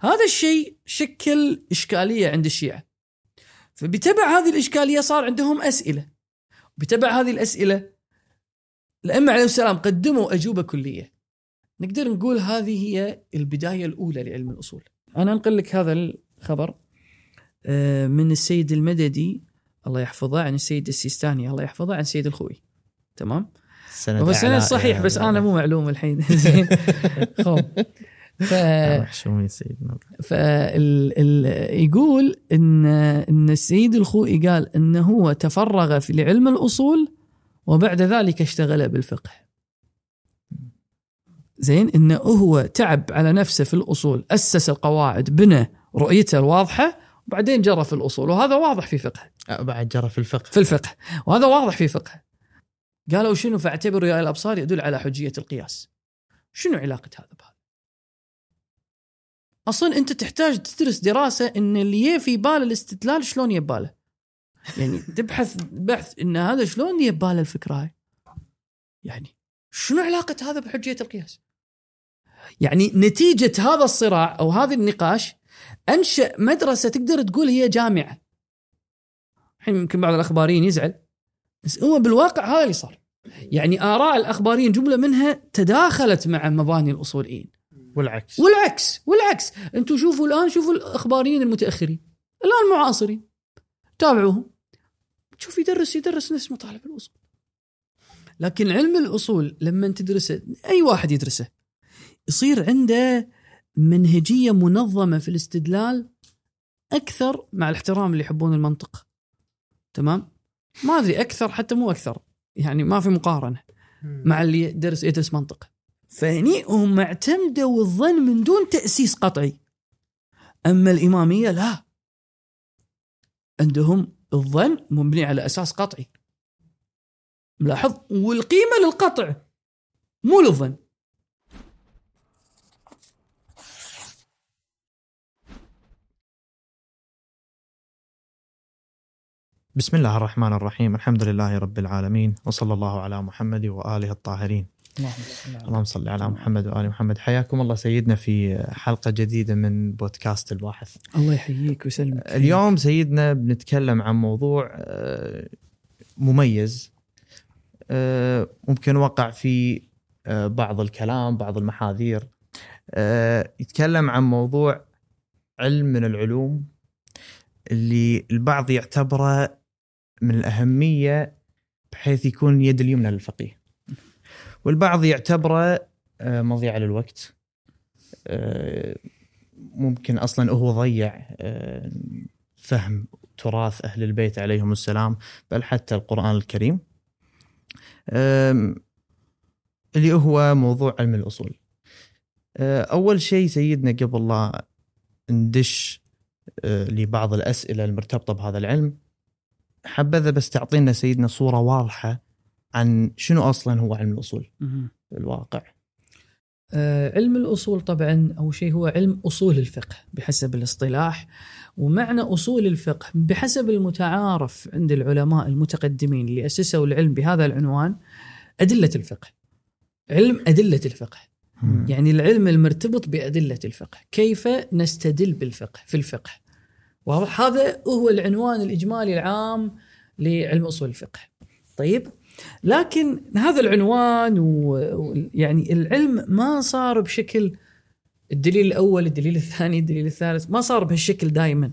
هذا الشيء شكل إشكالية عند الشيعة. فبتبع هذه الإشكالية صار عندهم أسئلة. بتبع هذه الأسئلة الأئمة عليهم السلام قدموا أجوبة كلية. نقدر نقول هذه هي البداية الأولى لعلم الأصول. أنا أنقل لك هذا الخبر آه، من السيد المددي الله يحفظه عن السيد السيستاني الله يحفظه عن السيد الخوي. تمام؟ السند هو السند صحيح بس أنا مو معلوم الحين. زين. ف سيدنا فيقول إن إن السيد الخوئي قال إنه هو تفرغ في لعلم الأصول وبعد ذلك اشتغل بالفقه. زين انه هو تعب على نفسه في الأصول، أسس القواعد، بنى رؤيته الواضحة وبعدين جرى في الأصول وهذا واضح في فقه آه، بعد جرى في الفقه في الفقه وهذا واضح في فقه. قالوا شنو فاعتبروا يا الأبصار يدل على حجية القياس. شنو علاقة هذا بهذا؟ أصلا أنت تحتاج تدرس دراسة إن اللي في باله الاستدلال شلون يباله يعني تبحث بحث إن هذا شلون يباله الفكرة هاي. يعني شنو علاقة هذا بحجية القياس؟ يعني نتيجة هذا الصراع أو هذا النقاش أنشأ مدرسة تقدر تقول هي جامعة. الحين يمكن بعض الأخباريين يزعل بس هو بالواقع هذا اللي صار. يعني آراء الأخباريين جملة منها تداخلت مع مباني الأصوليين. والعكس. والعكس والعكس. أنتم شوفوا الآن شوفوا الأخباريين المتأخرين. الآن المعاصرين تابعوهم. تشوف يدرس يدرس نفس مطالب الأصول. لكن علم الأصول لما تدرسه أي واحد يدرسه يصير عنده منهجية منظمة في الاستدلال أكثر مع الاحترام اللي يحبون المنطق. تمام؟ ما أدري أكثر حتى مو أكثر. يعني ما في مقارنة مع اللي يدرس يدرس منطق. فهني هم اعتمدوا الظن من دون تأسيس قطعي. أما الإمامية لا. عندهم الظن مبني على أساس قطعي. ملاحظ؟ والقيمة للقطع مو للظن. بسم الله الرحمن الرحيم. الحمد لله رب العالمين وصلى الله على محمد وآله الطاهرين. اللهم صل على محمد. وآل محمد. حياكم الله سيدنا في حلقة جديدة من بودكاست الباحث الله يحييك ويسلمك. اليوم سيدنا بنتكلم عن موضوع آه، مميز آه، ممكن وقع في آه، بعض الكلام بعض المحاذير. يتكلم عن موضوع علم من العلوم اللي البعض يعتبره من الأهمية بحيث يكون يد اليمنى للفقيه. والبعض يعتبره آه، مضيعة للوقت آه، ممكن أصلا هو ضيع آه، فهم تراث أهل البيت عليهم السلام بل حتى القرآن الكريم. اللي هو موضوع علم الأصول. آه، أول شيء سيدنا قبل لا ندش لبعض الأسئلة المرتبطة بهذا العلم حبذا بس تعطينا سيدنا صورة واضحة عن شنو أصلا هو علم الأصول مهم. في الواقع. آه، علم الأصول طبعا أول شيء هو علم أصول الفقه بحسب الاصطلاح ومعنى أصول الفقه بحسب المتعارف عند العلماء المتقدمين اللي أسسوا العلم بهذا العنوان أدلة الفقه. علم أدلة الفقه. يعني العلم المرتبط بأدلة الفقه. كيف نستدل بالفقه في الفقه؟ واضح هذا هو العنوان الإجمالي العام لعلم أصول الفقه. طيب لكن هذا العنوان ويعني العلم ما صار بشكل الدليل الأول الدليل الثاني الدليل الثالث ما صار بهالشكل دائما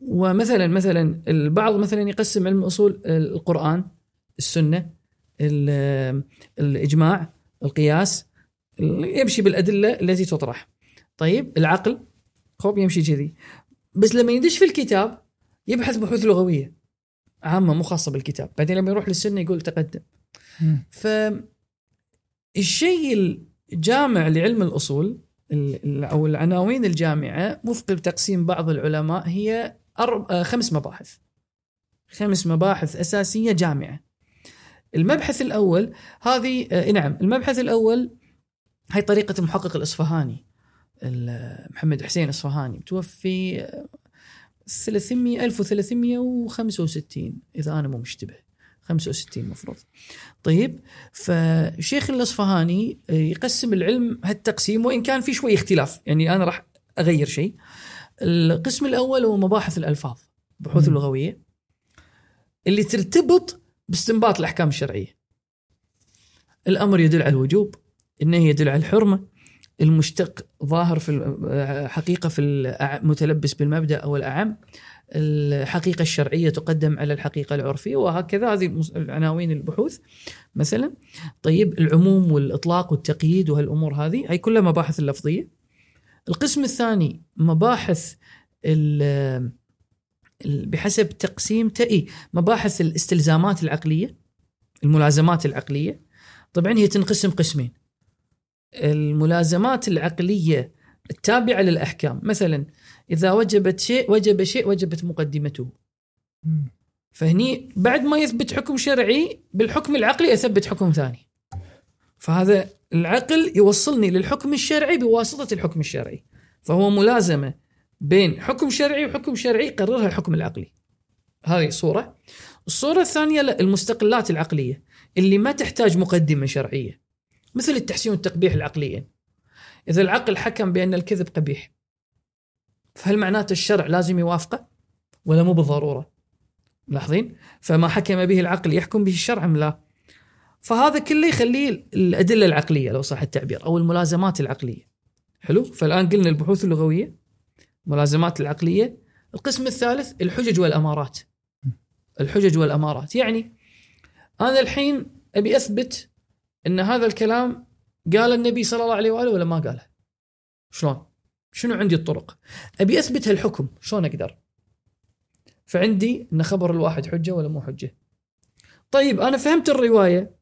ومثلا مثلا البعض مثلا يقسم علم أصول القرآن السنة ال- الإجماع القياس يمشي بالأدلة التي تطرح. طيب العقل خوب يمشي كذي. بس لما يدش في الكتاب يبحث بحوث لغوية. عامة مو خاصة بالكتاب. بعدين لما يروح للسنة يقول تقدم. ف الشيء الجامع لعلم الأصول ال- ال- أو العناوين الجامعة وفق تقسيم بعض العلماء هي. آه، خمس مباحث. خمس مباحث أساسية جامعة. المبحث الأول هذه آه، نعم المبحث الأول هي طريقة المحقق الإصفهاني ال- محمد حسين الاصفهاني متوفي آه، 300 1365 إذا أنا مو مشتبه. 65 مفروض. طيب فشيخ الأصفهاني يقسم العلم هالتقسيم وإن كان في شوي اختلاف يعني أنا راح أغير شيء. القسم الأول هو مباحث الألفاظ بحوث مم. اللغوية اللي ترتبط باستنباط الأحكام الشرعية. الأمر يدل على الوجوب النهي يدل على الحرمة المشتق ظاهر في ال- حقيقة في المتلبس بالمبدأ أو الأعم. الحقيقة الشرعية تقدم على الحقيقة العرفية وهكذا. هذه العناوين البحوث مثلا. طيب العموم والإطلاق والتقييد وهالأمور هذه هي كلها مباحث اللفظيه القسم الثاني مباحث بحسب تقسيم تأي مباحث الاستلزامات العقلية الملازمات العقلية. طبعا هي تنقسم قسمين. الملازمات العقلية التابعة للأحكام. مثلا إذا وجبت شيء وجب شيء وجبت مقدمته. فهني بعد ما يثبت حكم شرعي بالحكم العقلي أثبت حكم ثاني. فهذا العقل يوصلني للحكم الشرعي بواسطة الحكم الشرعي. فهو ملازمة بين حكم شرعي وحكم شرعي يقررها الحكم العقلي. هذه صوره الصورة الثانية لا، المستقلات العقلية اللي ما تحتاج مقدمة شرعية. مثل التحسين والتقبيح العقليين إذا العقل حكم بأن الكذب قبيح فهل معناته الشرع لازم يوافقه؟ ولا مو بالضرورة؟ ملاحظين فما حكم به العقل يحكم به الشرع أم لا؟ فهذا كله يخليه الأدلة العقلية لو صح التعبير أو الملازمات العقلية. حلو؟ فالآن قلنا البحوث اللغوية ملازمات العقلية. القسم الثالث الحجج والأمارات. الحجج والأمارات. يعني أنا الحين أبي أثبت إن هذا الكلام قال النبي صلى الله عليه وآله ولا ما قاله؟ شلون؟ شنو عندي الطرق؟ أبي أثبت هالحكم شلون أقدر؟ فعندي إن خبر الواحد حجة ولا مو حجة. طيب أنا فهمت الرواية.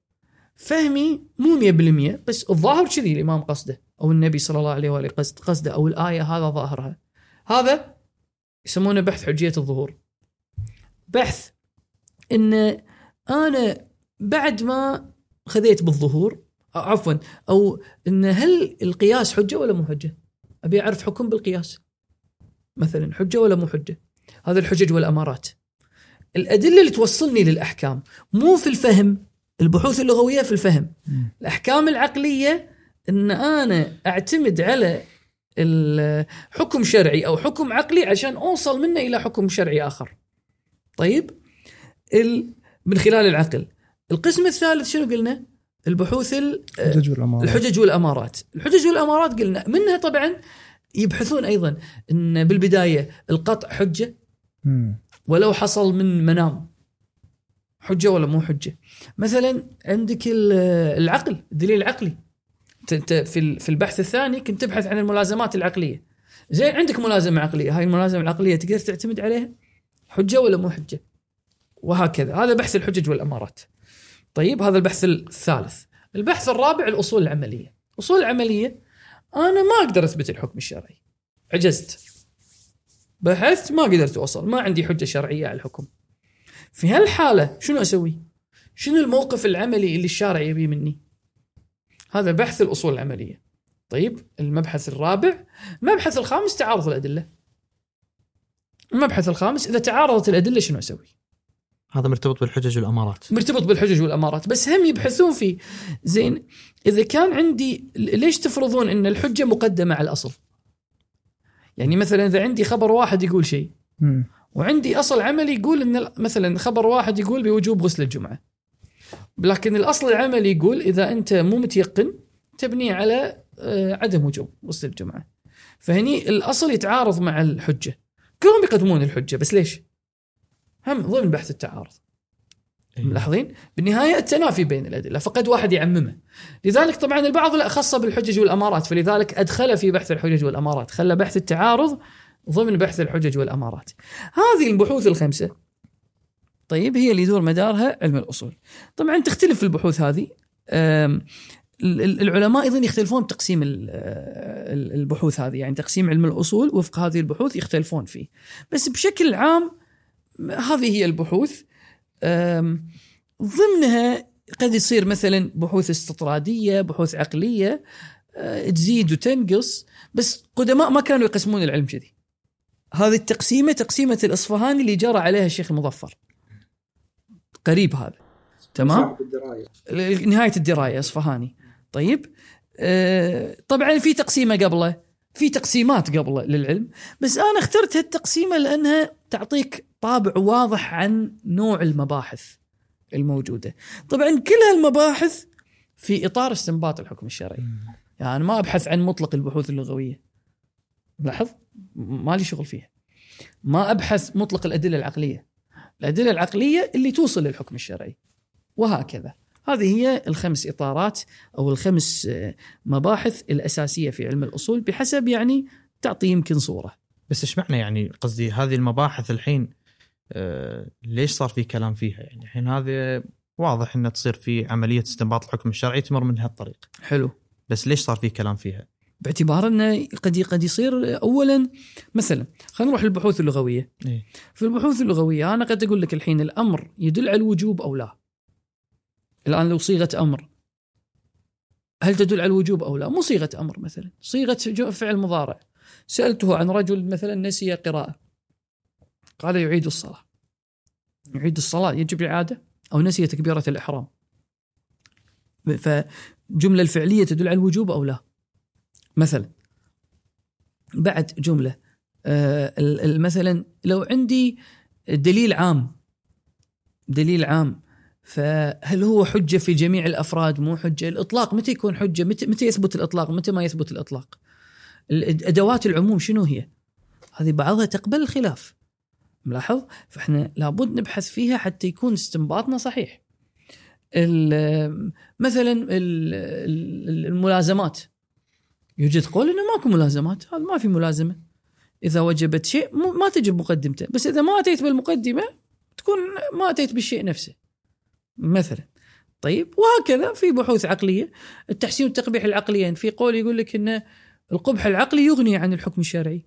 فهمي مو 100% بس الظاهر كذي الإمام قصده أو النبي صلى الله عليه وآله قصد قصده أو الآية هذا ظاهرها. هذا يسمونه بحث حجية الظهور. بحث إن أنا بعد ما خذيت بالظهور عفوا أو إن هل القياس حجة ولا مو حجة؟ أبي أعرف حكم بالقياس مثلا حجة ولا مو حجة؟ هذا الحجج والأمارات. الأدلة اللي توصلني للأحكام مو في الفهم البحوث اللغوية في الفهم. الأحكام العقلية إن أنا أعتمد على الحكم شرعي أو حكم عقلي عشان أوصل منه إلى حكم شرعي آخر. طيب ال... من خلال العقل. القسم الثالث شنو قلنا؟ البحوث ال... الحجج والأمارات. الحجج والأمارات، الحجج والأمارات قلنا. منها طبعا يبحثون أيضا إن بالبداية القطع حجة. ولو حصل من منام. حجة ولا مو حجة. مثلا عندك ال- العقل الدليل العقلي انت في في البحث الثاني كنت تبحث عن الملازمات العقلية. زين عندك ملازمة عقلية. هاي الملازمة العقلية تقدر تعتمد عليها؟ حجة ولا مو حجة؟ وهكذا. هذا بحث الحجج والأمارات. طيب هذا البحث الثالث. البحث الرابع الأصول العملية. الاصول العملية أنا ما أقدر أثبت الحكم الشرعي. عجزت. بحثت ما قدرت أوصل. ما عندي حجة شرعية على الحكم. في هالحالة شنو أسوي؟ شنو الموقف العملي اللي الشارع يبيه مني؟ هذا بحث الأصول العملية. طيب المبحث الرابع. المبحث الخامس تعارض الأدلة. المبحث الخامس إذا تعارضت الأدلة شنو أسوي؟ هذا مرتبط بالحجج والأمارات. مرتبط بالحجج والأمارات. بس هم يبحثون فيه زين إذا كان عندي ليش تفرضون إن الحجة مقدمة على الأصل؟ يعني مثلا إذا عندي خبر واحد يقول شيء. وعندي أصل عملي يقول إن مثلا خبر واحد يقول بوجوب غسل الجمعة. لكن الأصل العملي يقول إذا أنت مو متيقن تبني على آه، عدم وجوب غسل الجمعة. فهني الأصل يتعارض مع الحجة. كلهم يقدمون الحجة بس ليش؟ هم ضمن بحث التعارض. ملاحظين؟ بالنهاية التنافي بين الأدلة فقد واحد يعممه. لذلك طبعا البعض لا خص بالحجج والأمارات فلذلك أدخل في بحث الحجج والأمارات. خلى بحث التعارض ضمن بحث الحجج والأمارات. هذه البحوث الخمسة طيب هي اللي يدور مدارها علم الأصول. طبعا تختلف البحوث هذه. العلماء أيضا يختلفون بتقسيم ال- البحوث هذه. يعني تقسيم علم الأصول وفق هذه البحوث يختلفون فيه. بس بشكل عام هذه هي البحوث. ضمنها قد يصير مثلا بحوث استطرادية بحوث عقلية أه، تزيد وتنقص بس قدماء ما كانوا يقسمون العلم كذي. هذه التقسيمة تقسيمة الاصفهاني اللي جرى عليها الشيخ المظفر. قريب هذا. تمام؟ صاحب الدراية. ال- نهاية الدراية إصفهاني. طيب. آه طبعا في تقسيمة قبله في تقسيمات قبله للعلم بس أنا اخترت هالتقسيمة لأنها تعطيك طابع واضح عن نوع المباحث الموجودة. طبعا كل هالمباحث في إطار استنباط الحكم الشرعي. يعني أنا ما أبحث عن مطلق البحوث اللغوية. لاحظ؟ ما لي شغل فيها. ما أبحث مطلق الأدلة العقلية. الأدلة العقلية اللي توصل للحكم الشرعي. وهكذا. هذه هي الخمس إطارات أو الخمس آه، مباحث الأساسية في علم الأصول بحسب يعني تعطي يمكن صورة. بس إيش معنى يعني قصدي هذه المباحث الحين ليش صار في كلام فيها؟ يعني الحين هذه واضح إنها تصير في عملية استنباط الحكم الشرعي تمر من هالطريق حلو. بس ليش صار في كلام فيها؟ باعتبار إنه قد قد يصير اولا مثلا خلينا نروح للبحوث اللغوية. إيه؟ في البحوث اللغوية أنا قد أقول لك الحين الأمر يدل على الوجوب أو لا. الآن لو صيغة أمر. هل تدل على الوجوب أو لا؟ مو صيغة أمر مثلا صيغة فعل مضارع. سألته عن رجل مثلا نسي قراءة. قال يعيد الصلاة. يعيد الصلاة يجب اعاده أو نسي تكبيرة الإحرام. فجمله الفعلية تدل على الوجوب أو لا؟ مثلا بعد جملة آه، مثلا لو عندي دليل عام دليل عام فهل هو حجة في جميع الأفراد؟ مو حجة. الإطلاق متى يكون حجة؟ متى متى يثبت الإطلاق؟ متى ما يثبت الإطلاق؟ ال- أدوات العموم شنو هي؟ هذه بعضها تقبل الخلاف. ملاحظ؟ فإحنا لابد نبحث فيها حتى يكون استنباطنا صحيح. مثلا ال- ال- الملازمات. يوجد قول إنه ماكو ملازمات. هذا ما في ملازمة. إذا وجبت شيء ما تجب مقدمته. بس إذا ما أتيت بالمقدمة تكون ما أتيت بالشيء نفسه. مثلا. طيب وهكذا في بحوث عقلية. التحسين والتقبيح العقليين. في قول يقول لك إن القبح العقلي يغني عن الحكم الشرعي.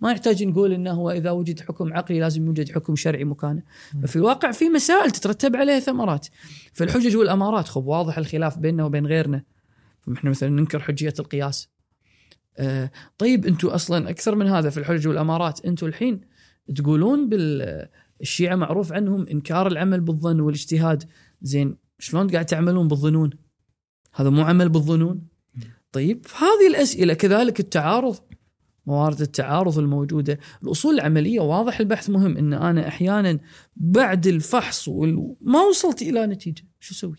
ما يحتاج نقول إنه هو إذا وجد حكم عقلي لازم يوجد حكم شرعي مكانه. ففي الواقع في مسائل تترتب عليها ثمرات. فالحجج والأمارات خب واضح الخلاف بيننا وبين غيرنا. فاحنا مثلا ننكر حجية القياس. آه طيب أنتم أصلا أكثر من هذا في الحجج والأمارات. أنتم الحين تقولون بال الشيعه معروف عنهم إنكار العمل بالظن والاجتهاد. زين شلون قاعد تعملون بالظنون؟ هذا مو عمل بالظنون؟ طيب هذه الأسئلة كذلك التعارض موارد التعارض الموجودة. الأصول العملية واضح البحث مهم إن أنا أحيانا بعد الفحص وال... ما وصلت إلى نتيجة. شو أسوي؟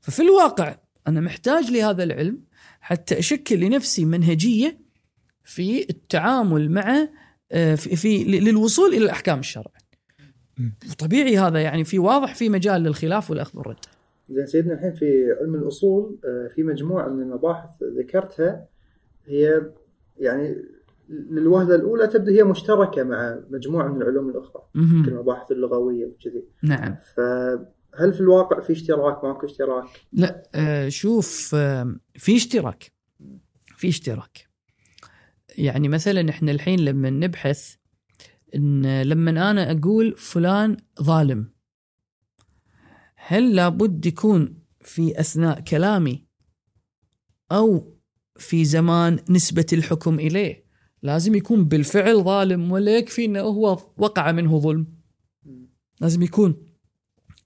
ففي الواقع أنا محتاج لهذا العلم حتى أشكل لنفسي منهجية في التعامل مع آه، في, في للوصول إلى الأحكام الشرعية. مم. وطبيعي هذا يعني في واضح في مجال للخلاف والأخذ والرد. زين سيدنا الحين في علم الأصول آه، في مجموعة من المباحث ذكرتها هي يعني للوهلة الأولى تبدو هي مشتركة مع مجموعة من العلوم الأخرى. مهم. المباحث اللغوية وكذي. نعم. فهل في الواقع في اشتراك؟ ماكو اشتراك؟ لا آه، شوف آه، في اشتراك. في اشتراك. يعني مثلا إحنا الحين لما نبحث إن لما أنا أقول فلان ظالم هل لابد يكون في أثناء كلامي أو في زمان نسبة الحكم إليه. لازم يكون بالفعل ظالم ولا يكفي إنه هو وقع منه ظلم. لازم يكون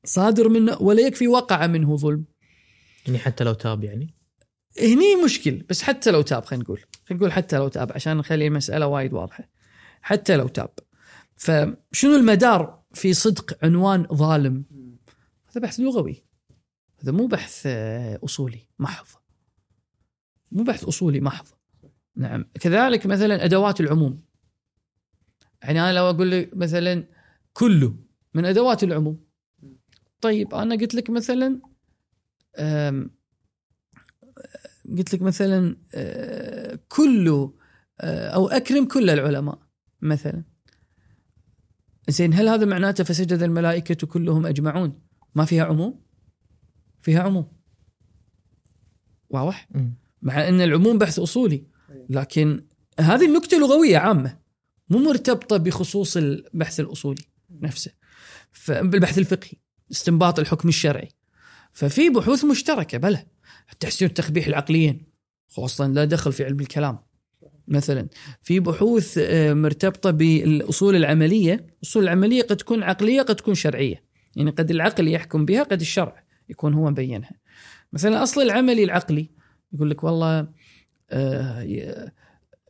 صادر منه ولا يكفي وقع منه ظلم. يعني حتى لو تاب يعني؟ هني مشكل بس حتى لو تاب خلينا نقول. خلينا نقول حتى لو تاب عشان نخلي المسألة وايد واضحة. حتى لو تاب. فشنو المدار في صدق عنوان ظالم؟ هذا بحث لغوي. هذا مو بحث آه، أصولي محض. مو بحث أصولي محض. نعم. كذلك مثلا أدوات العموم. يعني أنا لو أقول لك مثلا كله من أدوات العموم. طيب أنا قلت لك مثلا قلت لك مثلا آه، كل آه، أو أكرم كل العلماء مثلا. زين هل هذا معناته فسجد الملائكة كلهم أجمعون؟ ما فيها عموم؟ فيها عموم. واضح. مع إن العموم بحث أصولي. لكن هذه النكتة لغوية عامة مو مرتبطة بخصوص البحث الأصولي نفسه. بالبحث الفقهي استنباط الحكم الشرعي. ففي بحوث مشتركة بلى. التحسين والتقبيح العقليين أصلا لا دخل في علم الكلام مثلا. في بحوث آه، مرتبطة بالأصول العملية. الأصول العملية قد تكون عقلية قد تكون شرعية. يعني قد العقل يحكم بها قد الشرع يكون هو بينها مثلا الاصل العملي العقلي يقول لك والله آه،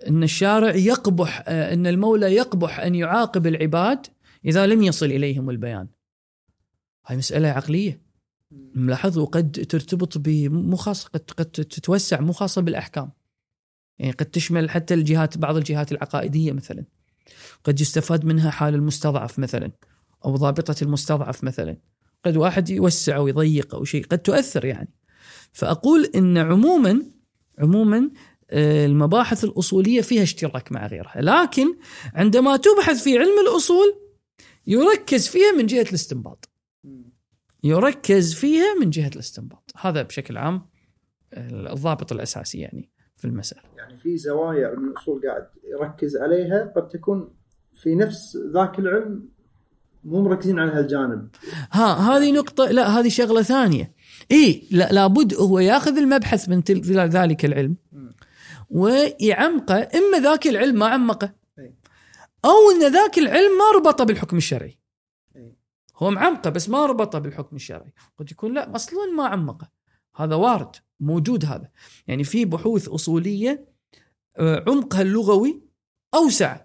إن الشارع يقبح آه، إن المولى يقبح أن يعاقب العباد إذا لم يصل إليهم البيان. هاي مسألة عقلية. ملاحظ وقد ترتبط بمو خاصه قد قد تتوسع مو خاصه بالأحكام. يعني قد تشمل حتى الجهات بعض الجهات العقائدية مثلا. قد يستفاد منها حال المستضعف مثلا أو ضابطة المستضعف مثلا. قد واحد يوسع أو يضيق أو شيء قد تؤثر يعني. فأقول إن عموما عموما آه، المباحث الأصولية فيها اشتراك مع غيرها. لكن عندما تبحث في علم الأصول يركز فيها من جهة الاستنباط. يركز فيها من جهة الاستنباط. هذا بشكل عام الضابط الأساسي يعني في المسألة. يعني في زوايا علم الأصول قاعد يركز عليها قد تكون في نفس ذاك العلم مو مركزين على هالجانب. ها هذه نقطة لا هذه شغلة ثانية. إي لا لابد هو ياخذ المبحث من ذلك العلم ويعمقه إما ذاك العلم ما عمقه. أو إن ذاك العلم ما ربطه بالحكم الشرعي. هو معمقه بس ما ربطه بالحكم الشرعي. قد يكون لا أصلا ما عمقه. هذا وارد موجود هذا. يعني في بحوث أصولية آه، عمقها اللغوي أوسع.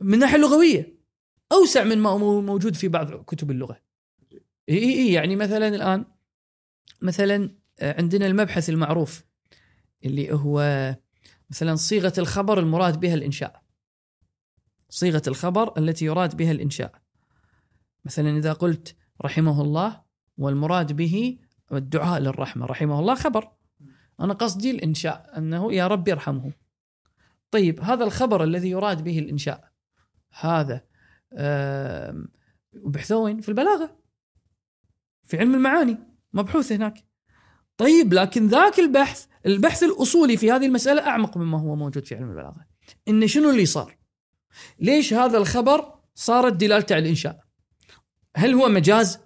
من الناحيه اللغوية أوسع من ما هو موجود في بعض كتب اللغة. اي إي يعني مثلا الآن مثلا آه، عندنا المبحث المعروف اللي هو مثلا صيغة الخبر المراد بها الإنشاء. صيغة الخبر التي يراد بها الإنشاء. مثلا إذا قلت رحمه الله والمراد به الدعاء للرحمة. رحمه الله خبر. أنا قصدي الإنشاء أنه يا رب يرحمه. طيب هذا الخبر الذي يراد به الإنشاء هذا آم، وبحثوه وين؟ في البلاغة. في علم المعاني. مبحوث هناك. طيب لكن ذاك البحث البحث الأصولي في هذه المسألة أعمق مما هو موجود في علم البلاغة. إن شنو اللي صار؟ ليش هذا الخبر صارت دلالته على الإنشاء؟ هل هو مجاز؟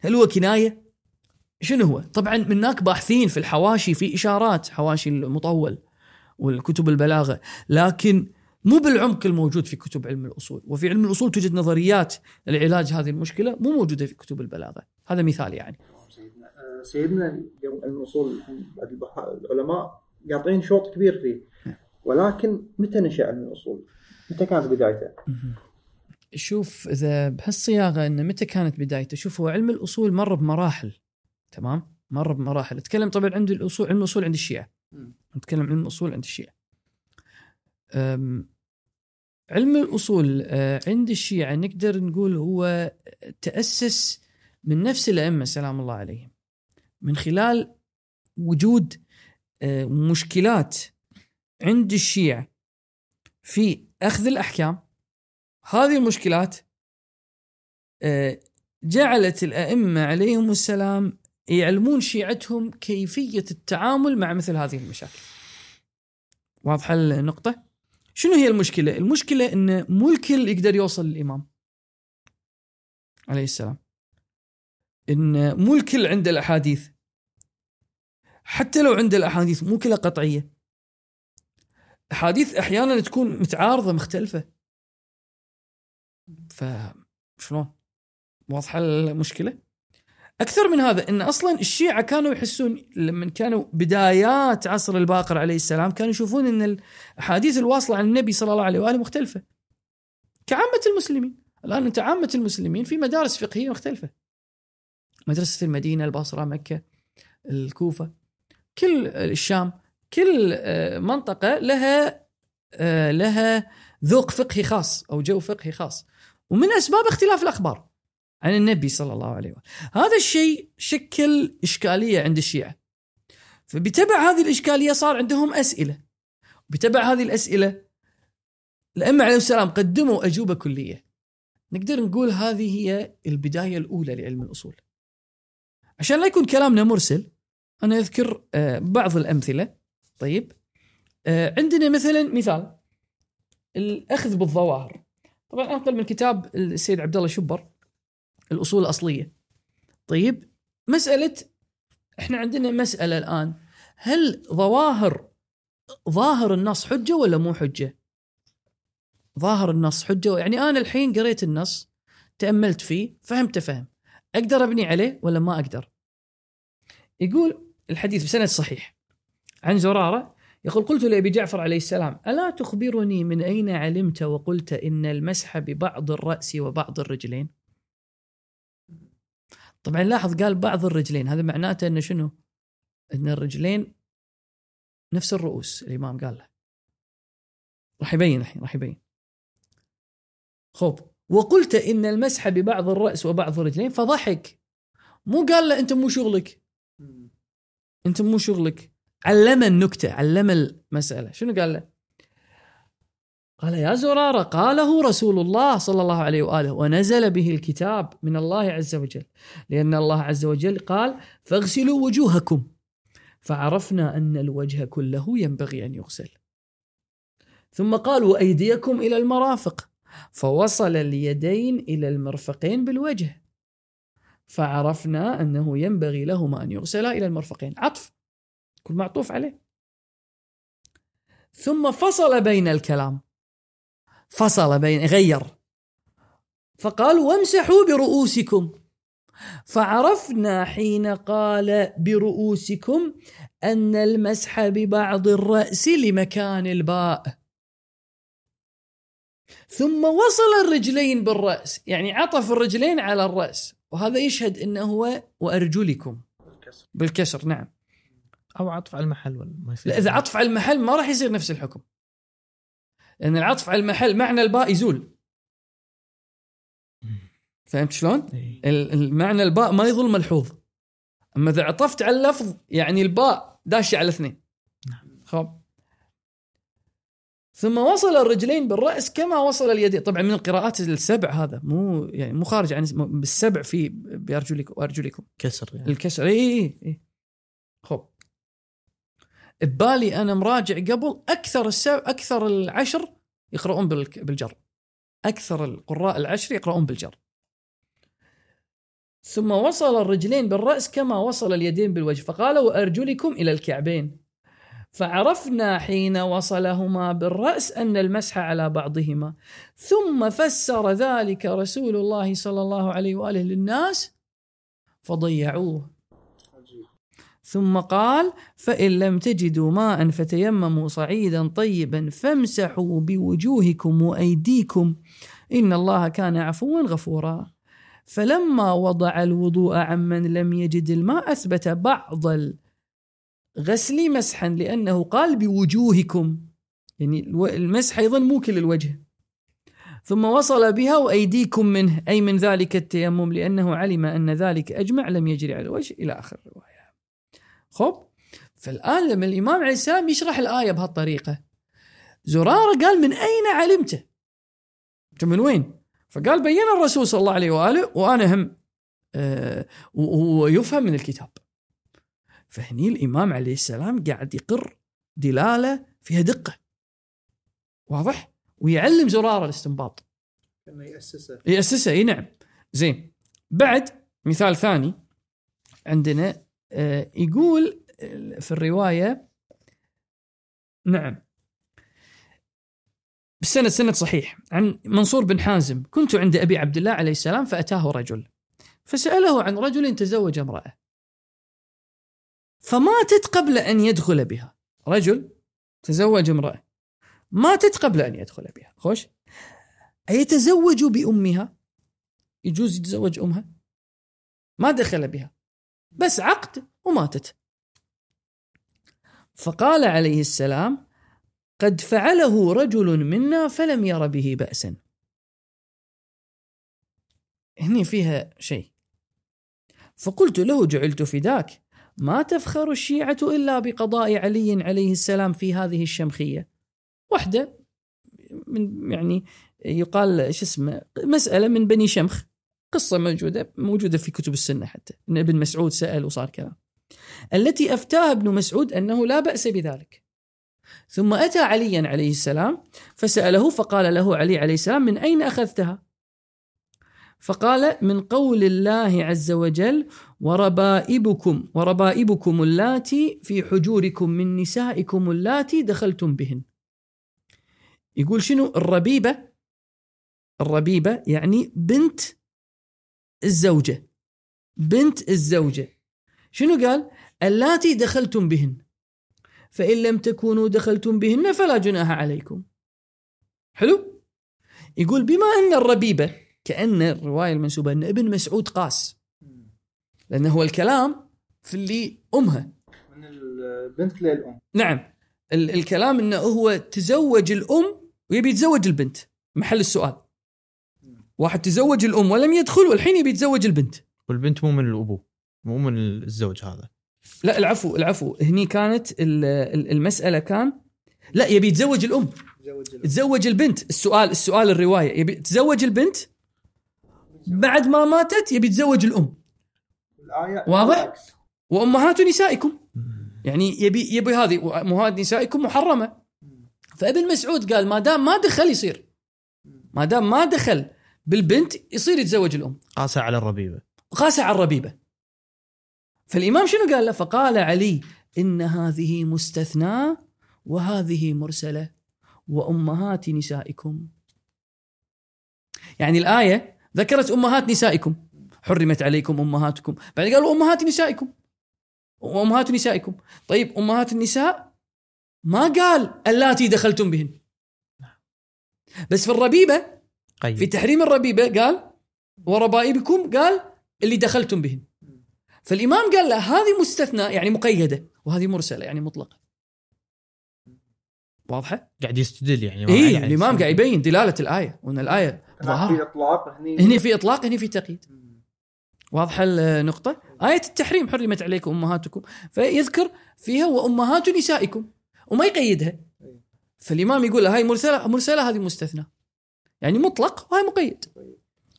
هل هو كناية؟ شنو هو؟ طبعا من هناك باحثين في الحواشي في إشارات حواشي المطول والكتب البلاغة لكن مو بالعمق الموجود في كتب علم الأصول. وفي علم الأصول توجد نظريات لعلاج هذه المشكلة مو موجودة في كتب البلاغة. هذا مثال يعني. سيدنا علم الاصول العلماء قاطعين شوط كبير فيه. ولكن متى نشأ علم الاصول؟ متى كانت بدايته؟ شوف إذا بهالصياغة ان متى كانت بدايته شوف هو علم الأصول مر بمراحل تمام؟ مر بمراحل. أتكلم طبعا عند الأصول علم الأصول عند الشيعة. نتكلم علم الأصول عند الشيعة. علم الأصول آه، عند الشيعة نقدر نقول هو تأسس من نفس الأئمة سلام الله عليهم. من خلال وجود آه، مشكلات عند الشيعة في أخذ الأحكام هذه المشكلات آه، جعلت الأئمة عليهم السلام يعلمون شيعتهم كيفية التعامل مع مثل هذه المشاكل. واضحة النقطة؟ شنو هي المشكلة؟ المشكلة إن مو الكل يقدر يوصل للامام عليه السلام. إن مو الكل عنده الأحاديث. حتى لو عنده الأحاديث مو كلها قطعية. أحاديث أحيانا تكون متعارضة مختلفة. فشلون؟ واضحة المشكلة؟ أكثر من هذا إن أصلا الشيعة كانوا يحسون لما كانوا بدايات عصر الباقر عليه السلام كانوا يشوفون إن الأحاديث الواصلة عن النبي صلى الله عليه وآله مختلفة. كعامة المسلمين، الآن أنت عامة المسلمين في مدارس فقهية مختلفة. مدرسة المدينة، البصرة، مكة، الكوفة، كل الشام، كل آه، منطقة لها آه، لها ذوق فقهي خاص أو جو فقهي خاص. ومن أسباب اختلاف الأخبار عن النبي صلى الله عليه وسلم. هذا الشيء شكل إشكالية عند الشيعة. فبتبع هذه الإشكالية صار عندهم أسئلة. بتبع هذه الأسئلة الأئمة عليهم السلام قدموا أجوبة كلية. نقدر نقول هذه هي البداية الأولى لعلم الأصول. عشان لا يكون كلامنا مرسل أنا أذكر آه، بعض الأمثلة. طيب آه، عندنا مثلا مثال الأخذ بالظواهر. طبعا انقل من كتاب السيد عبد الله شبر الأصول الأصلية. طيب مسألة إحنا عندنا مسألة الآن. هل ظواهر ظاهر النص حجة ولا مو حجة؟ ظاهر النص حجة يعني أنا الحين قريت النص تأملت فيه فهمت فهم. أقدر أبني عليه ولا ما أقدر؟ يقول الحديث بسند صحيح عن زرارة يقول قلت لأبي جعفر عليه السلام ألا تخبرني من أين علمت وقلت إن المسح ببعض الرأس وبعض الرجلين؟ طبعا لاحظ قال بعض الرجلين هذا معناته إنه شنو؟ إن الرجلين نفس الرؤوس الإمام قال له. راح يبين الحين راح يبين. خب وقلت إن المسح ببعض الرأس وبعض الرجلين فضحك. مو قال له أنت مو شغلك. أنت مو شغلك. علم النكتة علم المسألة. شنو قال له؟ قال يا زرارة قاله رسول الله صلى الله عليه وآله ونزل به الكتاب من الله عز وجل. لأن الله عز وجل قال فاغسلوا وجوهكم. فعرفنا أن الوجه كله ينبغي أن يغسل. ثم قال وأيديكم إلى المرافق. فوصل اليدين إلى المرفقين بالوجه. فعرفنا أنه ينبغي لهما أن يغسلا إلى المرفقين. عطف كل معطوف عليه. ثم فصل بين الكلام. فصل بين غير. فقال وامسحوا برؤوسكم. فعرفنا حين قال برؤوسكم أن المسح ببعض الرأس لمكان الباء. ثم وصل الرجلين بالرأس يعني عطف الرجلين على الرأس وهذا يشهد إنه هو وارجلكم بالكسر. نعم. أو عطف على المحل ولا ما يصير؟ لا إذا عطف على المحل ما راح يصير نفس الحكم. لأن العطف على المحل معنى الباء يزول. فهمت شلون؟ إيه. ال- المعنى الباء ما يظل ملحوظ. أما إذا عطفت على اللفظ يعني الباء داشه على اثنين. خب. ثم وصل الرجلين بالرأس كما وصل اليدين طبعا من القراءات السبع هذا مو يعني مو خارج عن بالسبع في بارجلكم وارجلكم كسر يعني. الكسر. اي اي اي خب ببالي أنا مراجع قبل أكثر السبع أكثر العشر يقرؤون بالجر. أكثر القراء العشر يقرؤون بالجر. ثم وصل الرجلين بالرأس كما وصل اليدين بالوجه. فقال وأرجلكم إلى الكعبين. فعرفنا حين وصلهما بالرأس أن المسح على بعضهما. ثم فسر ذلك رسول الله صلى الله عليه وآله للناس فضيعوه. ثم قال فإن لم تجدوا ماء فتيمموا صعيدا طيبا فامسحوا بوجوهكم وأيديكم إن الله كان عفوا غفورا. فلما وضع الوضوء عمن لم يجد الماء أثبت بعض الغسل مسحا لأنه قال بوجوهكم. يعني المسح أيضا مو كل الوجه. ثم وصل بها وأيديكم منه أي من ذلك التيمم لأنه علم أن ذلك أجمع لم يجري على الوجه إلى آخر الرواية. خب فالآن لما الإمام عليه السلام يشرح الآية بهالطريقة زرارة قال من أين علمته؟ أنت من وين؟ فقال بين الرسول صلى الله عليه وآله وأنا هم آه ويفهم من الكتاب. فهني الإمام عليه السلام قاعد يقر دلالة فيها دقة. واضح؟ ويعلم زرارة الاستنباط. كانه يأسسه. يأسسها إي نعم. زين. بعد مثال ثاني عندنا آه، يقول آه، في الرواية نعم. بالسند سند صحيح. عن منصور بن حازم كنت عند أبي عبد الله عليه السلام فأتاه رجل. فسأله عن رجل تزوج امرأة. فماتت قبل أن يدخل بها. رجل تزوج امرأة. ماتت قبل أن يدخل بها. خوش؟ أيتزوج بأمها؟ يجوز يتزوج أمها؟ ما دخل بها. بس عقد وماتت. فقال عليه السلام قد فعله رجل منا فلم ير به بأسا. هني فيها شيء. فقلت له جعلت فداك. ما تفخر الشيعة إلا بقضاء علي عليه السلام في هذه الشمخية. واحدة من يعني يقال شو اسمه مسألة من بني شمخ. قصة موجودة موجودة في كتب السنة حتى. أن ابن مسعود سأل وصار كلام. التي أفتاها ابن مسعود أنه لا بأس بذلك. ثم أتى عليا عليه السلام فسأله فقال له علي عليه السلام من أين أخذتها؟ فقال من قول الله عز وجل وربائبكم وربائبكم اللاتي في حجوركم من نسائكم اللاتي دخلتم بهن. يقول شنو؟ الربيبة الربيبة يعني بنت الزوجة بنت الزوجة. شنو قال؟ اللاتي دخلتم بهن. فإن لم تكونوا دخلتم بهن فلا جناح عليكم. حلو؟ يقول بما أن الربيبة كأن الرواية المنسوبة أن ابن مسعود قاس. لأنه هو الكلام في اللي أمها. من البنت للام نعم. ال- الكلام إنه هو تزوج الأم ويبي يتزوج البنت. محل السؤال. واحد تزوج الأم ولم يدخل والحين يبي يتزوج البنت. والبنت مو من الأبو. مو من الزوج هذا. لا العفو العفو. هني كانت ال- ال- المسألة كان لا يبي يتزوج الأم. تزوج البنت. السؤال السؤال الرواية. يبي تزوج البنت. بعد ما ماتت يبي يتزوج الأم. واضح؟ وأمهات نسائكم. يعني يبي يبي هذه امهات نسائكم محرمة. فابن مسعود قال ما دام ما دخل يصير. ما دام ما دخل بالبنت يصير يتزوج الأم. قاسى على الربيبة. قاسى على الربيبة. فالإمام شنو قال له؟ فقال علي إن هذه مستثناه وهذه مرسلة وأمهات نسائكم. يعني الآية ذكرت أمهات نسائكم. حرمت عليكم أمهاتكم. بعدين قالوا أمهات نسائكم. وامهات نسائكم. طيب أمهات النساء ما قال اللاتي دخلتم بهن. بس في الربيبة قيد في تحريم الربيبة قال وربائبكم قال اللي دخلتم بهن. فالإمام قال له هذه مستثنى يعني مقيدة وهذه مرسلة يعني مطلقة. واضحة؟ قاعد يستدل يعني. اي يعني الإمام قاعد يبين دلالة الآية وأن الآية هناك في إطلاق هني. هني في إطلاق هني في تقييد. واضحة النقطة؟ آية التحريم حرمت عليكم أمهاتكم. فيذكر فيها وأمهات نسائكم. وما يقيدها. فالإمام يقول له هاي مرسلة مرسلة هذه مستثنى. يعني مطلق وهي مقيد.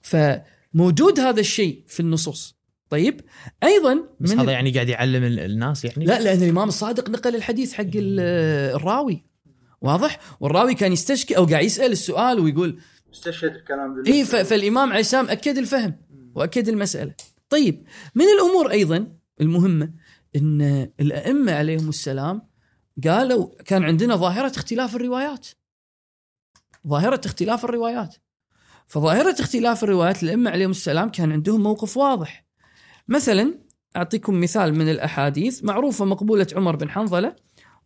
فموجود هذا الشيء في النصوص. طيب أيضا بس من هذا يعني قاعد يعلم ال- الناس يعني؟ لا لأن الإمام الصادق نقل الحديث حق ال- الراوي. واضح؟ والراوي كان يستشكي أو قاعد يسأل السؤال ويقول استشهد بكلام اي فالإمام عليه السلام أكد الفهم. وأكد المسألة. طيب من الأمور أيضا المهمة إن الأئمة عليهم السلام قالوا كان عندنا ظاهرة اختلاف الروايات. ظاهرة اختلاف الروايات. فظاهرة اختلاف الروايات الأئمة عليهم السلام كان عندهم موقف واضح. مثلا أعطيكم مثال من الأحاديث معروفة مقبولة عمر بن حنظلة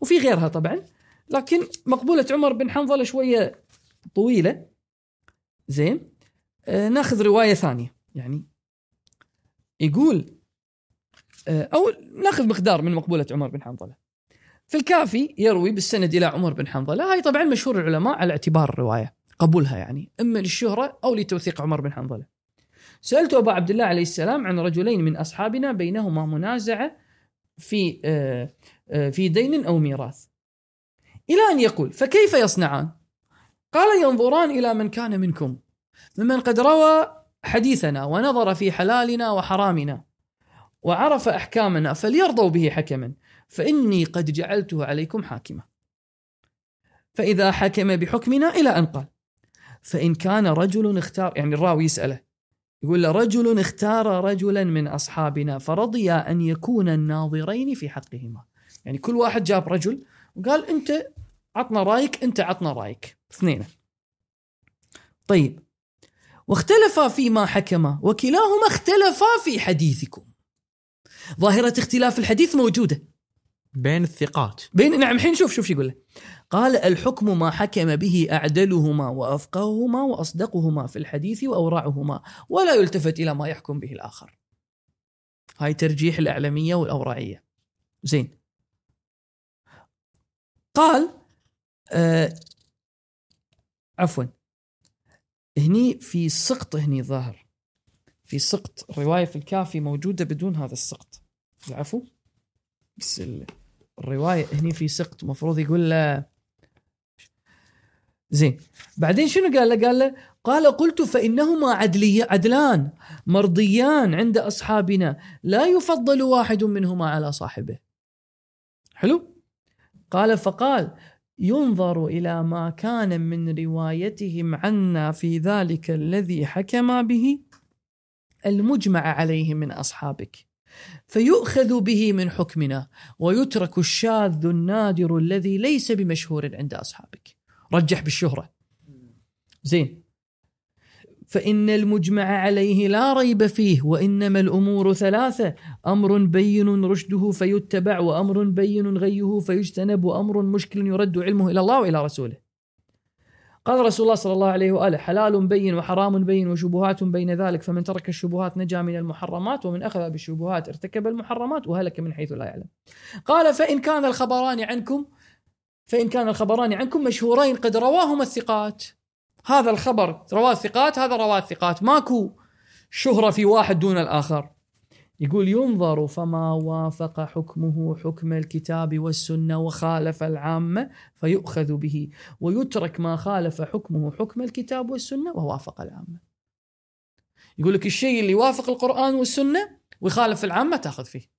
وفي غيرها طبعا لكن مقبولة عمر بن حنظلة شوية طويلة. زين آه ناخذ رواية ثانية. يعني يقول آه أو ناخذ مقدار من مقبولة عمر بن حنظلة. في الكافي يروي بالسند إلى عمر بن حنظلة. هاي طبعا مشهور العلماء على اعتبار الرواية قبولها يعني إما للشهرة أو لتوثيق عمر بن حنظلة. سألت أبا عبد الله عليه السلام عن رجلين من أصحابنا بينهما منازعة في آه آه في دين أو ميراث. إلى أن يقول فكيف يصنعان؟ قال ينظران إلى من كان منكم ممن قد روى حديثنا ونظر في حلالنا وحرامنا وعرف أحكامنا فليرضوا به حكما فإني قد جعلته عليكم حاكما. فإذا حكم بحكمنا إلى أن قال فإن كان رجل اختار يعني الراوي يسأله يقول له رجل اختار رجلا من أصحابنا فرضي أن يكون الناظرين في حقهما. يعني كل واحد جاب رجل وقال أنت عطنا رأيك أنت عطنا رأيك اثنين. طيب واختلفا فيما حكما وكلاهما اختلفا في حديثكم. ظاهرة اختلاف الحديث موجودة. بين الثقات. بين نعم الحين شوف شوف شو يقول. له. قال الحكم ما حكم به أعدلهما وأفقههما وأصدقهما في الحديث وأورعهما ولا يلتفت إلى ما يحكم به الآخر. هاي ترجيح الأعلمية والأورعية زين. قال آه عفوا. هني في سقط هني ظاهر. في سقط. الرواية في الكافي موجودة بدون هذا السقط. العفو بس ال- الرواية هني في سقط. مفروض يقول له زين. بعدين شنو قال له؟ قال له قال قلت فإنهما عدلي عدلان مرضيان عند أصحابنا. لا يفضل واحد منهما على صاحبه. حلو؟ قال فقال ينظر إلى ما كان من روايتهم عنا في ذلك الذي حكم به المجمع عليه من أصحابك. فيؤخذ به من حكمنا ويترك الشاذ النادر الذي ليس بمشهور عند أصحابك. رجح بالشهرة. زين. فإن المجمع عليه لا ريب فيه وإنما الأمور ثلاثة. أمر بين رشده فيتبع وأمر بين غيه فيجتنب وأمر مشكل يرد علمه إلى الله وإلى رسوله. قال رسول الله صلى الله عليه وآله حلال بين وحرام بين وشبهات بين ذلك فمن ترك الشبهات نجا من المحرمات ومن أخذ بالشبهات ارتكب المحرمات وهلك من حيث لا يعلم. قال فإن كان الخبران عنكم فإن كان الخبران عنكم مشهورين قد رواهما الثقات. هذا الخبر رواه الثقات هذا رواه الثقات ماكو شهرة في واحد دون الآخر. يقول ينظر فما وافق حكمه حكم الكتاب والسنة وخالف العامة فيؤخذ به ويترك ما خالف حكمه حكم الكتاب والسنة ووافق العامة يقول لك الشيء اللي يوافق القرآن والسنة ويخالف العامة تأخذ فيه.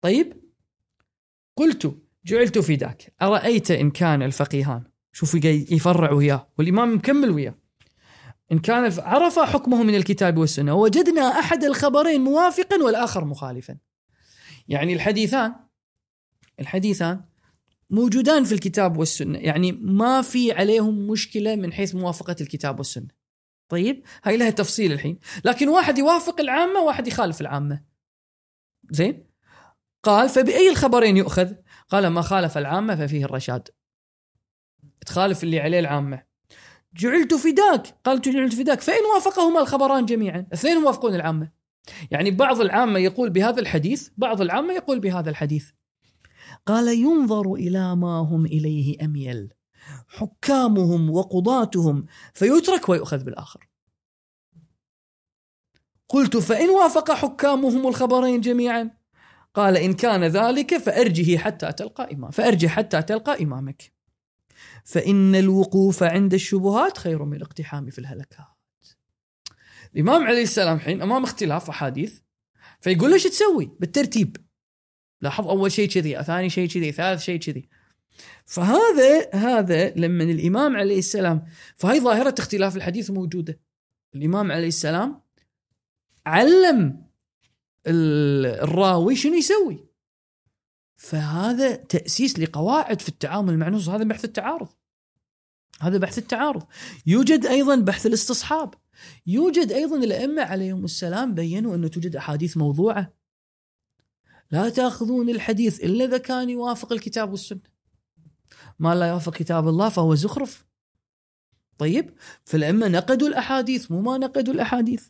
طيب؟ قلت جعلت فداك. أرأيت إن كان الفقيهان؟ شوف يفرع وياه والإمام مكمل وياه. إن كان عرف حكمه من الكتاب والسنة. وجدنا أحد الخبرين موافقا والآخر مخالفا. يعني الحديثان الحديثان موجودان في الكتاب والسنة. يعني ما في عليهم مشكلة من حيث موافقة الكتاب والسنة. طيب؟ هاي لها تفصيل الحين. لكن واحد يوافق العامة واحد يخالف العامة. زين؟ قال فبأي الخبرين يؤخذ؟ قال ما خالف العامة ففيه الرشاد. تخالف اللي عليه العامة. جعلت فداك قال جعلت فداك. فإن وافقهما الخبران جميعا. اثنين موافقون العامة. يعني بعض العامة يقول بهذا الحديث بعض العامة يقول بهذا الحديث. قال ينظر إلى ما هم إليه أميل. حكامهم وقضاتهم فيترك ويؤخذ بالآخر. قلت فإن وافق حكامهم الخبرين جميعا. قال إن كان ذلك فأرجه حتى تلقى إمام فأرجه حتى تلقى إمامك. فإن الوقوف عند الشبهات خير من الاقتحام في الهلكات. الإمام عليه السلام حين أمام اختلاف أحاديث فيقول له إيش تسوي؟ بالترتيب. لاحظ أول شيء كذي ثاني شيء كذي ثالث شيء كذي. فهذا هذا لما الإمام عليه السلام فهي ظاهرة اختلاف الحديث موجودة. الإمام عليه السلام علم ال- الراوي شنو يسوي؟ فهذا تأسيس لقواعد في التعامل مع نصوص. هذا بحث التعارض. هذا بحث التعارض. يوجد أيضا بحث الاستصحاب. يوجد أيضا الأئمة عليهم السلام بينوا أنه توجد أحاديث موضوعة. لا تأخذون الحديث إلا إذا كان يوافق الكتاب والسنة. ما لا يوافق كتاب الله فهو زخرف. طيب فالأئمة نقدوا الأحاديث مو ما نقدوا الأحاديث.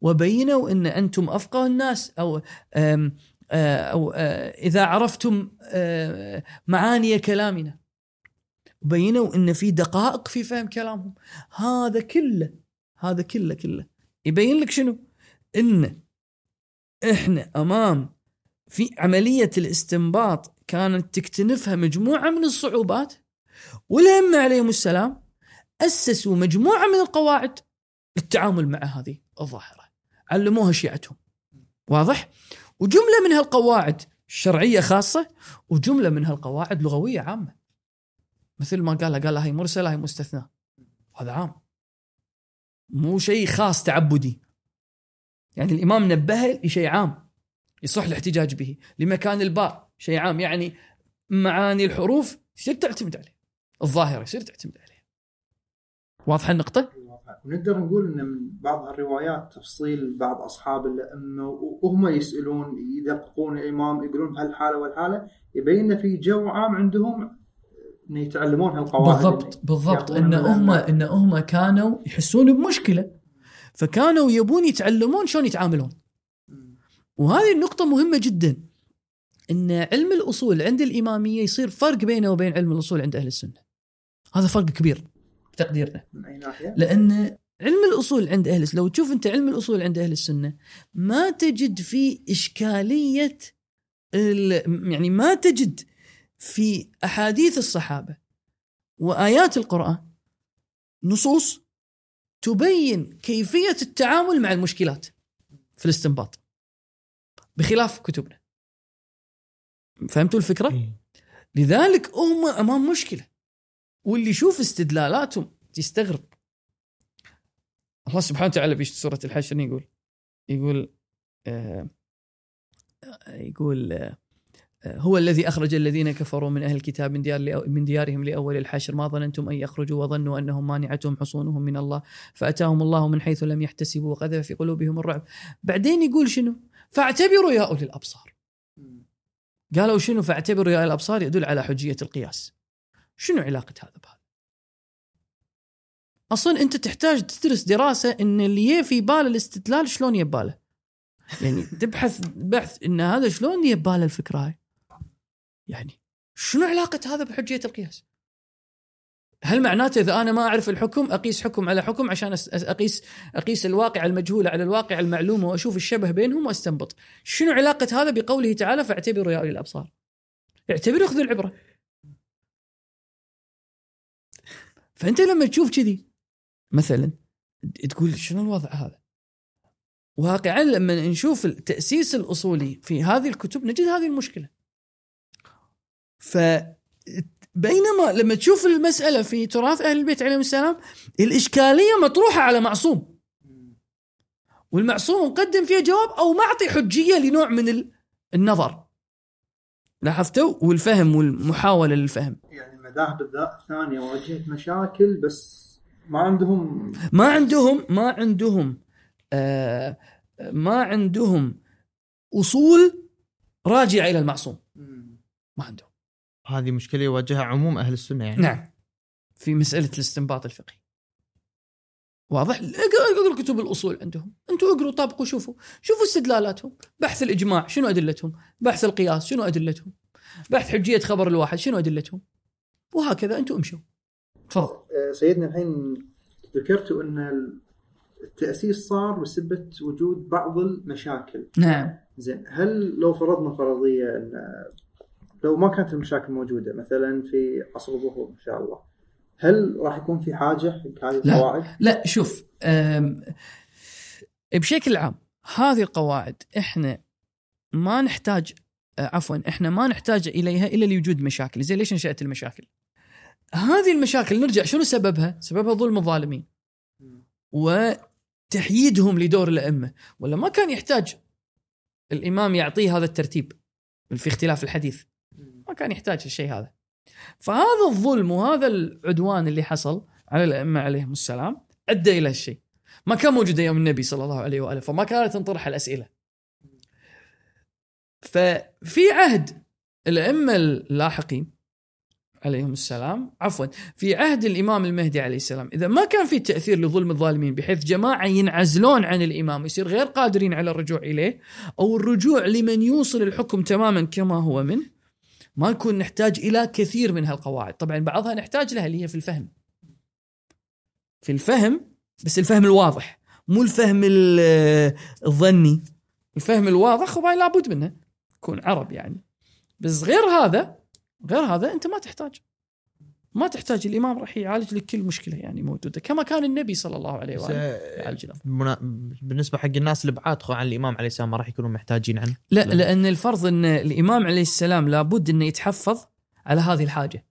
وبينوا أن أنتم أفقه الناس آه، أو آه، إذا عرفتم آه، معاني كلامنا بينوا أن في دقائق في فهم كلامهم. هذا كله هذا كله كله. يبين لك شنو؟ أن إحنا أمام في عملية الاستنباط كانت تكتنفها مجموعة من الصعوبات والأئمة عليهم السلام أسسوا مجموعة من القواعد للتعامل مع هذه الظاهرة. علموها شيعتهم. واضح؟ وجملة من هالقواعد شرعية خاصة وجملة من هالقواعد لغوية عامة. مثل ما قال قال هاي مرسلة هاي مستثنى هذا عام. مو شيء خاص تعبدي. يعني الإمام نبه لشيء عام يصح الاحتجاج به. لمكان الباء شيء عام. يعني معاني الحروف يصير تعتمد عليه. الظاهرة يصير تعتمد عليه واضحة النقطة؟ ونقدر نقول إن من بعض الروايات تفصيل بعض أصحاب الائمه وهم يسألون يدققون الإمام يقولون بهالحالة والحالة يبين في جو عام عندهم إن يتعلمون هالقواعد. بالضبط بالضبط. إن هم. إن هم كانوا يحسون بمشكلة فكانوا يبون يتعلمون شلون يتعاملون. وهذه النقطة مهمة جدا إن علم الأصول عند الإمامية يصير فرق بينه وبين علم الأصول عند أهل السنة. هذا فرق كبير. بتقديرنا من أي ناحية؟ لأن علم الأصول عند أهل السنة لو تشوف أنت علم الأصول عند أهل السنة ما تجد فيه إشكالية ال- يعني ما تجد في أحاديث الصحابة وآيات القرآن نصوص تبين كيفية التعامل مع المشكلات في الاستنباط بخلاف كتبنا فهمتوا الفكرة؟ إيه. لذلك هم أمام مشكلة واللي يشوف استدلالاتهم يستغرب. الله سبحانه وتعالى في سورة الحشر يقول؟ يقول آه يقول آه هو الذي أخرج الذين كفروا من أهل الكتاب من, ديار من ديارهم لأول الحشر ما ظننتم أن يخرجوا وظنوا أنهم مانعتهم حصونهم من الله فأتاهم الله من حيث لم يحتسبوا وقذف في قلوبهم الرعب. بعدين يقول شنو؟ فاعتبروا يا أولي الأبصار. قالوا شنو؟ فاعتبروا يا أولي الأبصار يدل على حجية القياس. شنو علاقة هذا بهذا أصلا أنت تحتاج تدرس دراسة أن اللي في بال الاستدلال شلون يباله يعني تبحث بحث إن هذا شلون يباله الفكرة هاي يعني شنو علاقة هذا بحجية القياس؟ هل معناته إذا أنا ما أعرف الحكم أقيس حكم على حكم عشان أقيس أقيس الواقع المجهول على الواقع المعلوم وأشوف الشبه بينهم وأستنبط. شنو علاقة هذا بقوله تعالى فاعتبروا يا أولي الأبصار؟ اعتبروا خذوا العبرة. فأنت لما تشوف كذي مثلا تقول شنو الوضع هذا؟ واقعا لما نشوف التأسيس الأصولي في هذه الكتب نجد هذه المشكلة. ف بينما لما تشوف المسألة في تراث أهل البيت عليهم السلام الإشكالية مطروحة على معصوم. والمعصوم مقدم فيها جواب أو معطي حجية لنوع من النظر. لاحظتوا؟ والفهم والمحاولة للفهم. يعني المذاهب الثانية واجهت مشاكل بس ما عندهم ما عندهم ما عندهم آه ما عندهم أصول راجعة إلى المعصوم. ما عندهم. هذه مشكلة يواجهها عموم أهل السنة يعني. نعم. في مسألة الاستنباط الفقهي. واضح؟ اقروا كتب الأصول عندهم. أنتم اقروا طبقوا شوفوا. شوفوا استدلالاتهم. بحث الإجماع شنو أدلتهم؟ بحث القياس شنو أدلتهم؟ بحث حجية خبر الواحد شنو أدلتهم؟ وهكذا أنتم امشوا. تفضل. آه، سيدنا الحين ذكرتوا أن التأسيس صار بسبه وجود بعض المشاكل. نعم. زين هل لو فرضنا فرضية أن لو ما كانت المشاكل موجودة مثلا في عصر الظهور إن شاء الله هل راح يكون في حاجة حق هذه القواعد؟ لا شوف بشكل عام هذه القواعد إحنا ما نحتاج آه، عفوا إحنا ما نحتاج إليها إلا لوجود مشاكل، زي ليش نشأت المشاكل؟ هذه المشاكل نرجع شنو سببها؟ سببها ظلم الظالمين. وتحييدهم لدور الأئمة، ولا ما كان يحتاج الإمام يعطيه هذا الترتيب في اختلاف الحديث. ما كان يحتاج الشيء هذا. فهذا الظلم وهذا العدوان اللي حصل على الأئمة عليهم السلام أدى إلى الشيء. ما كان موجود أيام النبي صلى الله عليه وآله، فما كانت تنطرح الأسئلة. ففي عهد الأئمة اللاحقين عليهم السلام. عفوا. في عهد الإمام المهدي عليه السلام إذا ما كان في تأثير لظلم الظالمين بحيث جماعة ينعزلون عن الإمام يصير غير قادرين على الرجوع إليه أو الرجوع لمن يوصل الحكم تماما كما هو منه ما نكون نحتاج إلى كثير من هالقواعد. طبعا بعضها نحتاج لها اللي هي في الفهم. في الفهم بس الفهم الواضح مو الفهم الظني. الفهم الواضح هو لابد منه يكون عرب يعني. بس غير هذا غير هذا انت ما تحتاج. ما تحتاج الإمام راح يعالج لك كل مشكلة يعني موجودة. كما كان النبي صلى الله عليه وآله يعالج منا... بالنسبة حق الناس اللي بعاد عن الإمام عليه السلام ما راح يكونوا محتاجين عنه؟ لا لأ. لأن الفرض إن الإمام عليه السلام لابد إنه يتحفظ على هذه الحاجة.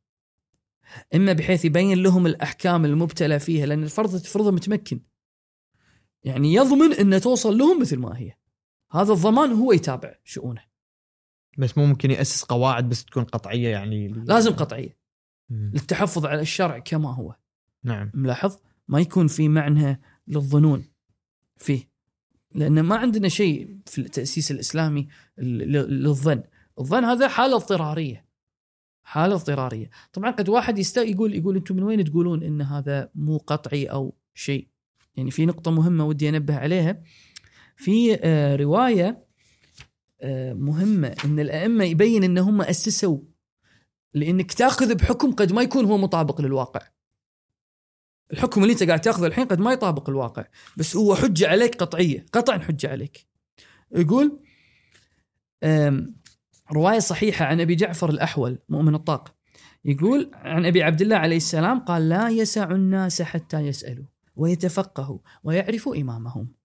إما بحيث يبين لهم الأحكام المبتلى فيها لأن الفرض تفرضه متمكن. يعني يضمن ان توصل لهم مثل ما هي. هذا الضمان هو يتابع شؤونه. بس مو ممكن يأسس قواعد بس تكون قطعية يعني لازم قطعية. مم. للتحفظ على الشرع كما هو. نعم. ملاحظ؟ ما يكون في معنى للظنون فيه. لأن ما عندنا شيء في التأسيس الإسلامي للظن. الظن هذا حالة اضطرارية. حالة اضطرارية. طبعا قد واحد يست... يقول يقول أنتم من وين تقولون إن هذا مو قطعي أو شيء؟ يعني في نقطة مهمة ودي أنبه عليها. في آه، رواية مهمة إن الأئمة يبين إن هم أسسوا لانك تأخذ بحكم قد ما يكون هو مطابق للواقع. الحكم اللي أنت قاعد تأخذه الحين قد ما يطابق الواقع، بس هو حجة عليك قطعية، قطعا حجة عليك. يقول رواية صحيحة عن أبي جعفر الأحول مؤمن الطاق يقول عن أبي عبد الله عليه السلام قال لا يسع الناس حتى يسألوا ويتفقهوا ويعرفوا إمامهم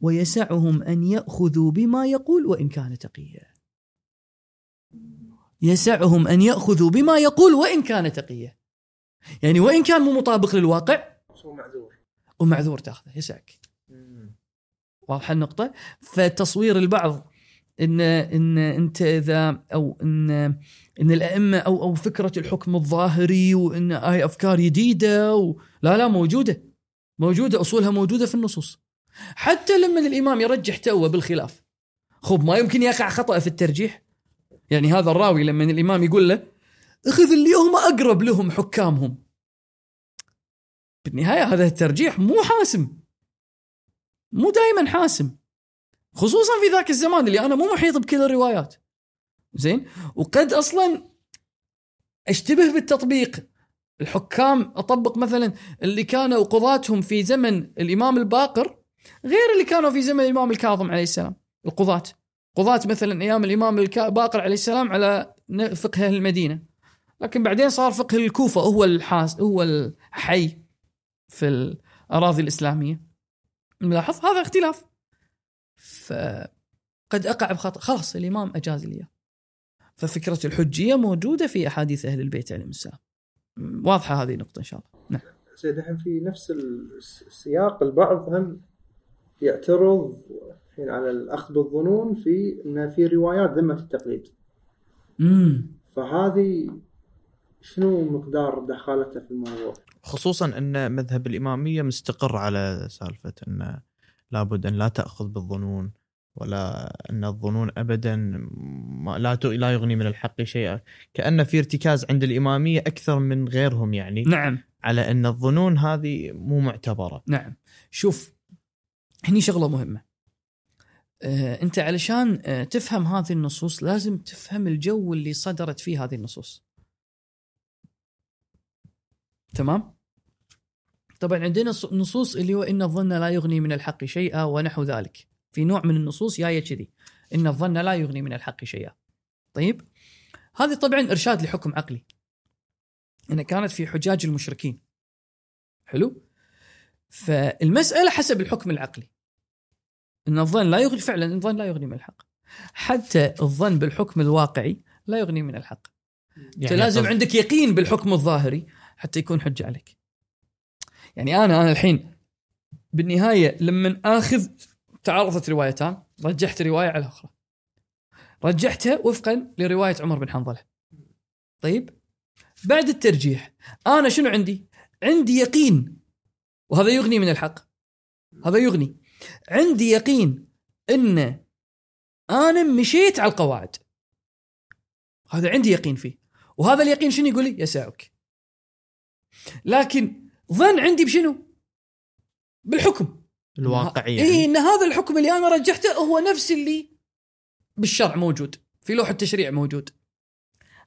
ويسعهم أن يأخذوا بما يقول وإن كان تقيا. يسعهم أن يأخذوا بما يقول وإن كان تقيا. يعني وإن كان مو مطابق للواقع هو معذور ومعذور تاخذه يسعك. واضحه النقطة؟ فتصوير البعض إن إن أنت إذا أو إن إن الأئمة أو أو فكرة الحكم الظاهري وإن هاي أفكار جديدة و... لا لا موجودة موجودة أصولها موجودة في النصوص حتى لما الإمام يرجح توه بالخلاف. خب ما يمكن يقع خطأ في الترجيح؟ يعني هذا الراوي لما الإمام يقول له أخذ اللي هم أقرب لهم حكامهم. بالنهاية هذا الترجيح مو حاسم. مو دائما حاسم. خصوصا في ذاك الزمان اللي أنا مو محيط بكل الروايات. زين؟ وقد أصلا أشتبه بالتطبيق. الحكام أطبق مثلا اللي كانوا قضاتهم في زمن الإمام الباقر غير اللي كانوا في زمن الإمام الكاظم عليه السلام القضاة. قضاة مثلا أيام الإمام الباقر عليه السلام على فقه أهل المدينة. لكن بعدين صار فقه الكوفة هو الحاس هو الحي في الأراضي الإسلامية. ملاحظ؟ هذا اختلاف. فقد أقع بخطا خلاص الإمام أجاز لي. ففكرة الحجية موجودة في أحاديث أهل البيت عليهم السلام. واضحة هذه النقطة إن شاء الله. نعم. سيد الحين في نفس السياق البعض هم يعترض الحين على الأخذ بالظنون في إن في روايات ذمة التقليد. امم فهذه شنو مقدار دخالته في الموضوع؟ خصوصا أن مذهب الإمامية مستقر على سالفة أن لابد أن لا تأخذ بالظنون ولا أن الظنون ابدا ما لا ت- لا يغني من الحق شيئا. كأن في ارتكاز عند الإمامية أكثر من غيرهم يعني. نعم. على أن الظنون هذه مو معتبرة. نعم. شوف هني شغلة مهمة. آه، انت علشان آه، تفهم هذه النصوص لازم تفهم الجو اللي صدرت فيه هذه النصوص. تمام؟ طبعا عندنا نصوص اللي هو إن الظن لا يغني من الحق شيئا ونحو ذلك. في نوع من النصوص جاية كذي. إن الظن لا يغني من الحق شيئا. طيب؟ هذه طبعا إرشاد لحكم عقلي. انها كانت في حجاج المشركين. حلو؟ فالمسألة حسب الحكم العقلي. إن الظن لا يغني فعلا الظن لا يغني من الحق. حتى الظن بالحكم الواقعي لا يغني من الحق. يعني لازم قصد- عندك يقين بالحكم الظاهري حتى يكون حجه عليك. يعني أنا أنا الحين بالنهاية لما آخذ تعارضت روايتان رجحت رواية على الاخرى رجحتها وفقا لرواية عمر بن حنظلة. طيب؟ بعد الترجيح أنا شنو عندي؟ عندي يقين وهذا يغني من الحق. هذا يغني. عندي يقين إن أنا مشيت على القواعد. هذا عندي يقين فيه. وهذا اليقين شنو يقول لي؟ يسعك لكن ظن عندي بشنو؟ بالحكم. الواقعي اي يعني. إن هذا الحكم اللي أنا رجحته هو نفس اللي بالشرع موجود. في لوح التشريع موجود.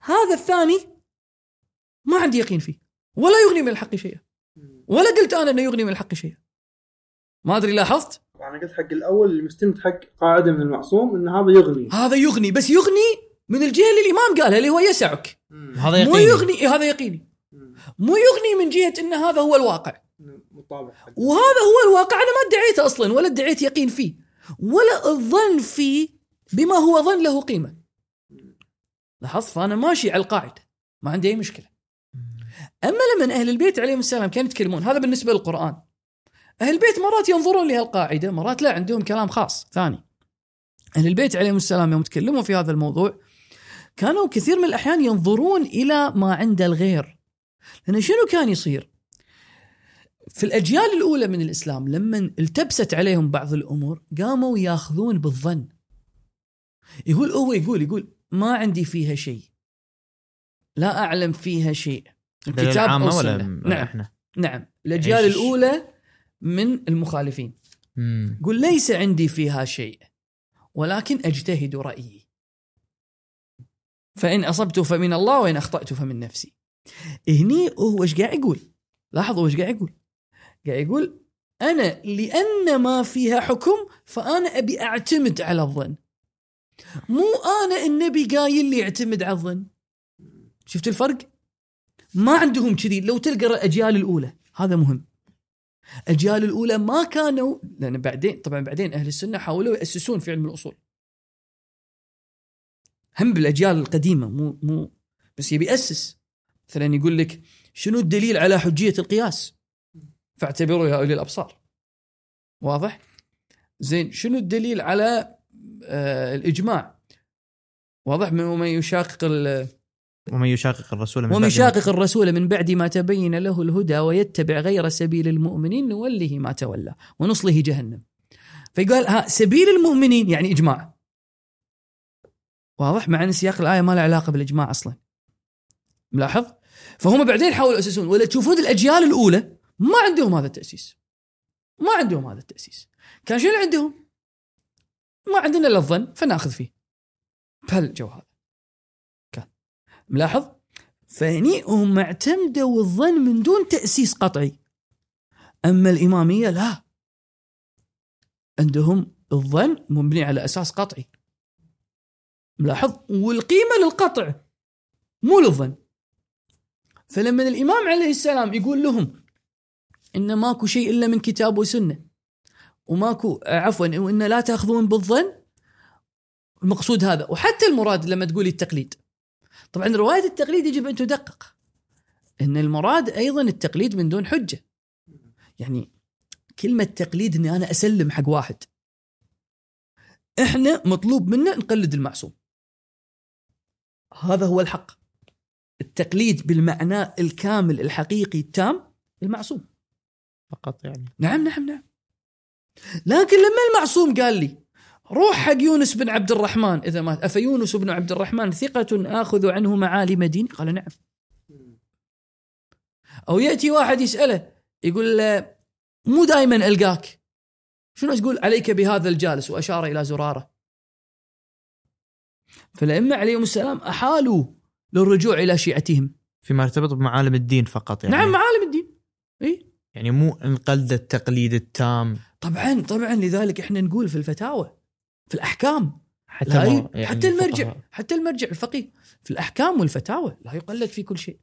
هذا الثاني ما عندي يقين فيه. ولا يغني من الحق شيئا. ولا قلت أنا إنه يغني من الحق شيئا. ما أدري لاحظت؟ أنا قلت حق الأول اللي مستند حق قاعدة من المعصوم إن هذا يغني. هذا يغني بس يغني من الجهة اللي الإمام قالها اللي هو يسعك. هذا مو يقين يغني إيه هذا يقيني. مو يغني من جهة إن هذا هو الواقع. مطابق حق وهذا هو الواقع أنا ما ادعيته أصلا ولا ادعيت يقين فيه ولا الظن فيه بما هو ظن له قيمة. لاحظت؟ فأنا ماشي على القاعدة ما عندي أي مشكلة. أما لما أهل البيت عليهم السلام كانوا يتكلمون هذا بالنسبة للقرآن. أهل البيت مرات ينظرون لهالقاعده مرات لا عندهم كلام خاص ثاني. أهل البيت عليهم السلام يوم تكلموا في هذا الموضوع كانوا كثير من الأحيان ينظرون إلى ما عند الغير. لأن شنو كان يصير؟ في الأجيال الأولى من الإسلام لما التبست عليهم بعض الأمور قاموا ياخذون بالظن. يقول هو يقول يقول ما عندي فيها شيء. لا أعلم فيها شيء. الكتاب أو السنة. نعم. إحنا؟ نعم. الأجيال؟ الأولى من المخالفين. مم. يقول ليس عندي فيها شيء ولكن أجتهد رأيي. فإن أصبت فمن الله وإن أخطأت فمن نفسي. هني هو إيش قاعد يقول؟ لاحظوا إيش قاعد يقول؟ قاعد يقول أنا لأن ما فيها حكم فأنا أبي أعتمد على الظن. مو أنا النبي قايل لي أعتمد على الظن. شفت الفرق؟ ما عندهم كذي. لو تلقى الاجيال الأولى هذا مهم. الاجيال الأولى ما كانوا لأن بعدين طبعا بعدين أهل السنة حاولوا يأسسون في علم الأصول. هم بالأجيال القديمة مو مو بس يبي يأسس. مثلا يقول لك شنو الدليل على حجية القياس؟ فاعتبروا يا أولي الأبصار. واضح؟ زين شنو الدليل على آه الإجماع؟ واضح؟ من ومن يشاقق ومن يشاقق الرسول من ومن يشاقق الرسول من بعد ما تبين له الهدى ويتبع غير سبيل المؤمنين نوله ما تولى ونصله جهنم. فيقال ها سبيل المؤمنين يعني إجماع. واضح؟ مع أن سياق الآية ما له علاقة بالإجماع أصلا. ملاحظ؟ فهم بعدين حاولوا يأسسون ولا تشوفون الأجيال الأولى ما عندهم هذا التأسيس. ما عندهم هذا التأسيس. كان شنو عندهم؟ ما عندنا إلا الظن فناخذ فيه. بهالجو هذا كان ملاحظ؟ فهني هم اعتمدوا الظن من دون تأسيس قطعي. أما الإمامية لا. عندهم الظن مبني على أساس قطعي. ملاحظ؟ والقيمة للقطع مو للظن. فلما الإمام عليه السلام يقول لهم إن ماكو شيء إلا من كتاب وسنة وماكو عفوا وإن لا تأخذون بالظن المقصود هذا. وحتى المراد لما تقولي التقليد. طبعا رواية التقليد يجب أن تدقق إن المراد أيضا التقليد من دون حجة. يعني كلمة تقليد إني أنا أسلم حق واحد إحنا مطلوب منا نقلد المعصوم. هذا هو الحق. التقليد بالمعنى الكامل الحقيقي التام المعصوم. فقط يعني. نعم نعم نعم. لكن لما المعصوم قال لي روح حق يونس بن عبد الرحمن إذا مات أفيونس بن عبد الرحمن ثقة آخذ عنه معالم ديني؟ قال نعم. أو يأتي واحد يسأله يقول له مو دائما ألقاك شنو تقول عليك بهذا الجالس وأشار إلى زرارة. فالأئمة عليهم السلام أحالوا للرجوع إلى شيعتهم. فيما يرتبط بمعالم الدين فقط يعني نعم معالم الدين. إي يعني مو انقلد التقليد التام طبعا طبعا لذلك إحنا نقول في الفتاوى في الأحكام. حتى لا ما- ي... حتى المرجع. حتى المرجع الفقيه. في الأحكام والفتاوى لا يقلد في كل شيء.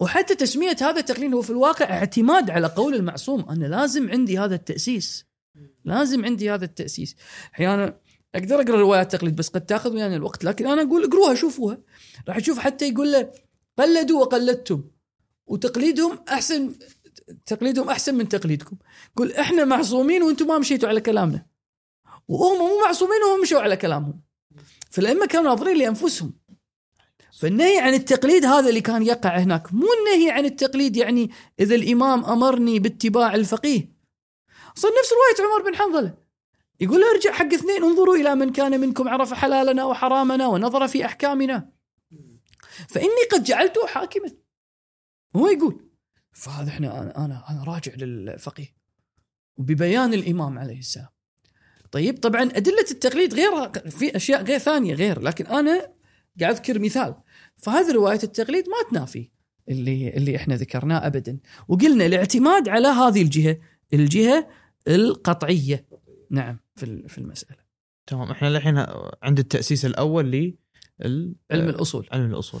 وحتى تسمية هذا التقليد هو في الواقع اعتماد على قول المعصوم. أنا لازم عندي هذا التأسيس. لازم عندي هذا التأسيس. أحيانا أقدر أقرأ روايات تقليد بس قد تاخذ ويانا الوقت لكن أنا أقول اقروها شوفوها. راح تشوف حتى يقول له قلدوا وقلدتم. وتقليدهم احسن تقليدهم أحسن من تقليدكم. قل إحنا معصومين وأنتم ما مشيتوا على كلامنا. وهم مو معصومين وهم مشوا على كلامهم. فالأئمة كانوا ناظرين لأنفسهم. فالنهي عن التقليد هذا اللي كان يقع هناك مو النهي عن التقليد يعني إذا الإمام أمرني باتباع الفقيه. صار نفس رواية عمر بن حنظلة. يقول ارجع حق اثنين انظروا إلى من كان منكم عرف حلالنا وحرامنا ونظر في أحكامنا. فإني قد جعلته حاكما. هو يقول فهذا إحنا أنا أنا أنا راجع للفقيه. وببيان الإمام عليه السلام. طيب طبعا أدلة التقليد غيرها في أشياء غير ثانية غير لكن أنا قاعد أذكر مثال. فهذه روايه التقليد ما تنافي اللي اللي إحنا ذكرناه ابدا. وقلنا الاعتماد على هذه الجهة الجهة القطعية. نعم في في المسألة. تمام إحنا الحين عند التأسيس الأول ل علم الأصول. علم الأصول.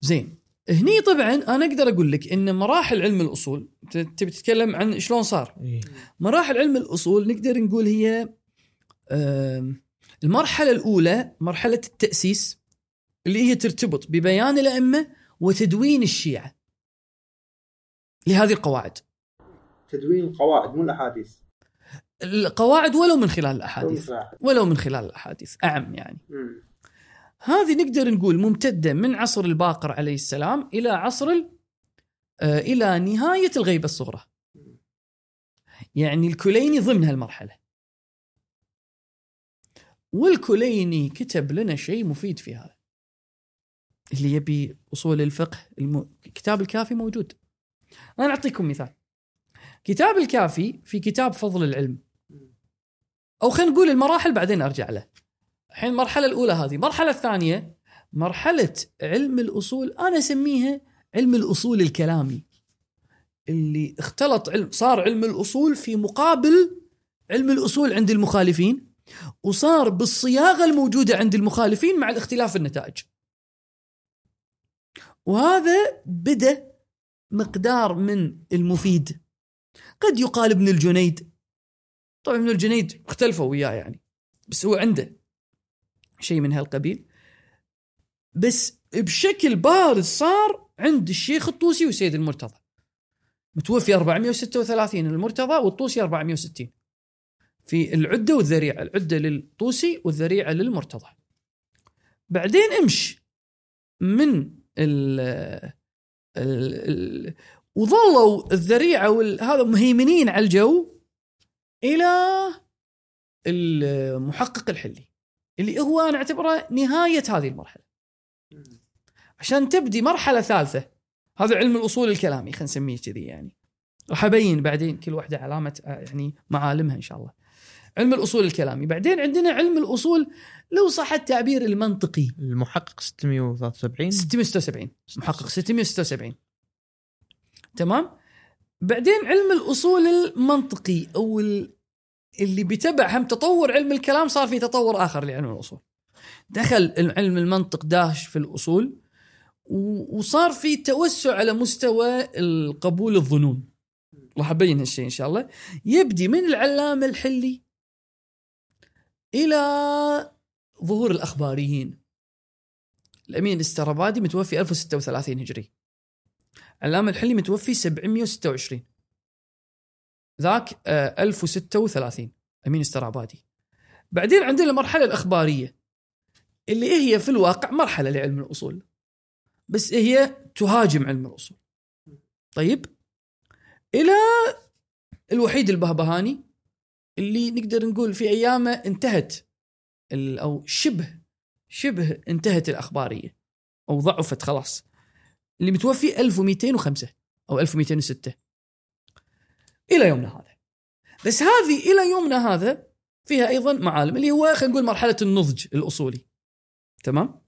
زين. هني طبعا أنا أقدر أقول لك إن مراحل علم الأصول تبي تتكلم عن شلون صار؟ إيه. مراحل علم الأصول نقدر نقول هي آم، المرحلة الأولى مرحلة التأسيس اللي هي ترتبط ببيان الأئمة وتدوين الشيعة لهذه القواعد تدوين القواعد مو الأحاديث القواعد ولو من خلال الأحاديث مم. ولو من خلال الأحاديث أعم يعني مم. هذه نقدر نقول ممتدة من عصر الباقر عليه السلام إلى عصر آه، إلى نهاية الغيبة الصغرى. يعني الكليني ضمن هالمرحلة. والكليني كتب لنا شيء مفيد في هذا. اللي يبي أصول الفقه الم... كتاب الكافي موجود. أنا أعطيكم مثال. كتاب الكافي في كتاب فضل العلم. أو خلينا نقول المراحل بعدين أرجع له. الحين المرحلة الأولى هذه، المرحلة الثانية مرحلة علم الأصول أنا أسميها علم الأصول الكلامي. اللي اختلط علم صار علم الأصول في مقابل علم الأصول عند المخالفين وصار بالصياغة الموجودة عند المخالفين مع الاختلاف النتائج. وهذا بدأ مقدار من المفيد. قد يقال ابن الجنيد طبعا ابن الجنيد اختلفوا وياه يعني بس هو عنده شيء من هالقبيل بس بشكل بارز صار عند الشيخ الطوسي وسيد المرتضى متوفي 436 المرتضى والطوسي 460 في العدة والذريعة العدة للطوسي والذريعة للمرتضى. بعدين امش من ال ال وظلوا الذريعة وهذا مهيمنين على الجو إلى المحقق الحلي اللي هو أنا أعتبره نهاية هذه المرحلة. عشان تبدي مرحلة ثالثة هذا علم الأصول الكلامي خلينا نسميه كذي يعني. راح أبين بعدين كل واحدة علامة يعني معالمها إن شاء الله. علم الأصول الكلامي. بعدين عندنا علم الأصول لو صح التعبير المنطقي. المحقق 673 676 محقق 676 تمام؟ بعدين علم الأصول المنطقي أو ال- اللي بتبع هم تطور علم الكلام صار في تطور آخر لعلم الأصول. دخل علم المنطق داش في الأصول وصار في توسع على مستوى القبول الظنون. راح أبين هالشيء إن شاء الله. يبدي من العلامة الحلي إلى ظهور الأخباريين. الأمين الاسترابادي متوفي 1036 هجري. علامه الحلي متوفي 726 ذاك آه، 1036 أمين استرابادي بعدين عندنا المرحله الأخبارية اللي هي في الواقع مرحلة لعلم الأصول. بس هي تهاجم علم الأصول. طيب إلى الوحيد البهبهاني اللي نقدر نقول في أيامه انتهت أو شبه شبه انتهت الأخبارية أو ضعفت خلاص. اللي متوفي 1205 أو 1206 إلى يومنا هذا. بس هذه إلى يومنا هذا فيها أيضا معالم اللي هو خلينا نقول مرحلة النضج الأصولي. تمام؟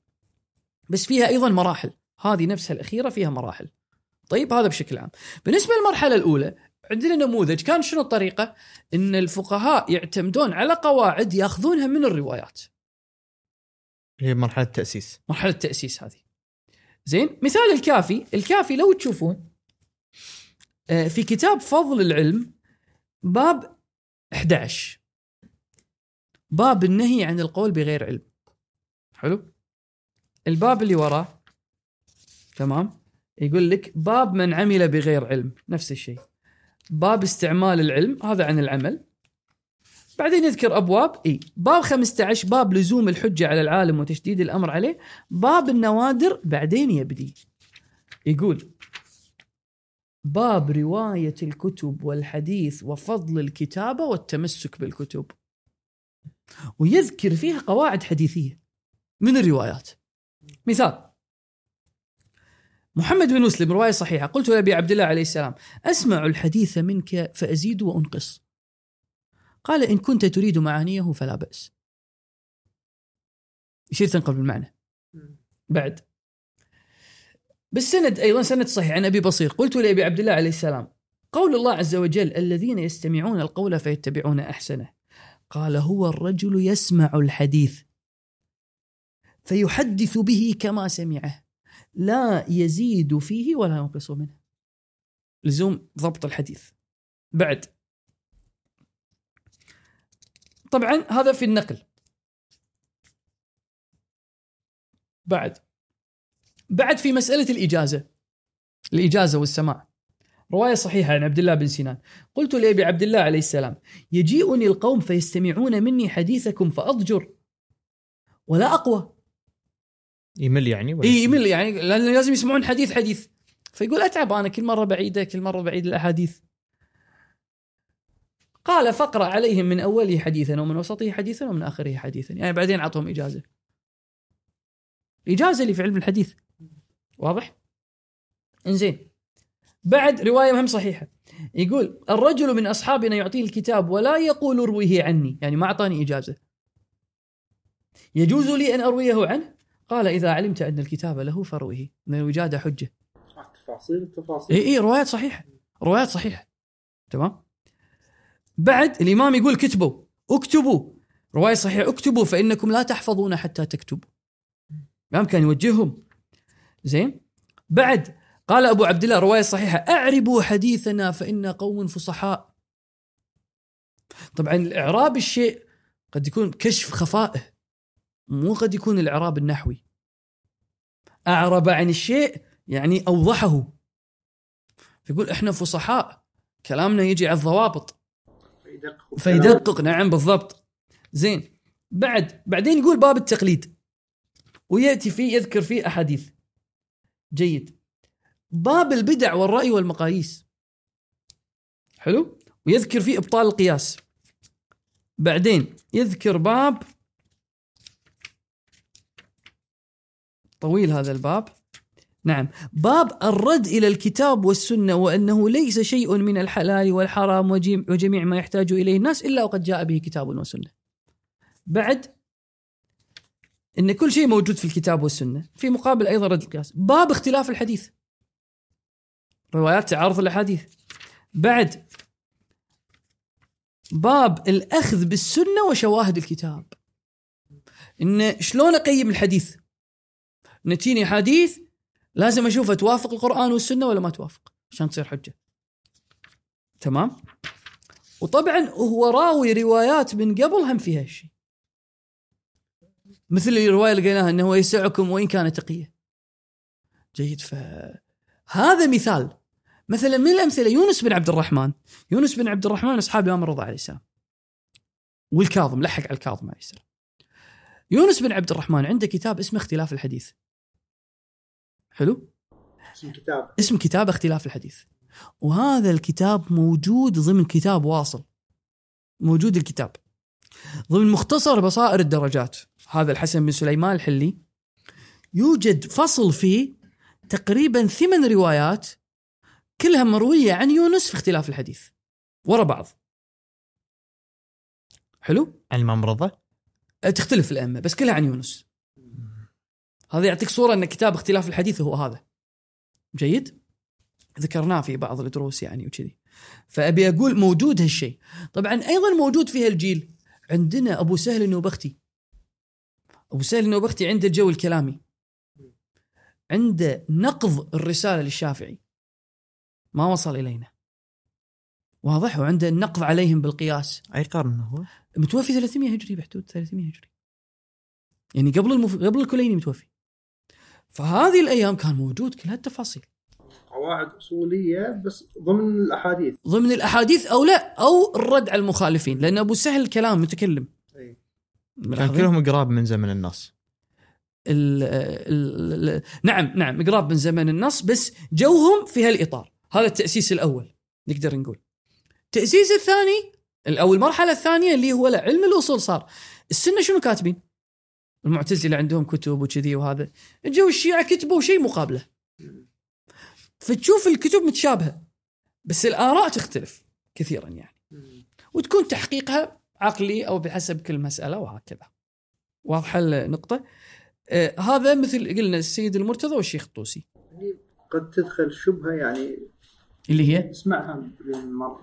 بس فيها أيضا مراحل. هذه نفسها الأخيرة فيها مراحل. طيب هذا بشكل عام. بالنسبة للمرحلة الأولى عندنا نموذج. كان شنو الطريقة؟ إن الفقهاء يعتمدون على قواعد ياخذونها من الروايات. هي مرحلة التأسيس. مرحلة التأسيس هذه. زين مثال الكافي. الكافي لو تشوفون آه، في كتاب فضل العلم باب 11 باب النهي عن القول بغير علم. حلو؟ الباب اللي وراه تمام؟ يقول لك باب من عمل بغير علم. نفس الشيء. باب استعمال العلم هذا عن العمل. بعدين يذكر أبواب إي. باب 15 باب لزوم الحجة على العالم وتشديد الأمر عليه. باب النوادر بعدين يبدي. يقول باب رواية الكتب والحديث وفضل الكتابة والتمسك بالكتب. ويذكر فيها قواعد حديثية من الروايات. مثال محمد بن مسلم رواية صحيحة. قلت لأبي عبد الله عليه السلام أسمع الحديث منك فأزيد وأنقص. قال إن كنت تريد معانيه فلا بأس. يصير تنقل بالمعنى. بعد. بالسند أيضا سند صحيح عن أبي بصير. قلت لأبي عبد الله عليه السلام قول الله عز وجل الذين يستمعون القول فيتبعون أحسنه. قال هو الرجل يسمع الحديث فيحدث به كما سمعه. لا يزيد فيه ولا ينقص منه. لزوم ضبط الحديث. بعد. طبعا هذا في النقل. بعد. بعد في مسألة الإجازة. الإجازة والسماع. رواية صحيحة عن عبد الله بن سنان. قلت لأبي عبد الله عليه السلام يجيئني القوم فيستمعون مني حديثكم فأضجر. ولا أقوى. يمل يعني ولا إي؟ يمل يعني لأن لازم يسمعون حديث حديث. فيقول أتعب أنا كل مرة بعيدة كل مرة بعيد الأحاديث. قال فاقرأ عليهم من أوله حديثا ومن وسطه حديثا ومن آخره حديثا. يعني بعدين أعطهم إجازة. إجازة اللي في علم الحديث. واضح؟ إنزين. بعد رواية مهم صحيحة. يقول الرجل من أصحابنا يعطيه الكتاب ولا يقول ارويه عني. يعني ما أعطاني إجازة. يجوز لي أن أرويه عنه؟ قال إذا علمت أن الكتاب له فرويه أن الوجادة حجة. تفاصيل التفاصيل إي إي روايات صحيحة روايات صحيحة. تمام؟ بعد الإمام يقول كتبوا اكتبوا. رواية صحيحة اكتبوا فإنكم لا تحفظون حتى تكتبوا. الامام كان يوجههم. زين؟ بعد قال أبو عبد الله رواية صحيحة أعربوا حديثنا فانا قوم فصحاء. طبعا الإعراب الشيء قد يكون كشف خفائه. مو قد يكون الإعراب النحوي. أعرب عن الشيء يعني أوضحه. يقول إحنا فصحاء كلامنا يجي على الضوابط. يدقق فيدقق نعم بالضبط. زين بعد بعدين يقول باب التقليد. ويأتي فيه يذكر فيه أحاديث. جيد. باب البدع والرأي والمقاييس. حلو؟ ويذكر فيه إبطال القياس. بعدين يذكر باب طويل هذا الباب نعم باب الرد إلى الكتاب والسنة وأنه ليس شيء من الحلال والحرام وجميع ما يحتاج إليه الناس إلا وقد جاء به كتاب وسنة. بعد إن كل شيء موجود في الكتاب والسنة، في مقابل أيضا رد القياس. باب اختلاف الحديث. روايات تعارض الأحاديث. بعد باب الأخذ بالسنة وشواهد الكتاب. إن شلون أقيم الحديث؟ نتيني حديث لازم اشوفها توافق القرآن والسنة ولا ما توافق عشان تصير حجة. تمام؟ وطبعا هو راوي روايات من قبل هم فيها هالشيء. مثل الروايه اللي قلناها إنه يسعكم وإن كان تقيه. جيد فهذا مثال مثلا من الأمثلة يونس بن عبد الرحمن، يونس بن عبد الرحمن من أصحاب الإمام الرضا عليه السلام. والكاظم لحق على الكاظم عليه السلام. يونس بن عبد الرحمن عنده كتاب اسمه اختلاف الحديث. حلو؟ اسم كتاب. اسم كتاب اختلاف الحديث. وهذا الكتاب موجود ضمن كتاب واصل. موجود الكتاب. ضمن مختصر بصائر الدرجات. هذا الحسن بن سليمان الحلي. يوجد فصل فيه تقريبا ثمان روايات كلها مروية عن يونس في اختلاف الحديث. ورا بعض. حلو؟ عن الامام رضا تختلف الأئمة بس كلها عن يونس. هذا يعطيك صورة أن كتاب اختلاف الحديث هو هذا. جيد؟ ذكرناه في بعض الدروس يعني وكذي. فأبي أقول موجود هالشيء. طبعا أيضا موجود في هالجيل. عندنا أبو سهل النوبختي. أبو سهل النوبختي عنده الجو الكلامي. عنده نقض الرسالة للشافعي. ما وصل إلينا. واضح؟ وعنده النقض عليهم بالقياس. أي قرن هو؟ متوفي 300 هجري بحدود 300 هجري. يعني قبل المف... قبل الكليني متوفي. فهذه الأيام كان موجود كل هالتفاصيل. قواعد أصولية بس ضمن الأحاديث. ضمن الأحاديث أو لا أو الرد على المخالفين لأن أبو سهل الكلام متكلم. أي. كان؟ كلهم قراب من زمن النص. ال ال ال نعم نعم قراب من زمن النص بس جوهم في هالإطار. هذا التأسيس الأول نقدر نقول. التأسيس الثاني أو المرحلة الثانية اللي هو لا علم الأصول صار. السنة شنو كاتبين؟ المعتزلة عندهم كتب وكذي وهذا. جو الشيعة كتبوا شيء مقابله. فتشوف الكتب متشابهة بس الآراء تختلف كثيرا يعني. وتكون تحقيقها عقلي أو بحسب كل مسألة وهكذا. واضحة النقطة؟ آه هذا مثل قلنا السيد المرتضى والشيخ الطوسي. قد تدخل شبهة يعني اللي هي؟ مر-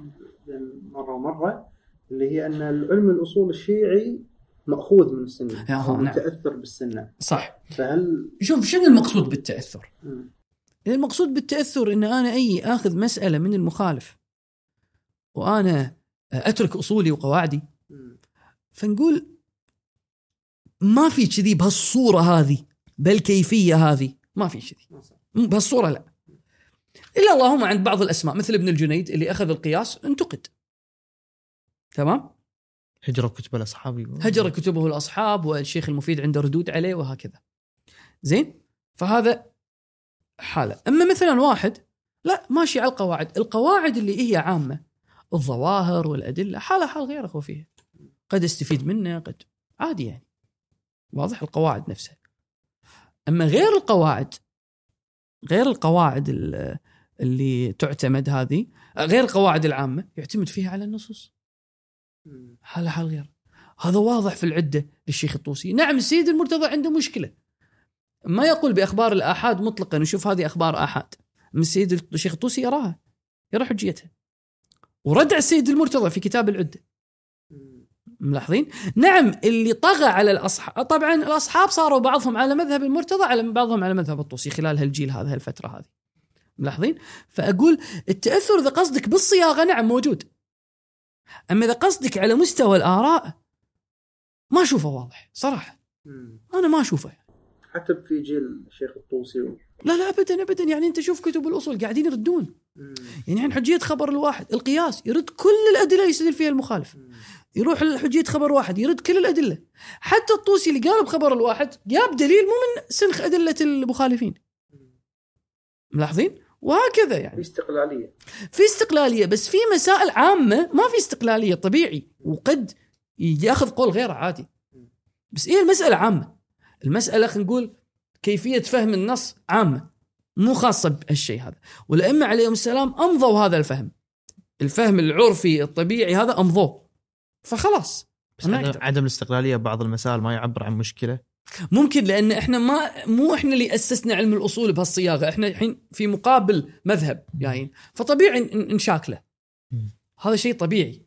بين مرة ومرة اللي هي أن العلم الأصول الشيعي مأخوذ من السنة. آه، أو نعم. متأثر بالسنة. صح. فهل شوف شنو المقصود بالتأثر؟ مم. المقصود بالتأثر إن أنا أي آخذ مسألة من المخالف وأنا أترك أصولي وقواعدي. فنقول ما في كذي بهالصورة هذه بالكيفيه هذه ما في كذي. بهالصورة لا. إلا اللهم عند بعض الأسماء مثل ابن الجنيد اللي أخذ القياس انتقد. تمام؟ هجروا كتب الأصحاب هجر كتبه الأصحاب والشيخ المفيد عنده ردود عليه وهكذا. زين؟ فهذا حالة. أما مثلا واحد لا ماشي على القواعد. القواعد اللي هي عامة. الظواهر والأدلة حالة حال غيره هو فيها. قد استفيد منه قد عادي يعني. واضح القواعد نفسها. أما غير القواعد غير القواعد ال- اللي تعتمد هذه غير القواعد العامة يعتمد فيها على النصوص. مم. حال حال غير. هذا واضح في العدة للشيخ الطوسي. نعم السيد المرتضى عنده مشكلة. ما يقول بأخبار الآحاد مطلقا وشوف هذه أخبار آحاد. من السيد الشيخ الطوسي يراها يرى حجيتها. ورد على السيد المرتضى في كتاب العدة. ملاحظين؟ نعم اللي طغى على الاصحاب طبعا الأصحاب صاروا بعضهم على مذهب المرتضى على بعضهم على مذهب الطوسي خلال هالجيل هذا هالفترة هذه. ملاحظين؟ فأقول التأثر اذا قصدك بالصياغة نعم موجود. أما إذا قصدك على مستوى الآراء ما أشوفه واضح صراحة. مم. أنا ما أشوفه. حتى في جيل الشيخ الطوسي و... لا لا ابدا ابدا. يعني أنت شوف كتب الأصول قاعدين يردون. يعني الحين حجية خبر الواحد القياس يرد كل الأدلة يستدل فيها المخالف. يروح حجيه خبر واحد يرد كل الأدلة. حتى الطوسي اللي قال بخبر الواحد جاب دليل مو من سنخ أدلة المخالفين. ملاحظين؟ وهكذا يعني. في استقلالية. في استقلالية بس في مسائل عامة ما في استقلالية طبيعي. وقد ياخذ قول غيره عادي. بس إيه المسألة عامة؟ المسألة خلينا نقول كيفية فهم النص عامة مو خاصة بهالشيء هذا. والأئمة عليهم السلام أمضوا هذا الفهم. الفهم العرفي الطبيعي هذا أمضوه. فخلاص. بس عدم-. عدم الاستقلالية ببعض المسائل ما يعبر عن مشكلة. ممكن لأن إحنا ما مو إحنا اللي أسسنا علم الأصول بهالصياغة. إحنا الحين في مقابل مذهب جايين فطبيعي ن- نشاكله. هذا شيء طبيعي.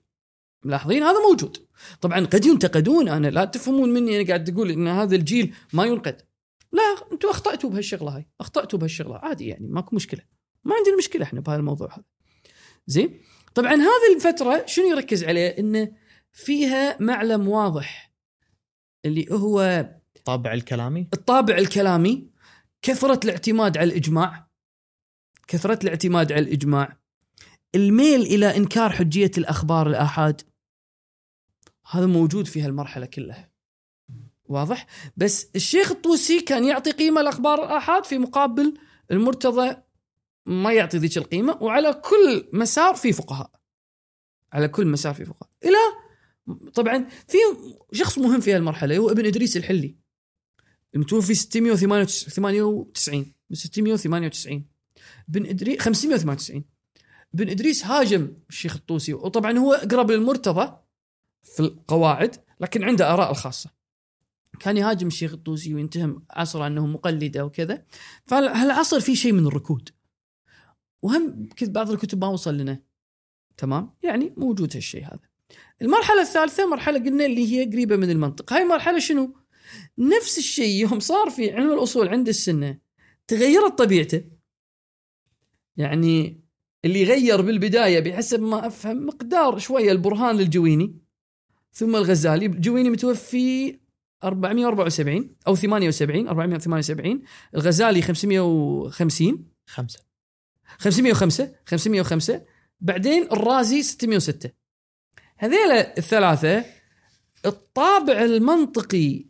ملاحظين؟ هذا موجود. طبعا قد ينتقدون. أنا لا تفهمون مني. أنا قاعد تقول إن هذا الجيل ما ينقد. لا أنتم أخطأتوا بهالشغلة هاي. أخطأتوا بهالشغلة. عادي يعني ماكو مشكلة. ما عندنا مشكلة إحنا بهذا الموضوع هذا. زين؟ طبعا هذه الفترة شنو يركز عليه؟ إنه فيها معلم واضح. اللي هو الطابع الكلامي؟ الطابع الكلامي كثرة الاعتماد على الإجماع كثرة الاعتماد على الإجماع الميل إلى إنكار حجية الأخبار الآحاد. هذا موجود في هالمرحلة كلها. واضح؟ بس الشيخ الطوسي كان يعطي قيمة لأخبار الآحاد في مقابل المرتضى ما يعطي ذيك القيمة وعلى كل مسار في فقهاء. على كل مسار في فقهاء. إلى طبعا في شخص مهم في هالمرحلة هو ابن إدريس الحلي. المتوفي 698 من 698 بن ادريس 598 بن إدريس هاجم الشيخ الطوسي وطبعا هو أقرب للمرتضى في القواعد لكن عنده آراء الخاصة. كان يهاجم الشيخ الطوسي ويتهم عصره انه مقلدة وكذا. فهالعصر فيه شيء من الركود؟ وهم بعض الكتب ما وصل لنا. تمام؟ يعني موجود هالشيء هذا. المرحلة الثالثة مرحلة قلنا اللي هي قريبة من المنطق. هاي المرحلة شنو؟ نفس الشيء يوم صار في علم الأصول عند السنة تغيرت طبيعته. يعني اللي غير بالبداية بحسب ما أفهم مقدار شوية البرهان للجويني. ثم الغزالي الجويني متوفي 474 أو 78 478 الغزالي 550 خمسة. 505 505 بعدين الرازي 606 هذيلا الثلاثة الطابع المنطقي ال-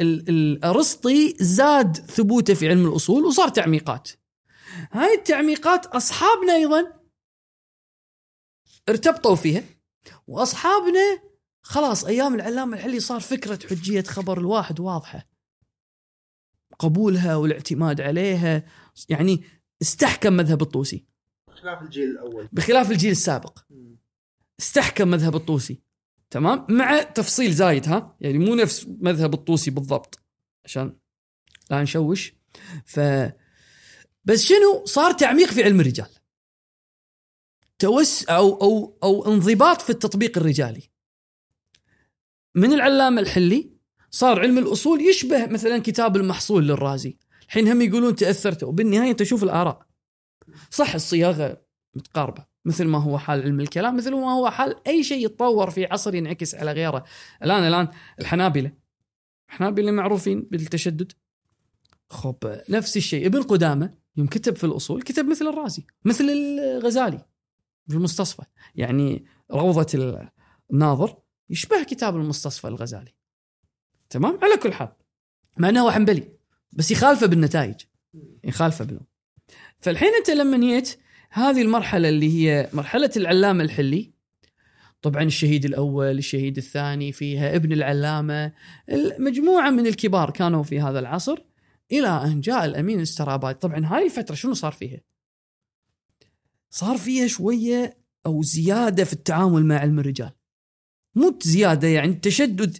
الارسطي زاد ثبوته في علم الأصول وصار تعميقات. هاي التعميقات أصحابنا أيضا ارتبطوا فيها وأصحابنا خلاص أيام العلامة الحلي صار فكرة حجية خبر الواحد واضحة. قبولها والاعتماد عليها يعني استحكم مذهب الطوسي. خلاف الجيل الأول. بخلاف الجيل السابق. استحكم مذهب الطوسي. تمام؟ مع تفصيل زايد ها؟ يعني مو نفس مذهب الطوسي بالضبط عشان لا نشوش. ف بس شنو؟ صار تعميق في علم الرجال. توس أو أو أو انضباط في التطبيق الرجالي. من العلامه الحلي صار علم الأصول يشبه مثلا كتاب المحصول للرازي. الحين هم يقولون تاثرتوا وبالنهاية أنت شوف الآراء. صح الصياغة متقاربة. مثل ما هو حال علم الكلام مثل ما هو حال أي شيء يتطور في عصر ينعكس على غيره. الآن الآن الحنابلة. الحنابلة معروفين بالتشدد. خب نفس الشيء. ابن قدامة يوم كتب في الأصول كتب مثل الرازي مثل الغزالي في المستصفى. يعني روضة الناظر يشبه كتاب المستصفى الغزالي. تمام؟ على كل حال. مع إنه هو حنبلي بس يخالفه بالنتائج. يخالفه بالهم فالحين أنت لما جيت هذه المرحلة اللي هي مرحلة العلامة الحلي. طبعا الشهيد الأول الشهيد الثاني فيها ابن العلامة. مجموعه من الكبار كانوا في هذا العصر. إلى أن جاء الأمين الاسترابادي طبعا هاي الفترة شنو صار فيها؟ صار فيها شوية أو زيادة في التعامل مع علم الرجال مو زيادة يعني تشدد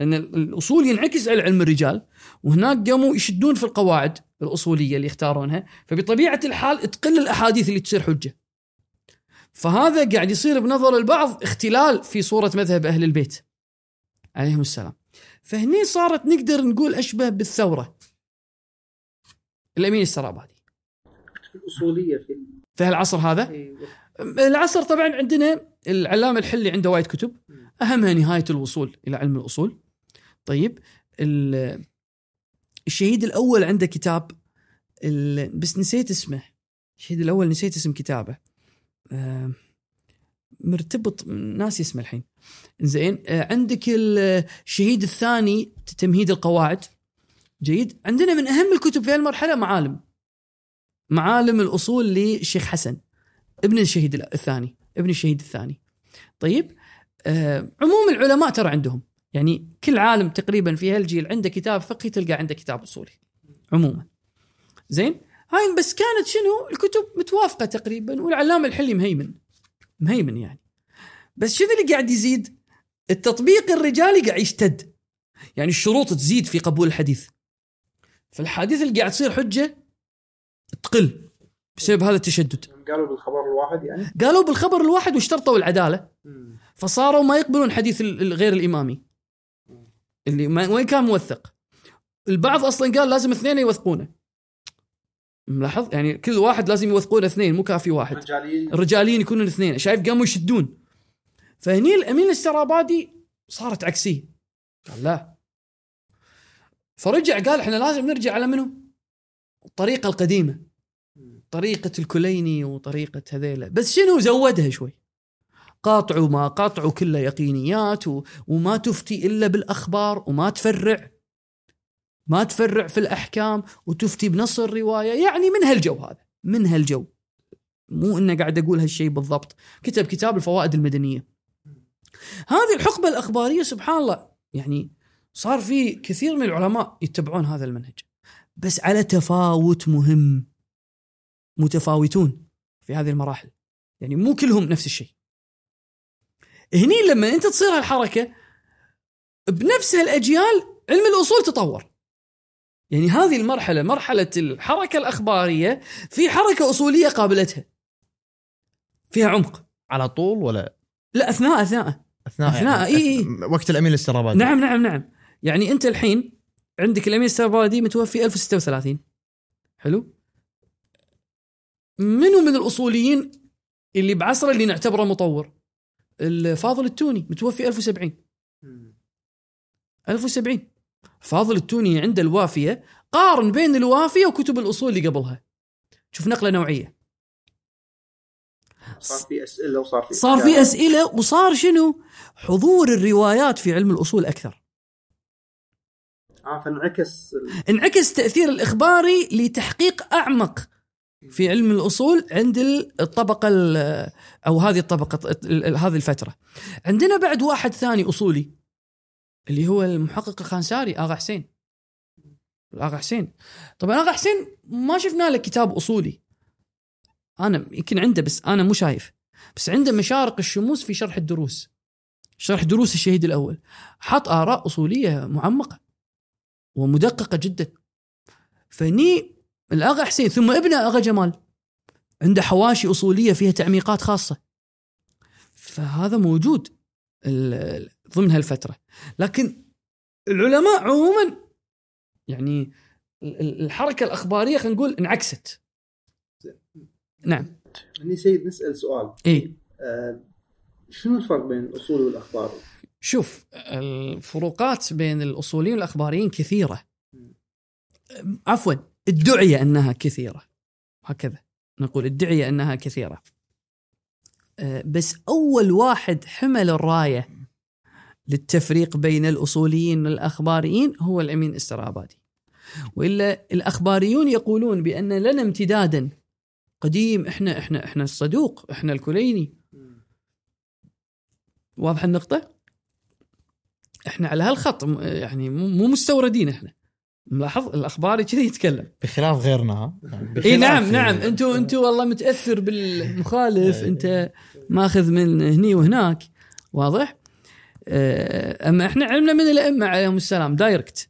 لأن الأصول ينعكس على علم الرجال وهناك قاموا يشدون في القواعد. الأصولية اللي يختارونها فبطبيعة الحال تقل الأحاديث اللي تصير حجة. فهذا قاعد يصير بنظر البعض اختلال في صورة مذهب أهل البيت. عليهم السلام. فهني صارت نقدر نقول أشبه بالثورة. الامين السرابادي الأصولية في في هالعصر هذا؟ أيوة. العصر طبعا عندنا العلامة الحلي عنده وايد كتب. أهمها نهاية الوصول إلى علم الأصول. طيب ال- الشهيد الأول عنده كتاب بس نسيت اسمه. الشهيد الأول نسيت اسم كتابه. آه، مرتبط ناسي اسمه الحين. زين آه، عندك الشهيد الثاني تمهيد القواعد. جيد. عندنا من أهم الكتب في المرحله معالم. معالم الأصول للشيخ حسن ابن الشهيد الثاني ابن الشهيد الثاني. طيب آه عموم العلماء ترى عندهم. يعني كل عالم تقريبا في هالجيل عنده كتاب فقهي تلقى عنده كتاب أصولي عموما. زين؟ هاي بس كانت شنو؟ الكتب متوافقة تقريبا والعلامة الحلي مهيمن مهيمن يعني. بس شنو اللي قاعد يزيد؟ التطبيق الرجالي قاعد يشتد. يعني الشروط تزيد في قبول الحديث. فالحديث اللي قاعد تصير حجة تقل بسبب هذا التشدد. قالوا بالخبر الواحد يعني؟ قالوا بالخبر الواحد واشترطوا العدالة. فصاروا ما يقبلون حديث غير الإمامي. اللي ما وين كان موثق؟ البعض أصلا قال لازم اثنين يوثقونه. ملاحظ؟ يعني كل واحد لازم يوثقونه اثنين مو كافي واحد. رجاليين. الرجاليين يكونون اثنين. شايف قاموا يشدون. فهني الأمين السرابادي صارت عكسية. قال لا. فرجع قال إحنا لازم نرجع على منو؟ الطريقة القديمة. طريقة الكليني وطريقة هذيلا. بس شنو زودها شوي؟ قاطعوا ما قاطعوا كله يقينيات. وما تفتي إلا بالأخبار وما تفرع. ما تفرع في الأحكام وتفتي بنص الرواية. يعني من هالجو هذا؟ من هالجو. مو انه قاعد أقول هالشيء بالضبط. كتب كتاب الفوائد المدنية. هذه الحقبة الأخبارية سبحان الله يعني صار في كثير من العلماء يتبعون هذا المنهج. بس على تفاوت مهم. متفاوتون في هذه المراحل. يعني مو كلهم نفس الشيء. هني لما انت تصير هالحركة بنفس هالأجيال علم الأصول تطور. يعني هذه المرحلة مرحلة الحركة الأخبارية في حركة أصولية قابلتها. فيها عمق. على طول ولا؟ لا أثناء أثناء. أثناء أثناء، يعني إي. إي. وقت الامين الاسترابادي نعم نعم نعم. يعني أنت الحين عندك الأمير السربادي متوفي 1036 حلو؟ منو من الأصوليين اللي بعصره اللي نعتبره مطور؟ الفاضل التوني متوفي 1070 1070 فاضل التوني عنده الوافية قارن بين الوافية وكتب الأصول اللي قبلها. شوف نقلة نوعية. صار في أسئلة وصار في صار في أسئلة وصار شنو؟ حضور الروايات في علم الأصول أكثر. آه فانعكس ال- انعكس التاثير الإخباري لتحقيق أعمق في علم الأصول عند الطبقة ال- أو هذه الطبقة ال- ال- هذه الفترة. عندنا بعد واحد ثاني أصولي اللي هو المحقق الخانساري آغا حسين. آغا حسين. طبعا آغا حسين ما شفنا له كتاب أصولي. أنا يمكن عنده بس أنا مو شايف. بس عنده مشارق الشموس في شرح الدروس. شرح دروس الشهيد الأول. حط آراء أصولية معمقة. ومدققة جدا فني الاغا حسين ثم ابنه اغا جمال. عنده حواشي أصولية فيها تعميقات خاصة. فهذا موجود ضمن هالفترة. لكن العلماء عموما يعني ال- ال- الحركة الأخبارية خلينا نقول انعكست. نعم. هني سيد نسأل سؤال. اي آه شنو الفرق بين الأصول والأخبار؟ شوف الفروقات بين الأصوليين والأخباريين كثيرة. عفوا ادعي أنها كثيرة. هكذا نقول ادعي أنها كثيرة. أه، بس أول واحد حمل الراية للتفريق بين الأصوليين والأخباريين هو الأمين السرابادي وإلا الأخباريون يقولون بأن لنا امتدادا قديم إحنا إحنا إحنا الصدوق إحنا الكليني. واضحه النقطة؟ إحنا على هالخط يعني مو مستوردين إحنا. ملاحظ؟ الاخباري كذي يتكلم. بخلاف غيرنا. ها إي نعم نعم. أنتوا أنتوا والله متأثر بالمخالف. أنت ماخذ من هني وهناك. واضح؟ آه، أما إحنا علمنا من الأئمة عليهم السلام دايركت.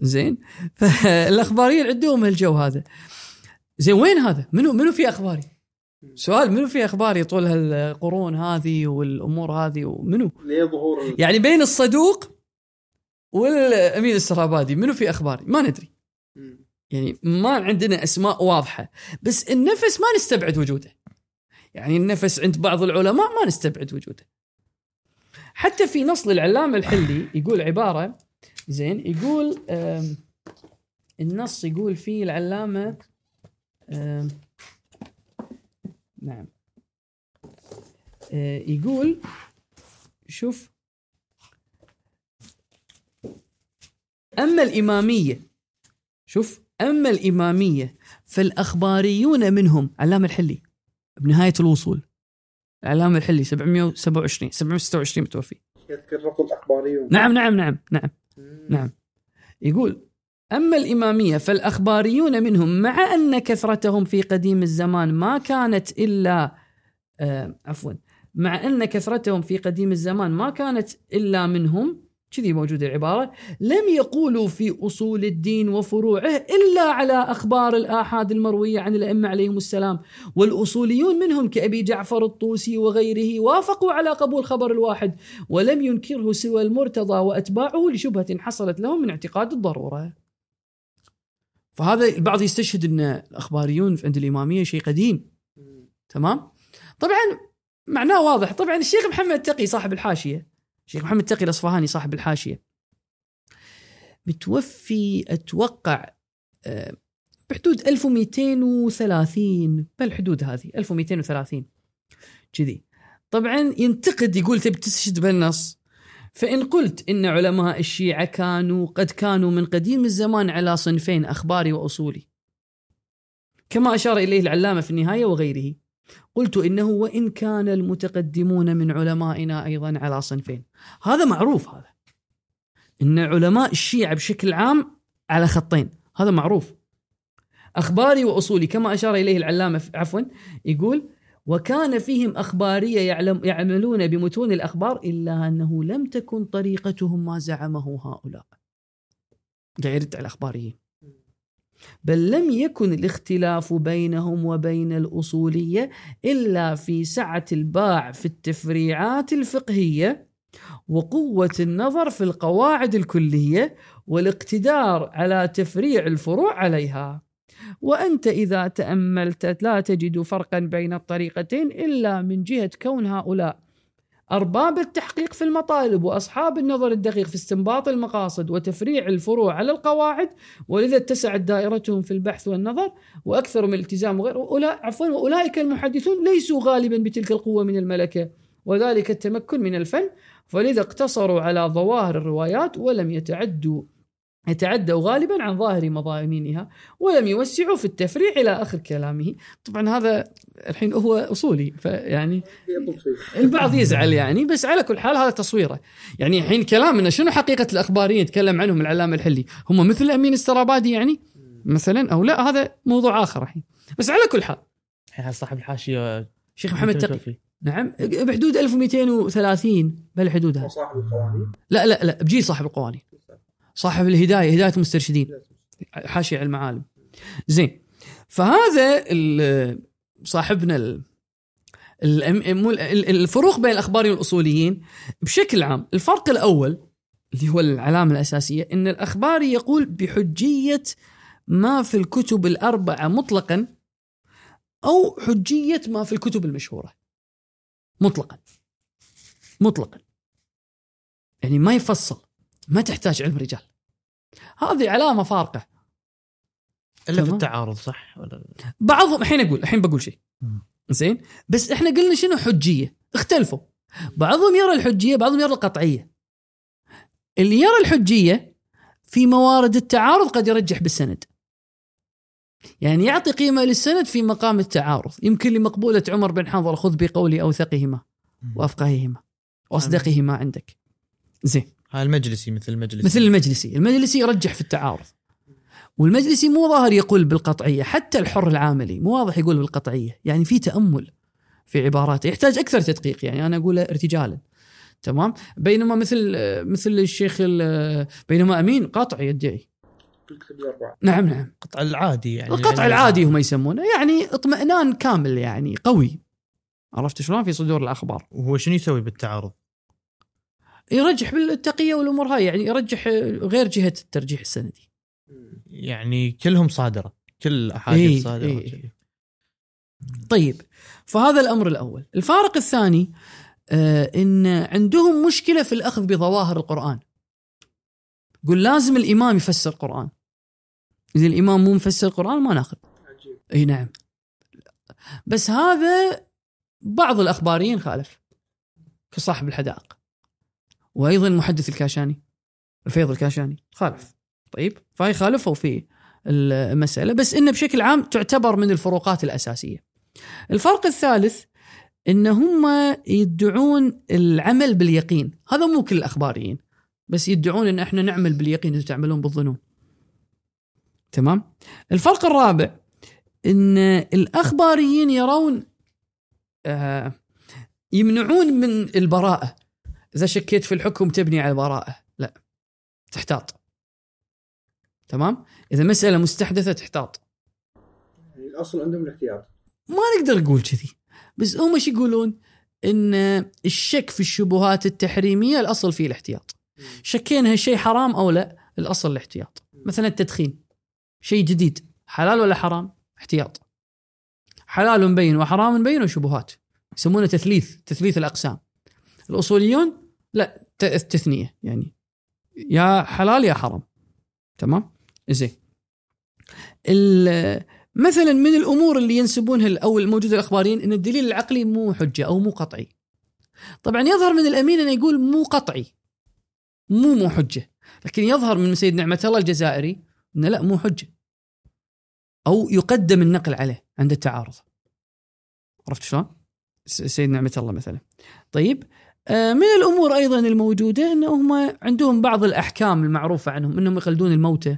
زين؟ فالأخباريين عندهم هالجو هذا. زين وين هذا؟ منو منو في أخباري؟ سؤال منو في أخباري طول هالقرون هذه والأمور هذه؟ ومنو؟ ليه ظهور يعني بين الصدوق والامين السرابادي منو في اخباري؟ ما ندري. يعني ما عندنا أسماء واضحة بس النفس ما نستبعد وجوده يعني النفس عند بعض العلماء ما نستبعد وجوده حتى في نص للعلامه الحلي يقول عبارة زين يقول النص يقول فيه العلامة نعم آه، يقول شوف أما الإمامية شوف أما الإمامية فالأخباريون منهم علام الحلي بنهاية الوصول علام الحلي 727 726 متوفي. يذكر لفظ الاخباريون نعم نعم نعم نعم نعم. يقول أما الإمامية فالأخباريون منهم مع أن كثرتهم في قديم الزمان ما كانت إلا آه عفوا مع أن كثرتهم في قديم الزمان ما كانت إلا منهم كذي موجودة العبارة. لم يقولوا في أصول الدين وفروعه إلا على أخبار الآحاد المروية عن الأئمة عليهم السلام. والأصوليون منهم كأبي جعفر الطوسي وغيره وافقوا على قبول خبر الواحد ولم ينكره سوى المرتضى وأتباعه لشبهة حصلت لهم من اعتقاد الضرورة. فهذا البعض يستشهد أن الأخباريون عند الإمامية شيء قديم. تمام؟ طبعا معناه واضح. طبعا الشيخ محمد تقي صاحب الحاشية. الشيخ محمد تقي الأصفهاني صاحب الحاشية. متوفي أتوقع آه، بحدود 1230 بالحدود هذه؟ 1230 كذي. طبعا ينتقد يقول تبي تستشهد بالنص. فإن قلت إن علماء الشيعة كانوا قد كانوا من قديم الزمان على صنفين أخباري وأصولي. كما أشار إليه العلامة في النهاية وغيره. قلت إنه وإن كان المتقدمون من علمائنا أيضا على صنفين. هذا معروف هذا. إن علماء الشيعة بشكل عام على خطين. هذا معروف. أخباري وأصولي كما أشار إليه العلامة عفوا يقول وكان فيهم أخبارية يعلم يعملون بمتون الأخبار إلا أنه لم تكن طريقتهم ما زعمه هؤلاء. قاعد على الأخباريين بل لم يكن الاختلاف بينهم وبين الأصولية إلا في سعة الباع في التفريعات الفقهية وقوة النظر في القواعد الكلية والاقتدار على تفريع الفروع عليها. وأنت إذا تأملت لا تجد فرقا بين الطريقتين إلا من جهة كون هؤلاء أرباب التحقيق في المطالب وأصحاب النظر الدقيق في استنباط المقاصد وتفريع الفروع على القواعد ولذا اتسعت دائرتهم في البحث والنظر وأكثر من الالتزام وأولا- عفوا وأولئك المحدثون ليسوا غالبا بتلك القوة من الملكة وذلك التمكن من الفن فلذا اقتصروا على ظواهر الروايات ولم يتعدوا يتعدوا غالبا عن ظاهر مضامينها ولم يوسعوا في التفريع إلى آخر كلامه، طبعا هذا الحين هو أصولي فيعني البعض يزعل يعني بس على كل حال هذا تصويره. يعني الحين كلامنا شنو حقيقة الاخباريين يتكلم عنهم العلامة الحلي. هم مثل أمين السرابادي يعني؟ مثلا؟ أو لا هذا موضوع آخر الحين. بس على كل حال. الحين صاحب الحاشية شيخ محمد تقي. نعم. بحدود 1230 بهالحدود هذه وصاحب القوانين؟ لا لا لا بجيل صاحب القوانين. صاحب الهداية هداية المسترشدين حاشية على المعالم. زين. فهذا صاحبنا الفروق بين الاخباريين والأصوليين بشكل عام الفرق الأول اللي هو العلامة الأساسية إن الاخباري يقول بحجية ما في الكتب الأربعة مطلقا أو حجية ما في الكتب المشهورة. مطلقا. مطلقا. يعني ما يفصل. ما تحتاج علم رجال. هذه علامة فارقة. إلا في. التعارض صح؟ ولا لا؟ بعضهم الحين أقول الحين بقول شيء. زين؟ بس إحنا قلنا شنو؟ حجية. اختلفوا. بعضهم يرى الحجية بعضهم يرى القطعية. اللي يرى الحجية في موارد التعارض قد يرجح بالسند. يعني يعطي قيمة للسند في مقام التعارض. يمكن لمقبولة عمر بن حنظل خذ بقولي أوثقهما وأفقههما وأصدقهما عندك. زين. المجلسي مثل المجلسي. مثل المجلسي. المجلسي يرجح في التعارض. والمجلسي مو ظاهر يقول بالقطعية حتى الحر العاملي مو واضح يقول بالقطعية. يعني في تأمل في عباراته. يحتاج أكثر تدقيق يعني أنا أقول ارتجالا. تمام؟ بينما مثل مثل الشيخ ال- بينما أمين قاطع يدعي. نعم نعم. القطع العادي يعني. القطع يعني- العادي هم يسمونه. يعني اطمئنان كامل يعني قوي. عرفت شلون؟ في صدور الأخبار. وهو شنو يسوي بالتعارض؟ يرجح بالتقية والأمور هاي يعني يرجح غير جهة الترجيح السندي يعني كلهم صادرة كل أحاديث إيه، صادرة إيه. كذي. طيب فهذا الأمر الأول، الفارق الثاني آه إن عندهم مشكلة في الأخذ بظواهر القرآن. يقول لازم الإمام يفسر القرآن. إذا الإمام مو مفسر القرآن ما نأخذ. عجيب إي نعم. بس هذا بعض الأخباريين خالف كصاحب الحدائق وأيضا المحدث الكاشاني الفيض الكاشاني. خالف. طيب. فهي خالفوا في المسألة. بس إنه بشكل عام تعتبر من الفروقات الأساسية. الفرق الثالث إن هم يدعون العمل باليقين. هذا مو كل الأخباريين. بس يدعون إن إحنا نعمل باليقين أنتم تعملون بالظنون. تمام؟ الفرق الرابع إن الأخباريين يرون آه يمنعون من البراءة. إذا شكيت في الحكم تبني على البراءه لا. تحتاط. تمام؟ إذا مسألة مستحدثة تحتاط. يعني الأصل عندهم الاحتياط. ما نقدر نقول كذي. بس هم إيش يقولون؟ إن الشك في الشبهات التحريمية الأصل فيه الاحتياط. شكينا هالشيء حرام أو لا؟ الأصل الاحتياط. مثلا التدخين. شيء جديد. حلال ولا حرام؟ احتياط. حلال مبين وحرام مبين وشبهات. يسمونه تثليث. تثليث الأقسام. الأصوليون لا ت- تثنيه يعني. يا حلال يا حرام. تمام؟ زين. مثلا من الأمور اللي ينسبونها أو الموجوده الأخباريين إن الدليل العقلي مو حجة أو مو قطعي. طبعا يظهر من الأمين انه يقول مو قطعي. مو مو حجة. لكن يظهر من سيد نعمه الله الجزائري إنه لا مو حجة. أو يقدم النقل عليه عند التعارض. عرفت شلون؟ سيد نعمه الله مثلا. طيب من الأمور أيضا الموجودة أنهم عندهم بعض الأحكام المعروفة عنهم أنهم يقلدون الموتى.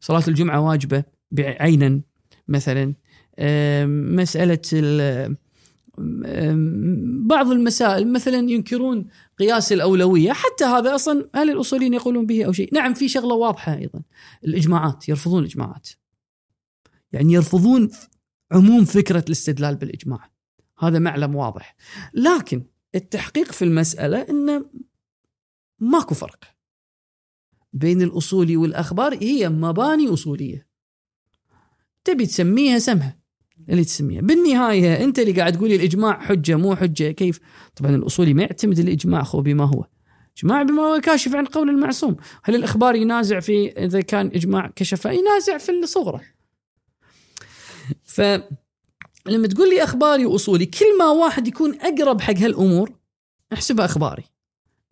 صلاة الجمعة واجبة عينا مثلا. آم، مسألة ال- آم، بعض المسائل مثلا ينكرون قياس الأولوية. حتى هذا أصلا أهل الأصوليين يقولون به أو شيء. نعم في شغلة واضحة أيضا. الإجماعات يرفضون الاجماعات يعني يرفضون عموم فكرة الاستدلال بالإجماع. هذا معلم واضح. لكن التحقيق في المسألة انه ماكو فرق بين الاصولي والأخبار هي مباني أصولية. تبي تسميها سمها اللي تسميها. بالنهاية أنت اللي قاعد تقولي الإجماع حجة مو حجة كيف؟ طبعا الاصولي ما يعتمد الإجماع خو بما هو. إجماع بما هو كاشف عن قول المعصوم. هل الأخبار ينازع في إذا كان إجماع كشف ينازع في الصغرى ف لما تقول لي أخباري وأصولي كل ما واحد يكون أقرب حق هالأمور احسبها أخباري.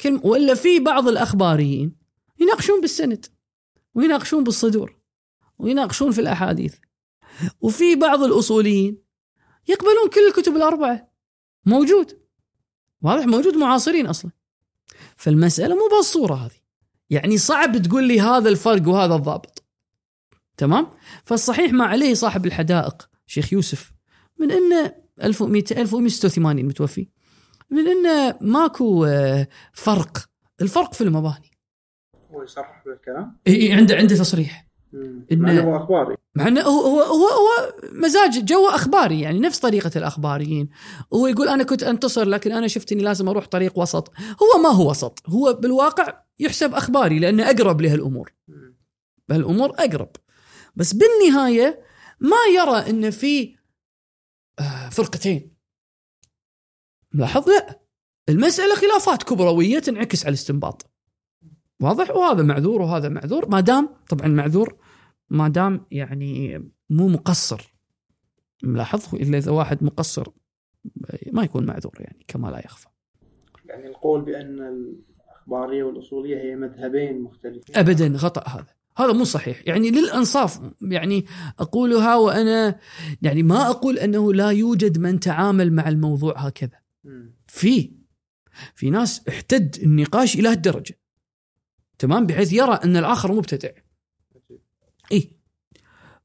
كل ولا في بعض الأخباريين يناقشون بالسند ويناقشون بالصدور ويناقشون في الأحاديث. وفي بعض الأصوليين يقبلون كل الكتب الأربعة. موجود. واضح موجود معاصرين أصلا. فالمسألة مو بالصورة هذه. يعني صعب تقول لي هذا الفرق وهذا الضابط. تمام؟ فالصحيح ما عليه صاحب الحدائق شيخ يوسف من انه 1200 1186 متوفي. من انه ماكو آه، فرق. الفرق في المباني. هو يصرح بالكلام؟ إي عنده عنده تصريح. مع إنه هو أخباري. مع إنه هو هو هو, هو مزاج جو أخباري يعني نفس طريقة الأخباريين. هو يقول أنا كنت أنتصر لكن أنا شفت إني لازم أروح طريق وسط. هو ما هو وسط. هو بالواقع يحسب أخباري لأنه أقرب لهالأمور. بهالأمور أقرب. بس بالنهاية ما يرى إن في فرقتين. لاحظ لا. المسألة خلافات كبروية تنعكس على الاستنباط. واضح؟ وهذا معذور وهذا معذور. ما دام طبعا معذور ما دام يعني مو مقصر. ملاحظ؟ إلا إذا واحد مقصر ما يكون معذور يعني كما لا يخفى. يعني القول بأن الأخبارية والأصولية هي مذهبين مختلفين. ابدا خطأ هذا. هذا مو صحيح. يعني للأنصاف يعني أقولها وأنا يعني ما أقول أنه لا يوجد من تعامل مع الموضوع هكذا. في في ناس احتد النقاش إلى هالدرجة. تمام؟ بحيث يرى أن الآخر مبتدع. اي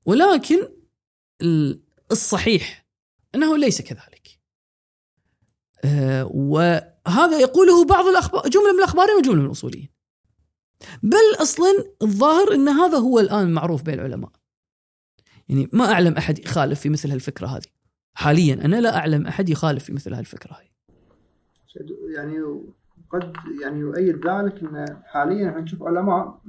ولكن ال- الصحيح أنه ليس كذلك. آه وهذا يقوله بعض الأخبار جملة من الاخباريين وجملة من الأصوليين. بل أصلا الظاهر إن هذا هو الآن المعروف بين العلماء. يعني ما أعلم أحد يخالف في مثل هالفكرة هذه. حاليا أنا لا أعلم أحد يخالف في مثل هالفكرة هذه. يعني قد يعني يؤيد ذلك إن حاليا إحنا نشوف علماء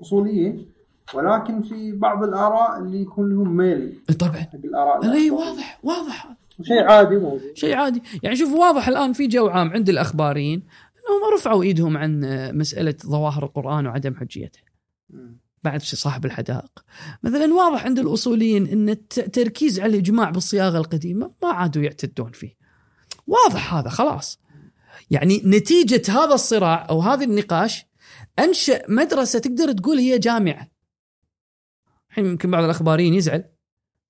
أصوليين ولكن في بعض الآراء اللي يكون لهم ميل طبعا. الآراء اي. واضح واضح. شيء عادي موجود. شيء عادي. يعني شوف واضح الآن في جو عام عند الأخباريين. انهم رفعوا ايدهم عن آه، مسألة ظواهر القرآن وعدم حجيته. بعد صاحب الحدائق. مثلا واضح عند الأصوليين إن التركيز على الإجماع بالصياغة القديمة ما عادوا يعتدون فيه. واضح هذا خلاص. يعني نتيجة هذا الصراع أو هذا النقاش أنشأ مدرسة تقدر تقول هي جامعة. الحين يمكن بعض الأخباريين يزعل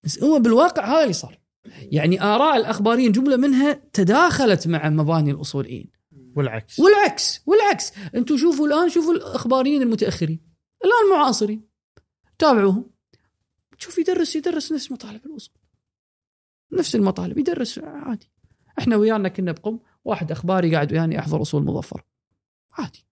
بس هو بالواقع هذا اللي صار. يعني آراء الأخباريين جملة منها تداخلت مع مباني الأصوليين. والعكس. والعكس والعكس. أنتم شوفوا الآن شوفوا الأخباريين المتأخرين. الآن معاصرين. تابعوهم. تشوف يدرس يدرس نفس مطالب الوصول نفس المطالب يدرس عادي. إحنا ويانا كنا بقم واحد أخباري قاعد وياني أحضر أصول مظفر عادي.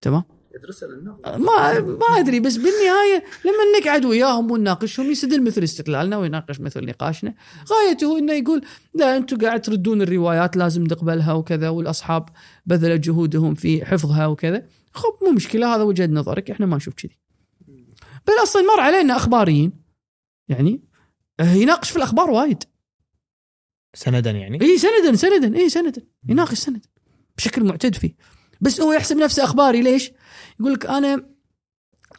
تمام؟ يدرسها للنظر ما ما أدري بس بالنهاية لما نقعد وياهم ونناقشهم يستدل مثل استقلالنا ويناقش مثل نقاشنا. غايته إنه يقول لا أنتم قاعد تردون الروايات لازم نقبلها وكذا والأصحاب بذلوا جهودهم في حفظها وكذا. خب مو مشكلة هذا وجهة نظرك إحنا ما نشوف كذي. بل أصلا مر علينا أخباريين يعني يناقش في الأخبار وايد. سندا يعني؟ إي سندا سندا إي سندا يناقش سند بشكل معتد فيه. بس هو يحسب نفسه أخباري ليش؟ يقول لك أنا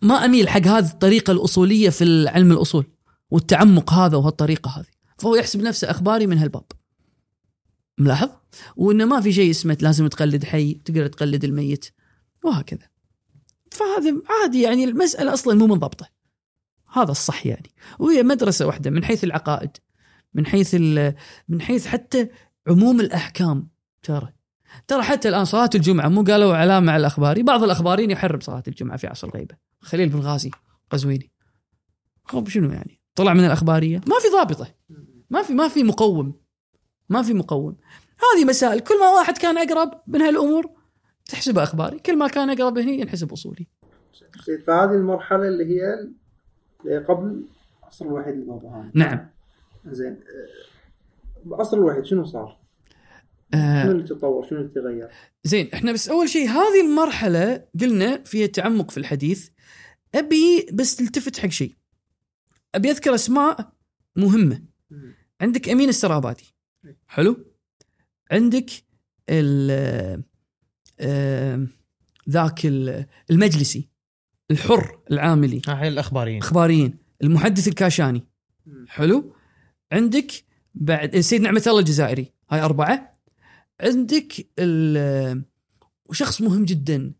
ما أميل حق هذه الطريقة الأصولية في علم الأصول والتعمق هذا وهالطريقة هذه. فهو يحسب نفسه أخباري من هالباب. ملاحظ؟ وإنه ما في شيء اسمه لازم تقلد حي تقدر تقلد الميت وهكذا. فهذا عادي يعني المسألة أصلا مو منضبطة. هذا الصح يعني. وهي مدرسة واحدة من حيث العقائد من حيث من حيث حتى عموم الأحكام ترى. ترى حتى الآن صلاة الجمعة مو قالوا علامه على الاخباري بعض الاخباريين يحرم صلاة الجمعة في عصر الغيبة. خليل بن غازي قزويني خب شنو يعني؟ طلع من الأخبارية. ما في ضابطة. ما في ما في مقوم. ما في مقوم. هذه مسائل. كل ما واحد كان أقرب من هالأمور تحسبه أخباري. كل ما كان أقرب هني ينحسب أصولي. فهذه المرحلة اللي هي اللي قبل عصر الوحيد البابهاني نعم. زين. آه، بعصر الوحيد شنو صار؟ آه شنو اللي تطور؟ شنو اللي تغير؟ زين إحنا بس أول شيء هذه المرحلة قلنا فيها تعمق في الحديث. أبي بس تلتفت حق شيء. أبي أذكر أسماء مهمة. عندك أمين السرابادي حلو. عندك ال ذاك ال- المجلسي. الحر العاملي. ها هاي الأخباريين. اخباريين المحدث الكاشاني. حلو. عندك بعد سيد نعمة الله الجزائري. هاي أربعة. عندك وشخص مهم جدا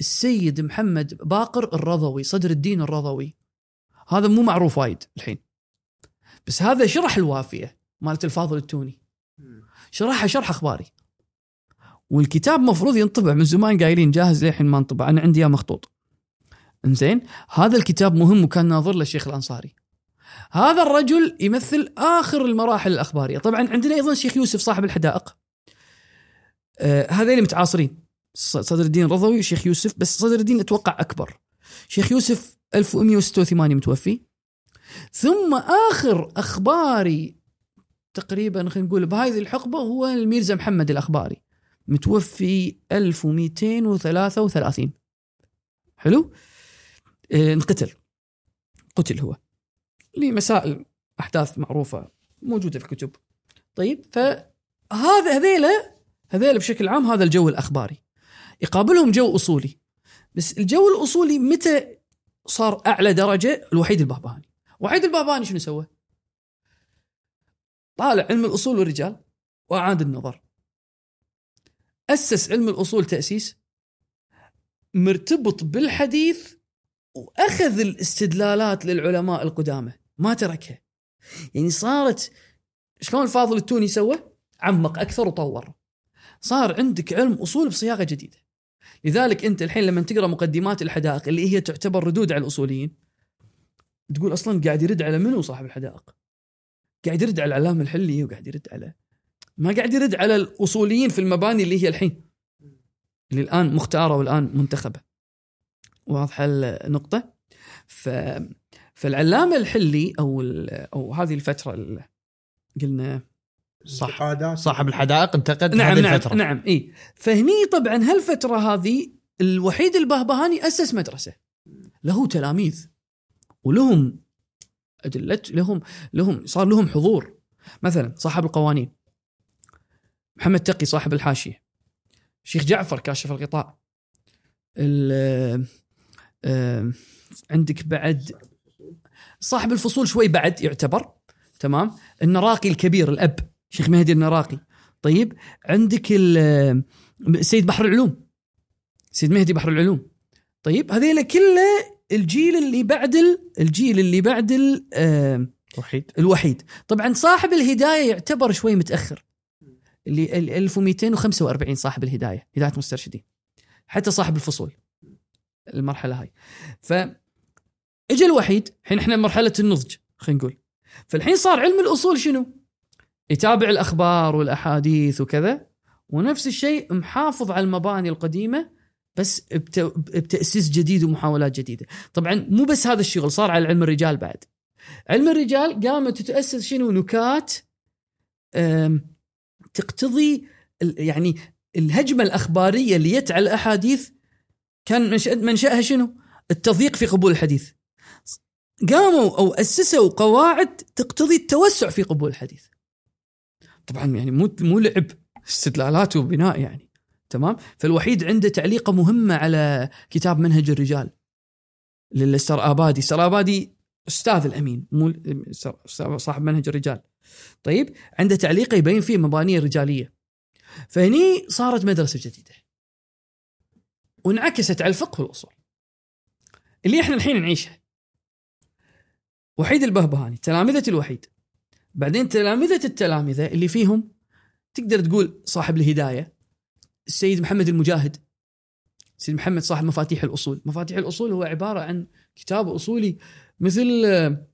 السيد محمد باقر الرضوي صدر الدين الرضوي. هذا مو معروف وايد الحين. بس هذا شرح الوافية مالت الفاضل التوني. شرحها شرح أخباري. والكتاب مفروض ينطبع من زمان قايلين جاهز للحين ما انطبع. أنا عندي إياه مخطوط. إنزين هذا الكتاب مهم وكان ناظر له الشيخ الأنصاري. هذا الرجل يمثل آخر المراحل الأخبارية. طبعا عندنا أيضا الشيخ يوسف صاحب الحدائق. آه هذين متعاصرين. صدر الدين الرضوي وشيخ يوسف بس صدر الدين أتوقع أكبر. شيخ يوسف 1186 متوفي. ثم آخر اخباري تقريبا خلينا نقول بهذه الحقبة هو الميرزا محمد الأخباري. متوفي 1233 حلو؟ آه، انقتل. قتل هو. لمسائل أحداث معروفة موجودة في الكتب. طيب فهذا هذيلا هذيلا بشكل عام هذا الجو الأخباري. يقابلهم جو أصولي. بس الجو الأصولي متى صار أعلى درجة؟ الوحيد البهبهاني. وحيد البهبهاني شنو سوى؟ طالع علم الأصول والرجال وأعاد النظر. أسس علم الأصول تأسيس مرتبط بالحديث وأخذ الاستدلالات للعلماء القدامى. ما تركها. يعني صارت شلون الفاضل التوني سوى؟ عمق أكثر وطور. صار عندك علم أصول بصياغة جديدة. لذلك أنت الحين لما تقرأ مقدمات الحدائق اللي هي تعتبر ردود على الأصوليين تقول أصلا قاعد يرد على منو صاحب الحدائق؟ قاعد يرد على العلامة الحلي وقاعد يرد على ما قاعد يرد على الأصوليين في المباني اللي هي الحين اللي الآن مختارة والآن منتخبة. واضحة النقطة؟ ف فالعلامة الحلي أو ال... أو هذه الفترة اللي قلنا صح صاحب الحدائق انتقد نعم هذه نعم الفترة. نعم اي فهني طبعا هالفترة هذه الوحيد البهبهاني أسس مدرسة. له تلاميذ ولهم أدلة لهم لهم صار لهم حضور. مثلا صاحب القوانين محمد تقي صاحب الحاشية شيخ جعفر كاشف الغطاء ال- عندك بعد صاحب الفصول شوي بعد يعتبر تمام؟ النراقي الكبير الأب. شيخ مهدي النراقي. طيب عندك السيد بحر العلوم. سيد مهدي بحر العلوم. طيب هذيلا كله الجيل اللي بعد ال- الجيل اللي بعد ال- آه وحيد. الوحيد. طبعا صاحب الهداية يعتبر شوي متأخر. اللي ال 1245 صاحب الهداية هداية مسترشدين. حتى صاحب الفصول. المرحلة هاي. ف اجى الوحيد الحين إحنا مرحلة النضج خلينا نقول. فالحين صار علم الأصول شنو؟ يتابع الأخبار والأحاديث وكذا ونفس الشيء محافظ على المباني القديمة بس بت- بتأسيس جديد ومحاولات جديدة طبعا مو بس هذا الشغل صار على علم الرجال بعد علم الرجال قامت تتأسس شنو نكات تقتضي يعني الهجمة الأخبارية اللي جت على الأحاديث كان منشأ منشأها شنو؟ التضييق في قبول الحديث. قاموا أو أسسوا قواعد تقتضي التوسع في قبول الحديث. طبعا يعني مو مو لعب استدلالات وبناء يعني تمام؟ فالوحيد عنده تعليقة مهمة على كتاب منهج الرجال للسر آبادي، سر آبادي أستاذ الأمين مو صاحب منهج الرجال. طيب عنده تعليق يبين فيه مبانيه رجالية. فهني صارت مدرسة جديدة. وانعكست على الفقه والأصول. اللي إحنا الحين نعيشها. وحيد البهبهاني تلامذة الوحيد. بعدين تلامذة التلامذة اللي فيهم تقدر تقول صاحب الهداية السيد محمد المجاهد. سيد محمد صاحب مفاتيح الأصول، مفاتيح الأصول هو عبارة عن كتاب أصولي مثل آه،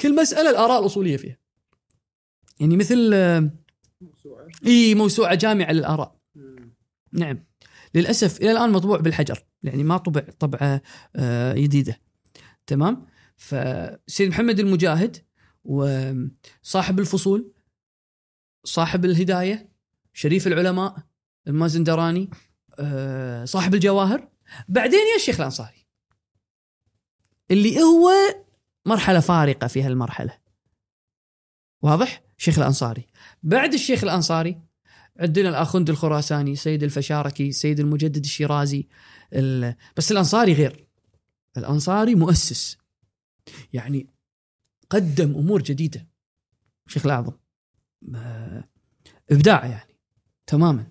كل مسألة الآراء الأصولية فيها. يعني مثل آه، إي موسوعة جامعة للآراء. نعم. للأسف إلى الآن مطبوع بالحجر. يعني ما طبع طبعة آه، جديده تمام؟ فسيد محمد المجاهد وصاحب الفصول صاحب الهداية شريف العلماء المازندراني آه، صاحب الجواهر. بعدين يا الشيخ الأنصاري اللي هو مرحلة فارقة في هالمرحلة. واضح؟ شيخ الأنصاري. بعد الشيخ الأنصاري عندنا الأخوند الخراساني سيد الفشاركي سيد المجدد الشيرازي ال... بس الأنصاري غير. الأنصاري مؤسس. يعني قدم أمور جديدة. الشيخ الأعظم إبداع يعني تماما.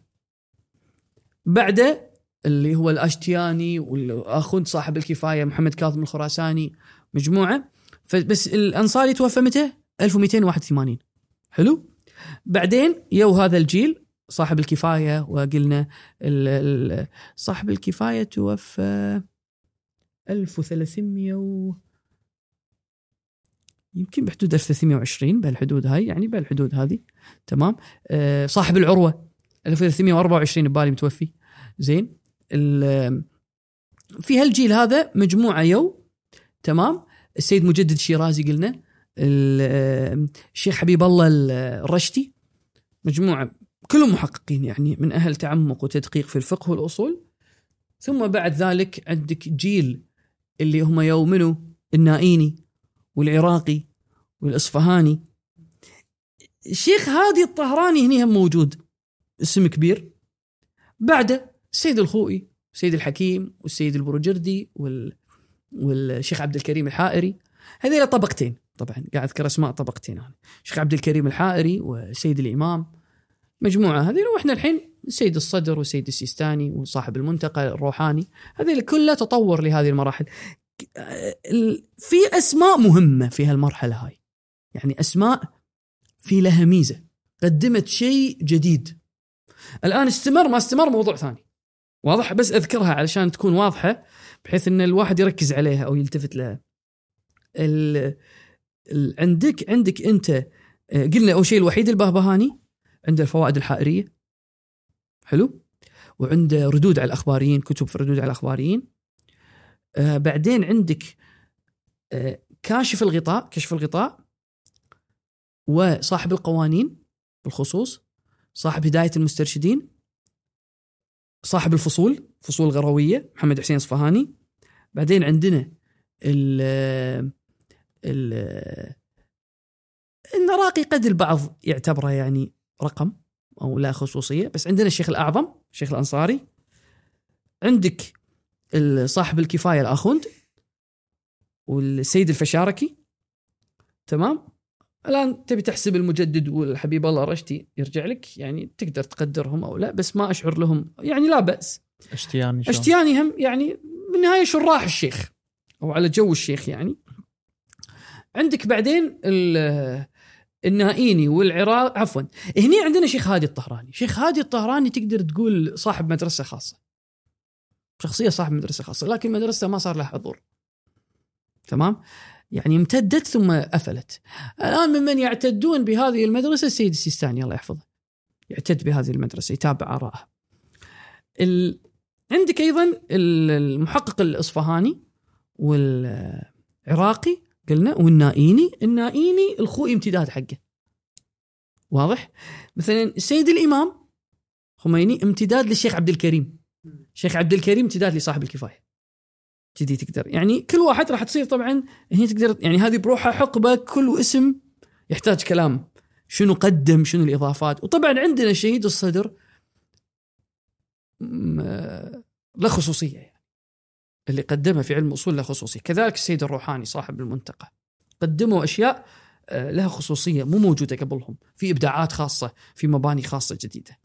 بعده اللي هو الأشتياني والاخوند صاحب الكفاية محمد كاظم الخراساني مجموعة. فبس الأنصاري توفى متى؟ 1281 حلو؟ بعدين يو هذا الجيل صاحب الكفاية وقلنا صاحب الكفاية توفى 1300 و يمكن بحدود 1320 بهالحدود هاي يعني بهالحدود هذه. تمام؟ آه صاحب العروة 1324 ببالي متوفي. زين؟ في هالجيل هذا مجموعة يو تمام؟ السيد مجدد الشيرازي قلنا ال- الشيخ حبيب الله الرشتي مجموعة كلهم محققين يعني من أهل تعمق وتدقيق في الفقه والأصول. ثم بعد ذلك عندك جيل اللي هم يومنوا النائيني والعراقي. والإصفهاني. الشيخ هادي الطهراني هني هم موجود. اسم كبير. بعده السيد الخوئي السيد الحكيم والسيد البروجردي وال والشيخ عبد الكريم الحائري. هذيلا طبقتين. طبعا قاعد أذكر أسماء طبقتين أنا. الشيخ عبد الكريم الحائري والسيد الإمام. مجموعة هذه وإحنا الحين السيد الصدر والسيد السيستاني وصاحب المنتقى الروحاني. هذه كلها تطور لهذه المراحل. ال- في أسماء مهمة في هالمرحلة هاي. يعني أسماء في لها ميزة. قدمت شيء جديد. الآن استمر ما استمر موضوع ثاني. واضح؟ بس أذكرها علشان تكون واضحة بحيث إن الواحد يركز عليها أو يلتفت لها. ال... ال... عندك عندك أنت آه، قلنا أول شيء الوحيد البهبهاني عنده الفوائد الحائرية. حلو؟ وعنده ردود على الأخباريين كتب في الردود على الأخباريين. آه بعدين عندك آه كاشف الغطاء كشف الغطاء. وصاحب القوانين بالخصوص صاحب هداية المسترشدين صاحب الفصول فصول غروية محمد حسين اصفهاني. بعدين عندنا ال ال النراقي قد البعض يعتبره يعني رقم أو لا خصوصية. بس عندنا الشيخ الأعظم الشيخ الأنصاري. عندك صاحب الكفاية الأخوند والسيد الفشاركي. تمام؟ الآن تبي تحسب المجدد والحبيب الله رشدي يرجع لك يعني تقدر تقدرهم أو لا بس ما أشعر لهم يعني لا بأس. اشتياني شلون؟ اشتياني هم يعني بالنهاية شراح الشيخ؟ أو على جو الشيخ يعني. عندك بعدين ال- النائيني والعراق عفوا هني عندنا شيخ هادي الطهراني. شيخ هادي الطهراني تقدر تقول صاحب مدرسة خاصة. شخصية صاحب مدرسة خاصة لكن مدرسته ما صار لها حضور. تمام؟ يعني امتدت ثم قفلت الآن ممن يعتدون بهذه المدرسة السيد السيستاني الله يحفظه يعتد بهذه المدرسة يتابع ارائها ال... عندك أيضا ال- المحقق الإصفهاني والعراقي قلنا والنائيني. النائيني الخوئي امتداد حقه. واضح؟ مثلا السيد الإمام خميني امتداد للشيخ عبد الكريم. شيخ عبد الكريم امتداد لصاحب الكفاية. كذي تقدر. يعني كل واحد راح تصير طبعا هي تقدر يعني هذه بروحها حقبة كل اسم يحتاج كلام. شنو قدم شنو الإضافات. وطبعا عندنا شهيد الصدر له خصوصية يعني. اللي قدمها في علم الاصول له خصوصية. كذلك السيد الروحاني صاحب المنتقى قدموا أشياء آه، لها خصوصية مو موجودة قبلهم. في إبداعات خاصة في مباني خاصة جديدة.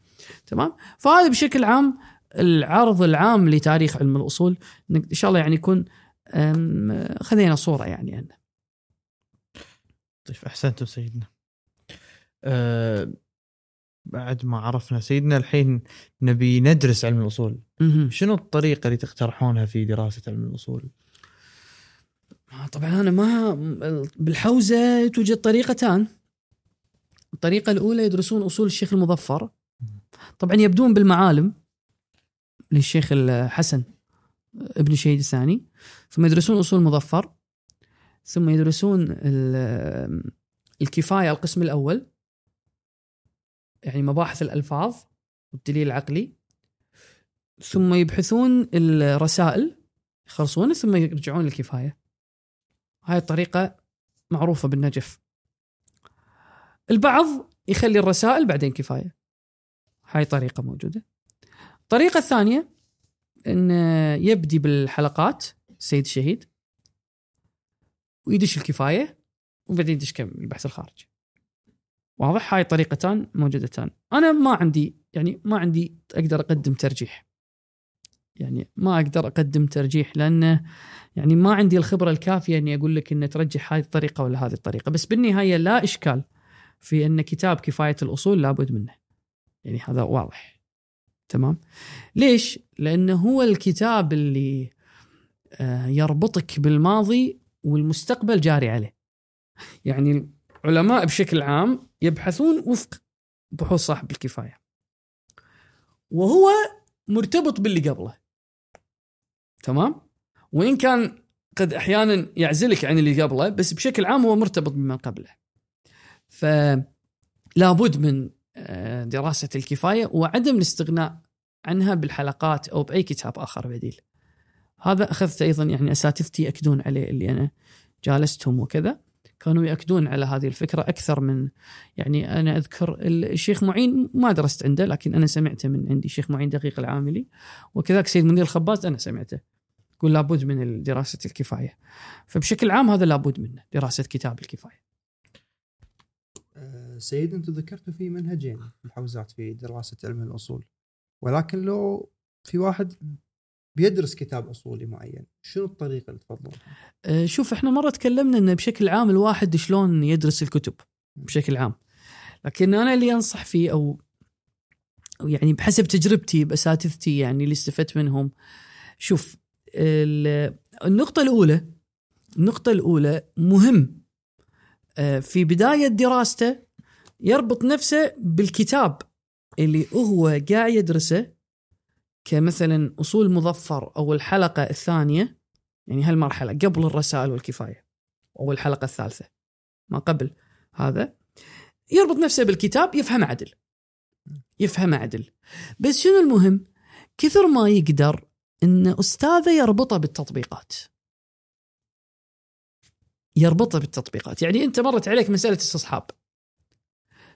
تمام؟ فهذا بشكل عام العرض العام لتاريخ علم الأصول إن شاء الله يعني يكون خذينا صورة يعني عنه طيب أحسنتم سيدنا. أه بعد ما عرفنا سيدنا الحين نبي ندرس علم الأصول،. شنو الطريقة اللي تقترحونها في دراسة علم الأصول؟ طبعا أنا ما بالحوزة توجد طريقتان الطريقة الأولى يدرسون أصول الشيخ المظفر طبعا يبدون بالمعالم للشيخ الحسن ابن الشهيد الثاني. ثم يدرسون أصول المظفر. ثم يدرسون ال- الكفاية القسم الأول. يعني مباحث الألفاظ والدليل العقلي. ثم يبحثون الرسائل يخلصون ثم يرجعون للكفاية. هاي الطريقة معروفة بالنجف. البعض يخلي الرسائل بعدين كفاية. هاي طريقة موجودة. الطريقة الثانية أن يبدي بالحلقات السيد الشهيد ويدش الكفاية وبعدين يدش كم البحث الخارجي واضح؟ هاي طريقتان موجودتان. أنا ما عندي يعني ما عندي أقدر أقدم ترجيح. يعني ما أقدر أقدم ترجيح لأنه يعني ما عندي الخبرة الكافية إني أقول لك ان ترجح هذه الطريقة ولا هذه الطريقة. بس بالنهاية لا إشكال في إن كتاب كفاية الأصول لابد منه. يعني هذا واضح. تمام؟ ليش؟ لأنه هو الكتاب اللي آه، يربطك بالماضي والمستقبل جاري عليه. يعني العلماء بشكل عام يبحثون وفق بحوث صاحب الكفاية. وهو مرتبط باللي قبله. تمام؟ وإن كان قد أحيانا يعزلك عن اللي قبله بس بشكل عام هو مرتبط بما قبله. فلا بد من آه، دراسة الكفاية وعدم الاستغناء عنها بالحلقات أو بأي كتاب آخر بديل. هذا أخذت أيضا يعني أساتذتي يأكدون عليه اللي أنا جالستهم وكذا. كانوا يأكدون على هذه الفكرة أكثر من يعني أنا أذكر الشيخ معين ما درست عنده لكن أنا سمعته من عندي الشيخ معين دقيق العاملي. وكذلك سيد منير الخباز أنا سمعته. يقول لابد من دراسة الكفاية. فبشكل عام هذا لابد منه دراسة كتاب الكفاية. آه، سيد أنتم ذكرتوا في منهجين الحوزات في دراسة علم الأصول. ولكن لو في واحد بيدرس كتاب أصولي معين شنو الطريقة اللي تفضلونها؟ أه، شوف إحنا مرة تكلمنا إنه بشكل عام الواحد شلون يدرس الكتب بشكل عام. لكن أنا اللي أنصح فيه أو يعني بحسب تجربتي بأساتذتي يعني اللي استفدت منهم شوف ال- النقطة الأولى النقطة الأولى مهم. آه، في بداية دراسته يربط نفسه بالكتاب. اللي هو قاعد يدرسه كمثلا أصول مظفر أو الحلقة الثانية يعني هالمرحلة قبل الرسائل والكفاية أو الحلقة الثالثة ما قبل هذا يربط نفسه بالكتاب يفهم عدل يفهم عدل. بس شنو المهم؟ كثر ما يقدر إن أستاذه يربطه بالتطبيقات. يربطه بالتطبيقات. يعني أنت مرت عليك مسألة استصحاب.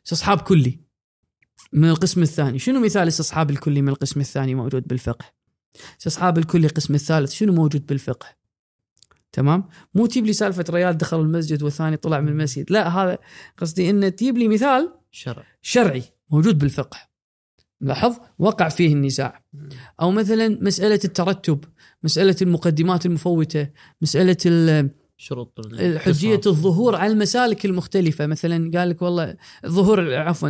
استصحاب كلي. من القسم الثاني. شنو مثال الاستصحاب الكلي من القسم الثاني موجود بالفقه؟ استصحاب الكلي القسم الثالث شنو موجود بالفقه؟ تمام؟ مو تجيب لي سالفة ريال دخل المسجد والثاني طلع من المسجد. لا هذا قصدي إن تجيب لي مثال شرع شرعي موجود بالفقه. لاحظ؟ وقع فيه النزاع. أو مثلا مسألة الترتب مسألة المقدمات المفوتة مسألة ال- شروط حجية. الظهور على المسالك المختلفة. مثلا قال لك والله الظهور عفوا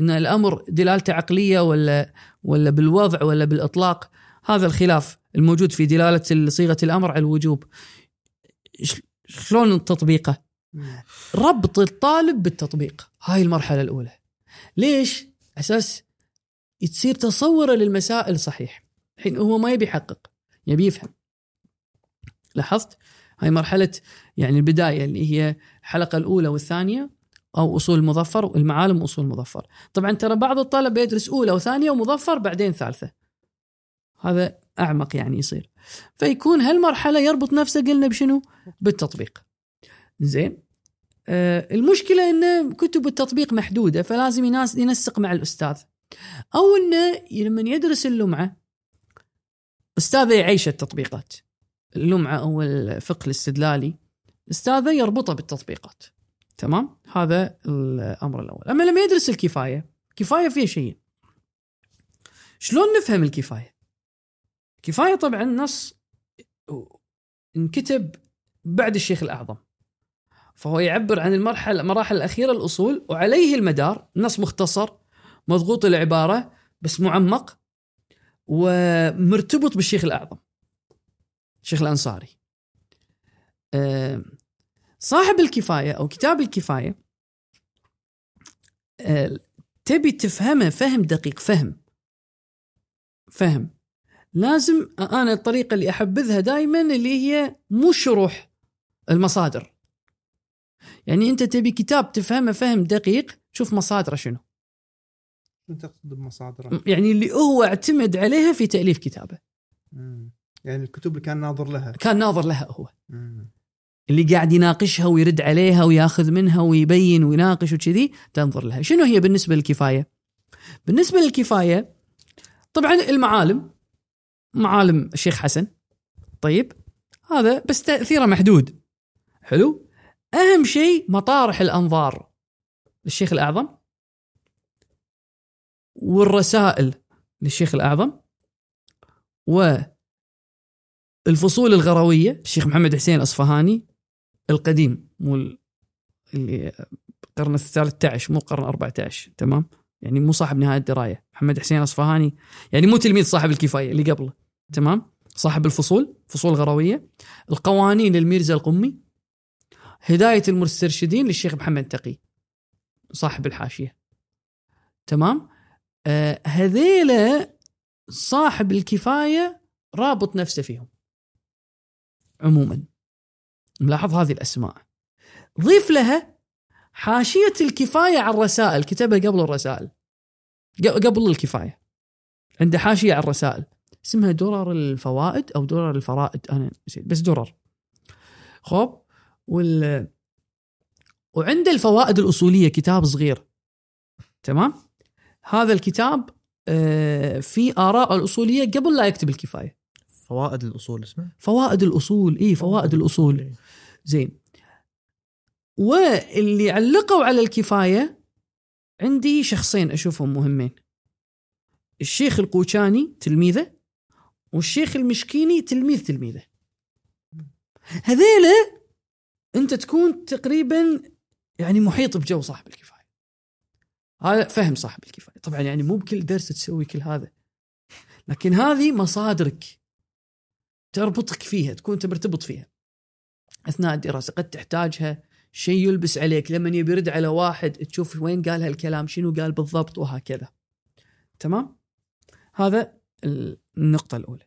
إن الأمر دلالته عقلية ولا ولا بالوضع ولا بالإطلاق هذا الخلاف الموجود في دلالة صيغة الأمر على الوجوب. شلون تطبيقه. ربط الطالب بالتطبيق. هاي المرحلة الأولى. ليش؟ أساس تصير تصوره للمسائل صحيح. الحين هو ما يبي يحقق يبي يفهم. لاحظت؟ هاي مرحلة يعني البداية اللي هي الحلقة الأولى والثانية أو أصول المظفر والمعالم واصول المظفر. طبعا ترى بعض الطلبة يدرس أولى وثانية ومظفر بعدين ثالثة. هذا أعمق يعني يصير. فيكون هالمرحلة يربط نفسه قلنا بشنو؟ بالتطبيق. زين. آه المشكلة إن كتب التطبيق محدودة فلازم يناس ينسق مع الأستاذ. أو إنه لما يدرس اللمعة أستاذه يعيش التطبيقات. اللمعة أو الفقه الاستدلالي أستاذه يربطه بالتطبيقات. تمام؟ هذا الأمر الأول. أما لما يدرس الكفاية كفاية فيه شيء. شلون نفهم الكفاية؟ كفاية طبعا نص انكتب بعد الشيخ الأعظم. فهو يعبر عن المرحلة المراحل الأخيرة الأصول وعليه المدار. نص مختصر مضغوط العبارة بس معمق ومرتبط بالشيخ الأعظم. الشيخ الأنصاري. آه، صاحب الكفاية أو كتاب الكفاية آه، تبي تفهمه فهم دقيق فهم. فهم. لازم أنا الطريقة اللي أحبذها دائما اللي هي مو شروح المصادر. يعني أنت تبي كتاب تفهمه فهم دقيق شوف مصادره شنو. شو تقصد بمصادره؟ يعني اللي هو اعتمد عليها في تأليف كتابه. مم. يعني الكتب اللي كان ناظر لها. كان ناظر لها هو. مم. اللي قاعد يناقشها ويرد عليها وياخذ منها ويبين ويناقش وكذي تنظر لها. شنو هي بالنسبة للكفاية؟ بالنسبة للكفاية طبعا المعالم معالم الشيخ حسن. طيب هذا بس تأثيره محدود. حلو؟ أهم شيء مطارح الأنظار للشيخ الأعظم والرسائل للشيخ الأعظم والفصول الغروية الشيخ محمد حسين الاصفهاني القديم مو ال- اللي القرن الثالث عشر مو القرن 14 تمام؟ يعني مو صاحب نهاية الدراية. محمد حسين الاصفهاني يعني مو تلميذ صاحب الكفاية اللي قبله تمام؟ صاحب الفصول فصول غروية. القوانين للميرزا القمي هداية المسترشدين للشيخ محمد تقي صاحب الحاشية تمام؟ آه هذيلا صاحب الكفاية رابط نفسه فيهم. عموما. ملاحظ هذه الأسماء. ضيف لها حاشية الكفاية على الرسائل كتبها قبل الرسائل. قبل الكفاية. عنده حاشية على الرسائل. اسمها درر الفوائد أو درر الفرائد. أنا نسيت بس درر. خب وال وعنده الفوائد الأصولية كتاب صغير. تمام؟ هذا الكتاب آه، في آراء الأصولية قبل لا يكتب الكفاية. فوائد الأصول اسمه فوائد الأصول اي فوائد الأصول. زين. واللي علقوا على الكفاية عندي شخصين أشوفهم مهمين. الشيخ القوشاني تلميذه والشيخ المشكيني تلميذ تلميذه. هذيلا أنت تكون تقريبا يعني محيط بجو صاحب الكفاية. هذا فهم صاحب الكفاية. طبعا يعني مو بكل درس تسوي كل هذا. لكن هذه مصادرك. تربطك فيها تكون انت مرتبط فيها. أثناء الدراسة قد تحتاجها شيء يلبس عليك لما يبي يرد على واحد تشوف وين قال هالكلام شنو قال بالضبط وهكذا. تمام؟ هذا النقطة الأولى.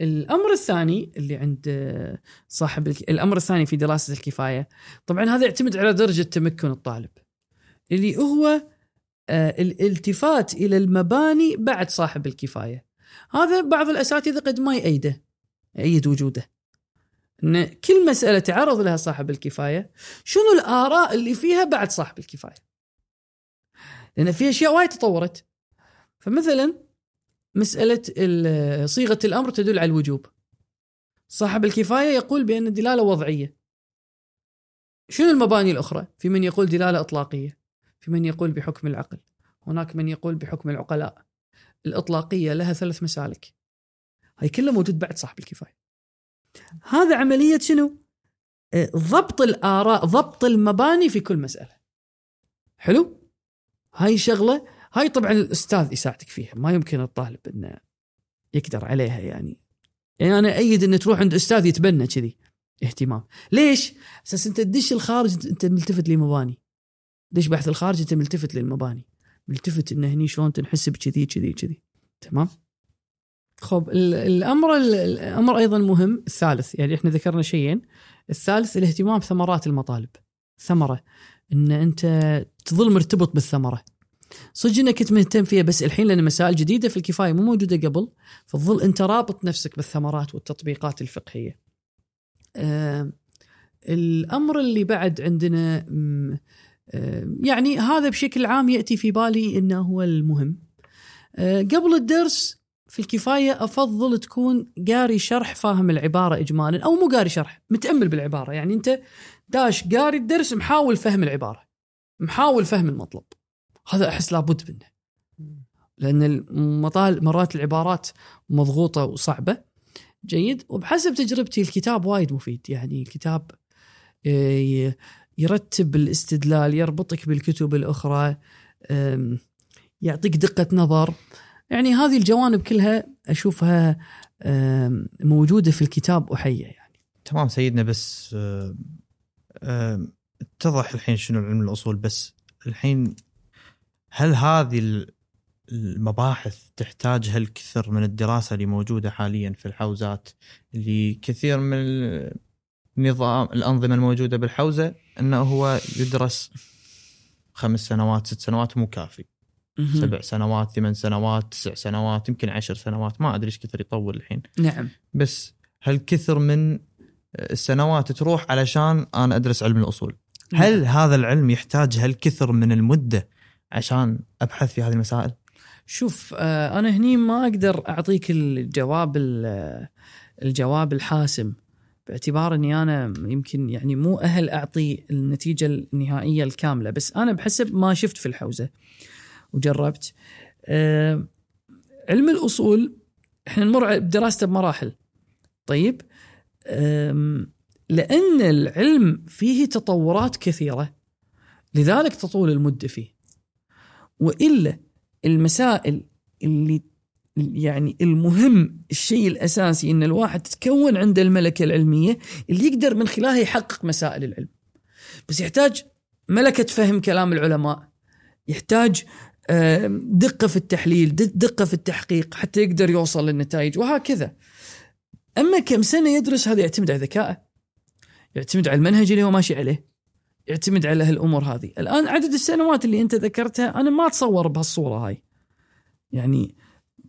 الأمر الثاني اللي عند صاحب. الأمر الثاني في دراسة الكفاية طبعا هذا يعتمد على درجة تمكن الطالب. اللي هو آه، الالتفات إلى المباني بعد صاحب الكفاية. هذا بعض الأساتذة قد ما يأيده. يأيد وجوده. إن كل مسألة تعرض لها صاحب الكفاية شنو الآراء اللي فيها بعد صاحب الكفاية؟ لأن في أشياء وايد تطورت. فمثلا مسألة ال- صيغة الأمر تدل على الوجوب. صاحب الكفاية يقول بأن الدلاله وضعية. شنو المباني الأخرى؟ في من يقول دلالة إطلاقية. في من يقول بحكم العقل. هناك من يقول بحكم العقلاء. الإطلاقية لها ثلاث مسالك. هاي كلها موجود بعد صاحب الكفاية. هذا عملية شنو؟ آه، ضبط الآراء ضبط المباني في كل مسألة. حلو؟ هاي شغلة هاي طبعا الأستاذ يساعدك فيها ما يمكن الطالب إنه يقدر عليها يعني. يعني أنا أيد ان تروح عند أستاذ يتبنى كذي. اهتمام. ليش؟ أساس أنت تدش الخارج أنت ملتفت لمباني. دش بحث الخارج أنت ملتفت للمباني. ملتفت إن هني شلون تنحسب كذي كذي كذي. تمام؟ خب ال- الأمر ال- الأمر أيضا مهم الثالث يعني إحنا ذكرنا شيئين الثالث الاهتمام بثمرات المطالب ثمرة إن أنت تظل مرتبط بالثمرة صدق إنك كنت مهتم فيها بس الحين لأن مسائل جديدة في الكفاية مو موجودة قبل فتظل أنت رابط نفسك بالثمرات والتطبيقات الفقهية. الأمر اللي بعد عندنا يعني هذا بشكل عام يأتي في بالي إنه هو المهم. آه قبل الدرس في الكفاية أفضل تكون قاري شرح فاهم العبارة اجمالا أو مو قاري شرح متأمل بالعبارة. يعني أنت داش قاري الدرس محاول فهم العبارة محاول فهم المطلب. هذا أحس لابد منه. لأن المطال مرات العبارات مضغوطة وصعبة. جيد. وبحسب تجربتي الكتاب وايد مفيد. يعني الكتاب آه، يرتب الاستدلال يربطك بالكتب الأخرى يعطيك دقة نظر. يعني هذه الجوانب كلها أشوفها موجودة في الكتاب احيه يعني. تمام سيدنا بس اتضح الحين شنو علم الأصول بس الحين هل هذه ال- المباحث تحتاج هالكثر من الدراسة اللي موجودة حاليا في الحوزات اللي كثير من النظام الأنظمة الموجودة بالحوزة إنه هو يدرس خمس سنوات ست سنوات مو كافي؟ سبع سنوات ثمان سنوات تسع سنوات يمكن عشر سنوات ما أدري إيش كثر يطول الحين. نعم. بس هالكثر من السنوات تروح علشان أنا أدرس علم الأصول؟ هل هذا العلم يحتاج هالكثر من المدة عشان أبحث في هذه المسائل؟ شوف آه، أنا هني ما أقدر أعطيك الجواب ال- الجواب الحاسم باعتبار إني أنا يمكن يعني مو أهل أعطي النتيجة النهائية الكاملة بس أنا بحسب ما شفت في الحوزة. وجربت آه، علم الأصول إحنا نمر بدراسته بمراحل طيب لأن العلم فيه تطورات كثيرة لذلك تطول المدة فيه وإلا المسائل اللي يعني المهم الشيء الأساسي إن الواحد تتكون عنده الملكة العلمية اللي يقدر من خلالها يحقق مسائل العلم. بس يحتاج ملكة فهم كلام العلماء. يحتاج دقة في التحليل، دقة في التحقيق حتى يقدر يوصل للنتائج وهكذا. أما كم سنة يدرس هذا يعتمد على ذكائه. يعتمد على المنهج اللي هو ماشي عليه. يعتمد على هالامور هذه، الآن عدد السنوات اللي أنت ذكرتها أنا ما أتصور بهالصورة هاي. يعني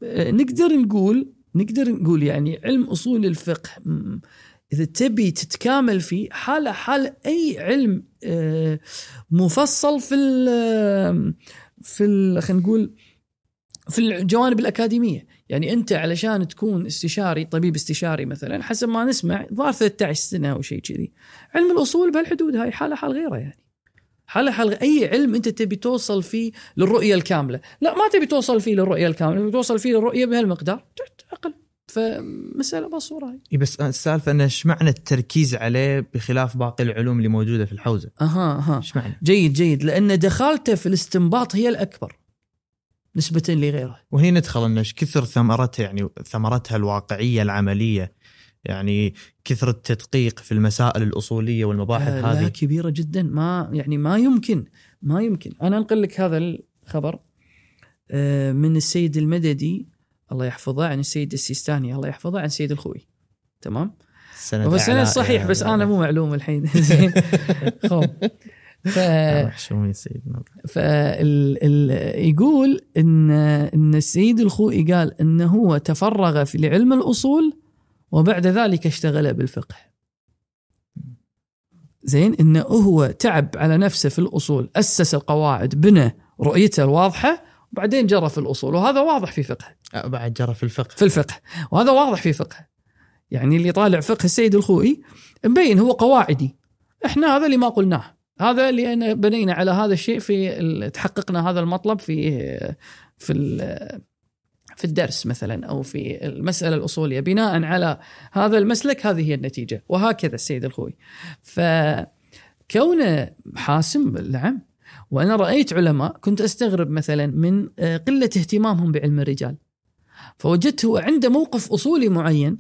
آه، نقدر نقول نقدر نقول يعني علم أصول الفقه إذا تبي تتكامل فيه حالة حال أي علم آه، مفصل في في خلينا نقول في الجوانب الأكاديمية. يعني أنت علشان تكون استشاري طبيب استشاري مثلا حسب ما نسمع ظهر 13 سنة أو شيء كذي. علم الأصول بهالحدود هاي حالة حال غيره يعني. حالة حال أي علم أنت تبي توصل فيه للرؤية الكاملة. لا ما تبي توصل فيه للرؤية الكاملة تبي توصل فيه للرؤية بهالمقدار. أقل. فمسألة بصوره هاي. إي بس السالفة إنه إيش معنى التركيز عليه بخلاف باقي العلوم اللي موجودة في الحوزة؟ أها أها. إيش معنى؟ جيد جيد. لأن دخالته في الاستنباط هي الأكبر نسبة لغيره. وهنا ندخل انه إيش كثر ثمرتها يعني ثمرتها الواقعية العملية يعني كثر التدقيق في المسائل الأصولية والمباحث آه، لا هذه. كبيرة جدا. ما يعني ما يمكن ما يمكن. أنا أنقل لك هذا الخبر آه، من السيد المددي الله يحفظه عن السيد السيستاني الله يحفظه عن السيد الخوي. تمام؟ السند هو السند صحيح يعني بس أنا مو معلوم الحين. زين. خب. ف سيدنا. يقول ان إن السيد الخوئي قال انه هو تفرغ في لعلم الأصول وبعد ذلك اشتغل بالفقه. زين؟ انه هو تعب على نفسه في الأصول، أسس القواعد، بنى رؤيته الواضحة بعدين جرى في الأصول وهذا واضح في فقه. آه، بعد جرى في الفقه. في الفقه. وهذا واضح في فقه. يعني اللي طالع فقه السيد الخوئي مبين هو قواعدي. إحنا هذا اللي ما قلناه. هذا اللي أنا بنينا على هذا الشيء في تحققنا هذا المطلب في في في الدرس مثلا أو في المسألة الأصولية. بناء على هذا المسلك هذه هي النتيجة. وهكذا السيد الخوي فكونه حاسم نعم وأنا رأيت علماء كنت أستغرب مثلا من آه، قلة اهتمامهم بعلم الرجال. فوجدت هو عنده موقف أصولي معين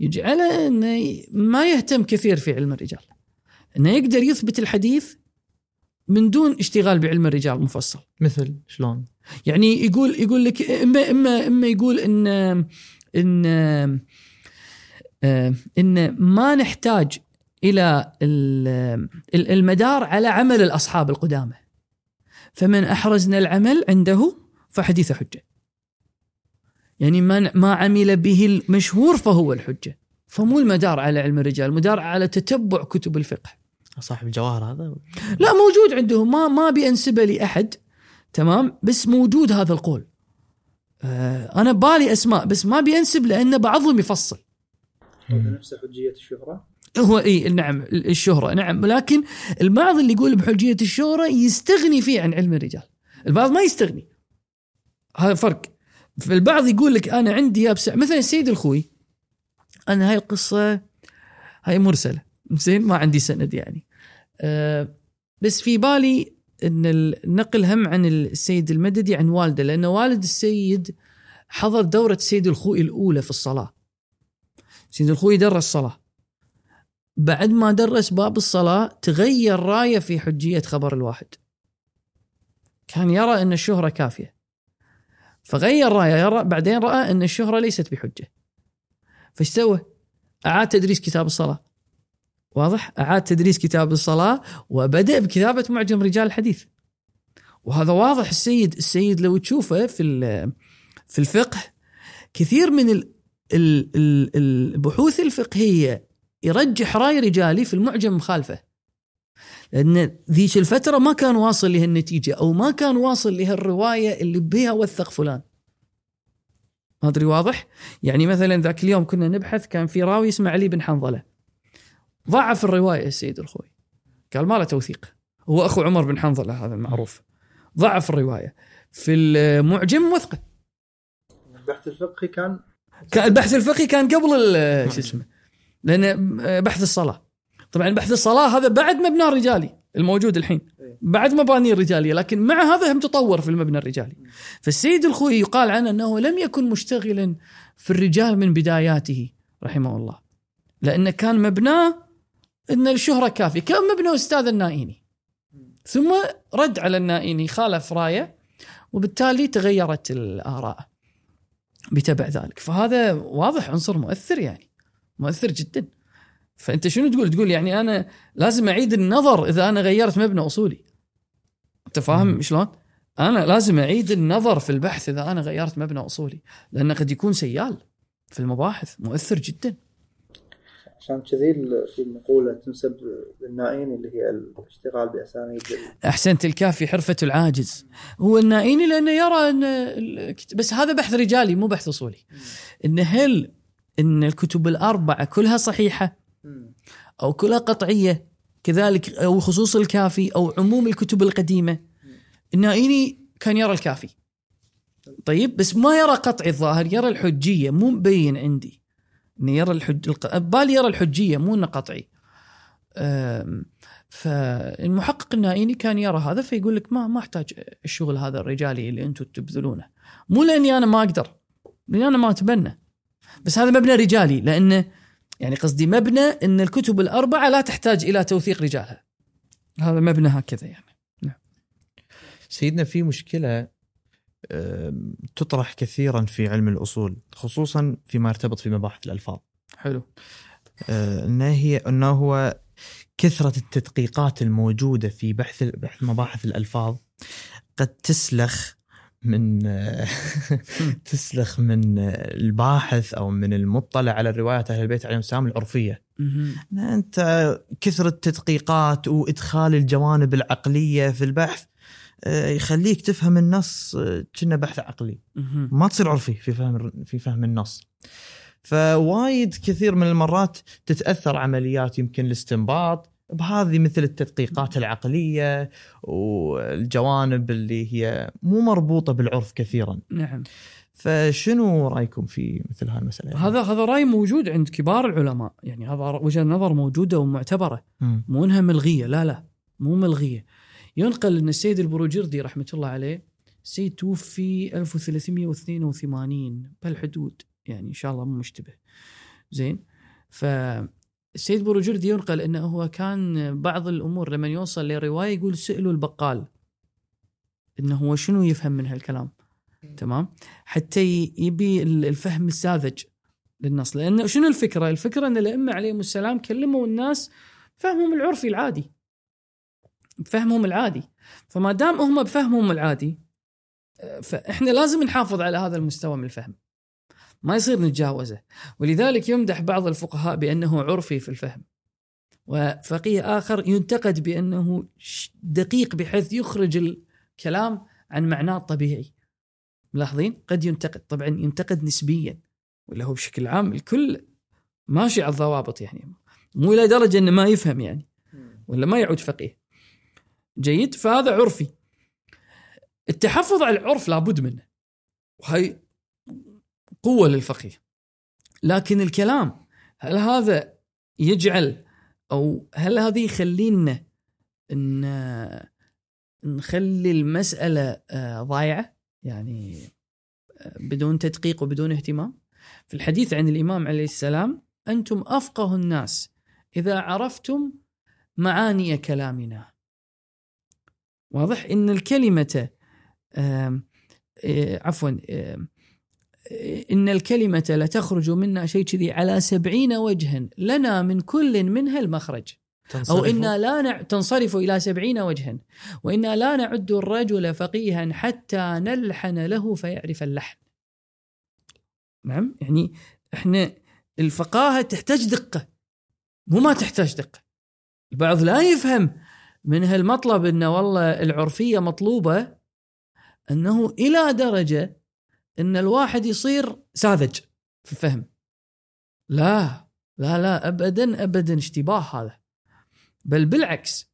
يجعله إنه ما يهتم كثير في علم الرجال. إنه يقدر يثبت الحديث من دون اشتغال بعلم الرجال مفصل. مثل شلون؟ يعني يقول يقول لك اما اما إما يقول ان ان آه، إن ما نحتاج إلى ال- ال- المدار على عمل الأصحاب القدامى. فمن أحرزنا العمل عنده فحديث حجة. يعني ما ما عمل به المشهور فهو الحجة. فمو المدار على علم الرجال المدار على تتبع كتب الفقه. صاحب الجواهر هذا؟ لا موجود عندهم. ما ما بينسبه لاحد تمام؟ بس موجود هذا القول. آه أنا بالي أسماء بس ما بينسب لأن بعضهم يفصل. هذا نفسه حجية الشهرة؟ هو إي نعم الشهرة نعم. ولكن البعض اللي يقول بحجية الشهرة يستغني فيه عن علم الرجال. البعض ما يستغني. هذا فرق. فالبعض يقول لك أنا عندي يابسه مثلا السيد الخوي أنا هاي القصة هاي مرسلة. زين؟ ما عندي سند يعني. أه بس في بالي إن النقل هم عن السيد المددي عن والده لأن والد السيد حضر دورة السيد الخوي الأولى في الصلاة. سيد الخوي درس صلاة. بعد ما درس باب الصلاة تغير راية في حجية خبر الواحد. كان يرى أن الشهرة كافية. فغير يرى بعدين رأى أن الشهرة ليست بحجة فايش سوى؟ أعاد تدريس كتاب الصلاة واضح؟ أعاد تدريس كتاب الصلاة وبدأ بكتابة معجم رجال الحديث وهذا واضح السيد السيد لو تشوفه في في الفقه كثير من ال- ال- ال- البحوث الفقهية يرجح رأي رجالي في المعجم مخالفه لأن ذيك الفترة ما كان واصل له النتيجة أو ما كان واصل له الرواية اللي بها وثق فلان. ما أدري واضح؟ يعني مثلا ذاك اليوم كنا نبحث كان في راوي اسمه علي بن حنظلة. ضعف الرواية السيد الخوي قال ما له توثيق. هو أخو عمر بن حنظلة هذا المعروف. ضعف الرواية. في المعجم وثقة. البحث الفقهي كان البحث الفقهي كان قبل شو اسمه. لأن بحث الصلاة. طبعا بحث الصلاة هذا بعد مبنى الرجالي الموجود الحين. بعد مباني الرجالية لكن مع هذا هم تطور في المبنى الرجالي. فالسيد الخوي يقال عنه أنه لم يكن مشتغلا في الرجال من بداياته رحمه الله. لأنه كان مبناه إن الشهرة كافية كان مبنى أستاذ النائيني ثم رد على النائيني خالف رايه وبالتالي تغيرت الآراء بتبع ذلك. فهذا واضح عنصر مؤثر يعني مؤثر جدا. فأنت شنو تقول؟ تقول يعني أنا لازم أعيد النظر إذا أنا غيرت مبنى أصولي. أنت فاهم شلون؟ أنا لازم أعيد النظر في البحث إذا أنا غيرت مبنى أصولي لأنه قد يكون سيال في المباحث مؤثر جدا. عشان كذي ال- في مقولة تنسب للنائين اللي هي الاشتغال بأسانيد أحسنت الكافي حرفة العاجز. هو النائيني لأنه يرى أن بس هذا بحث رجالي مو بحث أصولي. إن هل إن الكتب الأربعة كلها صحيحة؟ أو كلها قطعية كذلك أو خصوص الكافي أو عموم الكتب القديمة. النائيني كان يرى الكافي. طيب بس ما يرى قطعي الظاهر يرى الحجية. مو مبين عندي إنه يرى الحج بالي يرى الحجية مو إنه قطعي. فالمحقق النائيني كان يرى هذا فيقول لك ما ما أحتاج الشغل هذا الرجالي اللي أنتم تبذلونه. مو لأني أنا ما أقدر لأني أنا ما أتبنى. بس هذا مبنى رجالي لأنه يعني قصدي مبنى إن الكتب الأربعة لا تحتاج إلى توثيق رجالها. هذا مبنى هكذا يعني. سيدنا في مشكلة تطرح كثيرا في علم الأصول خصوصا فيما يرتبط في مباحث الألفاظ. حلو. آه، إنه هي إنه هو كثرة التدقيقات الموجودة في بحث بحث مباحث الألفاظ قد تسلخ من آه، تسلخ من آه، الباحث أو من المطلع على الروايات أهل البيت عليهم السلام العرفية. أنت كثرة تدقيقات وإدخال الجوانب العقلية في البحث آه، يخليك تفهم النص كأنه بحث عقلي. ما تصير عرفي في فهم في فهم النص. فوايد كثير من المرات تتأثر عمليات يمكن الاستنباط بهذه مثل التدقيقات العقلية والجوانب اللي هي مو مربوطة بالعرف كثيرا. نعم. فشنو رأيكم في مثل هاي المسألة؟ هذا هذا رأي موجود عند كبار العلماء. يعني هذا وجهة نظر موجودة ومعتبرة. مم. مو إنها ملغية. لا لا. مو ملغية. ينقل إن السيد البروجردي رحمة الله عليه السيد توفي 1382 بهالحدود. يعني إن شاء الله مو مشتبه. زين؟ فالسيد بروجردي ينقل إنه هو كان بعض الأمور لما يوصل لرواية يقول سالوا البقال. إنه هو شنو يفهم من هالكلام؟ تمام؟ حتى يبي ال- الفهم الساذج للنص. لأنه شنو الفكرة؟ الفكرة إن الأئمة عليهم السلام كلموا الناس فهمهم العرفي العادي. بفهمهم العادي. فما دام هم بفهمهم العادي فإحنا لازم نحافظ على هذا المستوى من الفهم. ما يصير نتجاوزه. ولذلك يمدح بعض الفقهاء بأنه عرفي في الفهم. وفقيه آخر ينتقد بأنه ش- دقيق بحيث يخرج الكلام عن معناه الطبيعي. ملاحظين؟ قد ينتقد. طبعا ينتقد نسبيا. ولا هو بشكل عام الكل ماشي على الضوابط يعني. مو إلى درجة إنه ما يفهم يعني. ولا ما يعود فقيه. جيد؟ فهذا عرفي. التحفظ على العرف لابد منه. وهي قوة للفقيه. لكن الكلام هل هذا يجعل أو هل هذا يخلينا إن نخلي المسألة آه، ضايعة؟ يعني آه، بدون تدقيق وبدون اهتمام؟ في الحديث عن الإمام عليه السلام أنتم أفقه الناس. إذا عرفتم معاني كلامنا. واضح إن الكلمة آه، عفوا آم، إن الكلمة لتخرج منا شيء كذي على سبعين وجها. لنا من كل منها المخرج. أو تنصرفوا؟ إنا لا نع... تنصرف إلى سبعين وجها. وإنا لا نعد الرجل فقيها حتى نلحن له فيعرف اللحن. نعم؟ يعني إحنا الفقاهة تحتاج دقة. مو ما تحتاج دقة. البعض لا يفهم من هالمطلب إنه والله العرفية مطلوبة إنه إلى درجة إن الواحد يصير ساذج في الفهم. لا لا لا ابدا ابدا اشتباه هذا؟ بل بالعكس